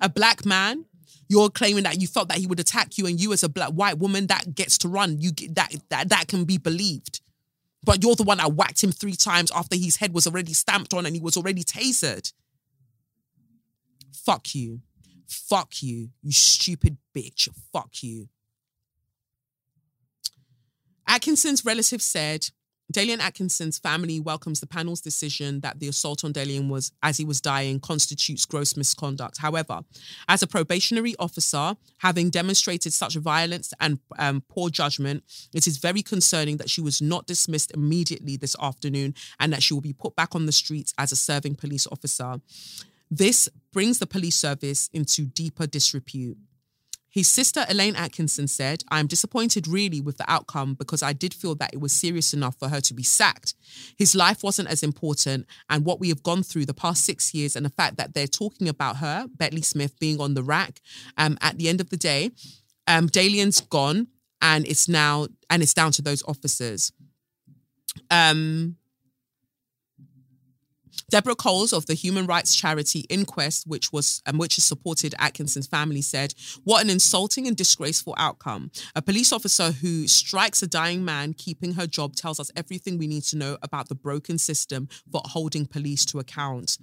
A black man, you're claiming that you thought that he would attack you, and you as a black white woman that gets to run. You get that that that can be believed. But you're the one that whacked him three times after his head was already stamped on and he was already tasered. Fuck you. Fuck you, you stupid bitch. Fuck you. Atkinson's relative said Dalian Atkinson's family welcomes the panel's decision that the assault on Dalian was, as he was dying, constitutes gross misconduct. However, as a probationary officer, having demonstrated such violence and um, poor judgment, it is very concerning that she was not dismissed immediately this afternoon and that she will be put back on the streets as a serving police officer. This brings the police service into deeper disrepute. His sister Elaine Atkinson said, I am disappointed really with the outcome because I did feel that it was serious enough for her to be sacked. His life wasn't as important, and what we have gone through the past six years, and the fact that they're talking about her, Bentley Smith, being on the rack, um, at the end of the day, um, Dalian's gone, and it's now, and it's down to those officers. Um, Deborah Coles of the human rights charity Inquest, which was um, which has supported Atkinson's family, said, "What an insulting and disgraceful outcome! A police officer who strikes a dying man keeping her job tells us everything we need to know about the broken system for holding police to account."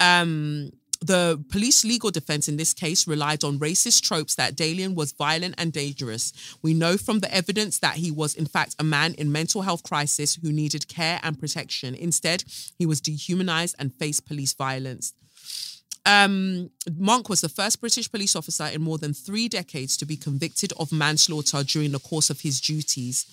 Um, the police legal defense in this case relied on racist tropes that Dalian was violent and dangerous. We know from the evidence that he was, in fact, a man in mental health crisis who needed care and protection. Instead, he was dehumanized and faced police violence. Um, Monk was the first British police officer in more than three decades to be convicted of manslaughter during the course of his duties.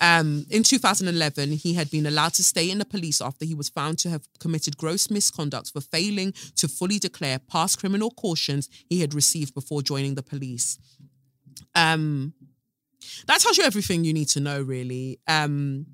Um, in 2011, he had been allowed to stay in the police after he was found to have committed gross misconduct for failing to fully declare past criminal cautions he had received before joining the police. Um, that tells you everything you need to know, really. Um,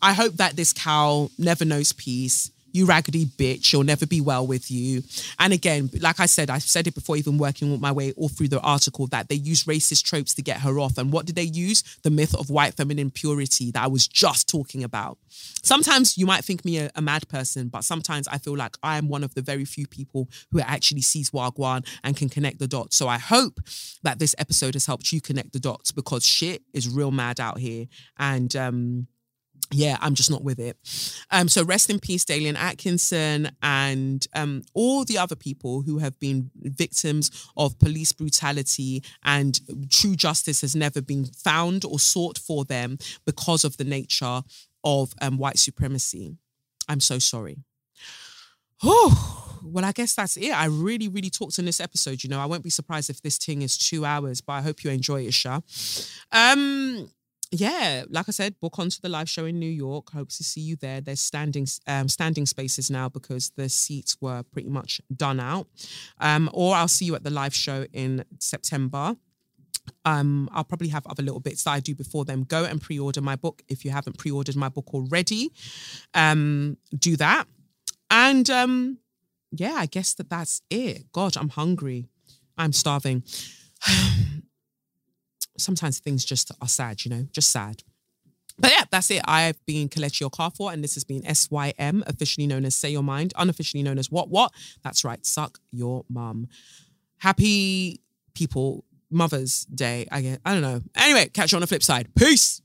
I hope that this cow never knows peace you raggedy bitch, she'll never be well with you. And again, like I said, I've said it before, even working my way all through the article, that they use racist tropes to get her off. And what did they use? The myth of white feminine purity that I was just talking about. Sometimes you might think me a, a mad person, but sometimes I feel like I am one of the very few people who actually sees Wagwan and can connect the dots. So I hope that this episode has helped you connect the dots because shit is real mad out here. And um yeah, I'm just not with it. Um, so rest in peace, Dalian Atkinson, and um, all the other people who have been victims of police brutality, and true justice has never been found or sought for them because of the nature of um, white supremacy. I'm so sorry. Oh, well, I guess that's it. I really, really talked in this episode. You know, I won't be surprised if this thing is two hours, but I hope you enjoy it, Sha. Um, yeah, like I said, book onto the live show in New York. Hope to see you there. There's standing um, standing spaces now because the seats were pretty much done out. Um, or I'll see you at the live show in September. Um, I'll probably have other little bits that I do before them. Go and pre-order my book if you haven't pre-ordered my book already. Um, do that, and um, yeah, I guess that that's it. God, I'm hungry. I'm starving. sometimes things just are sad, you know, just sad. But yeah, that's it. I've been Kelechi Okafor, and this has been SYM, officially known as Say Your Mind, unofficially known as What What. That's right, Suck Your Mum. Happy people, Mother's Day. I get, I don't know. Anyway, catch you on the flip side. Peace.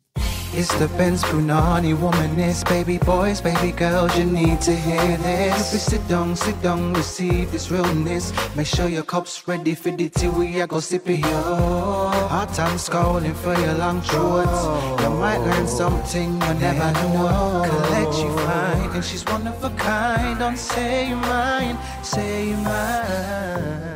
It's the Benz Brunani womanist, baby boys, baby girls, you need to hear this. If sit down, sit down, receive this realness. Make sure your cup's ready for the tea, we are go sip it, yo. Hot time scrolling for your long shorts. You might learn something you never know. Collect you fine, and she's one of a kind. Don't say you mine, say you mine.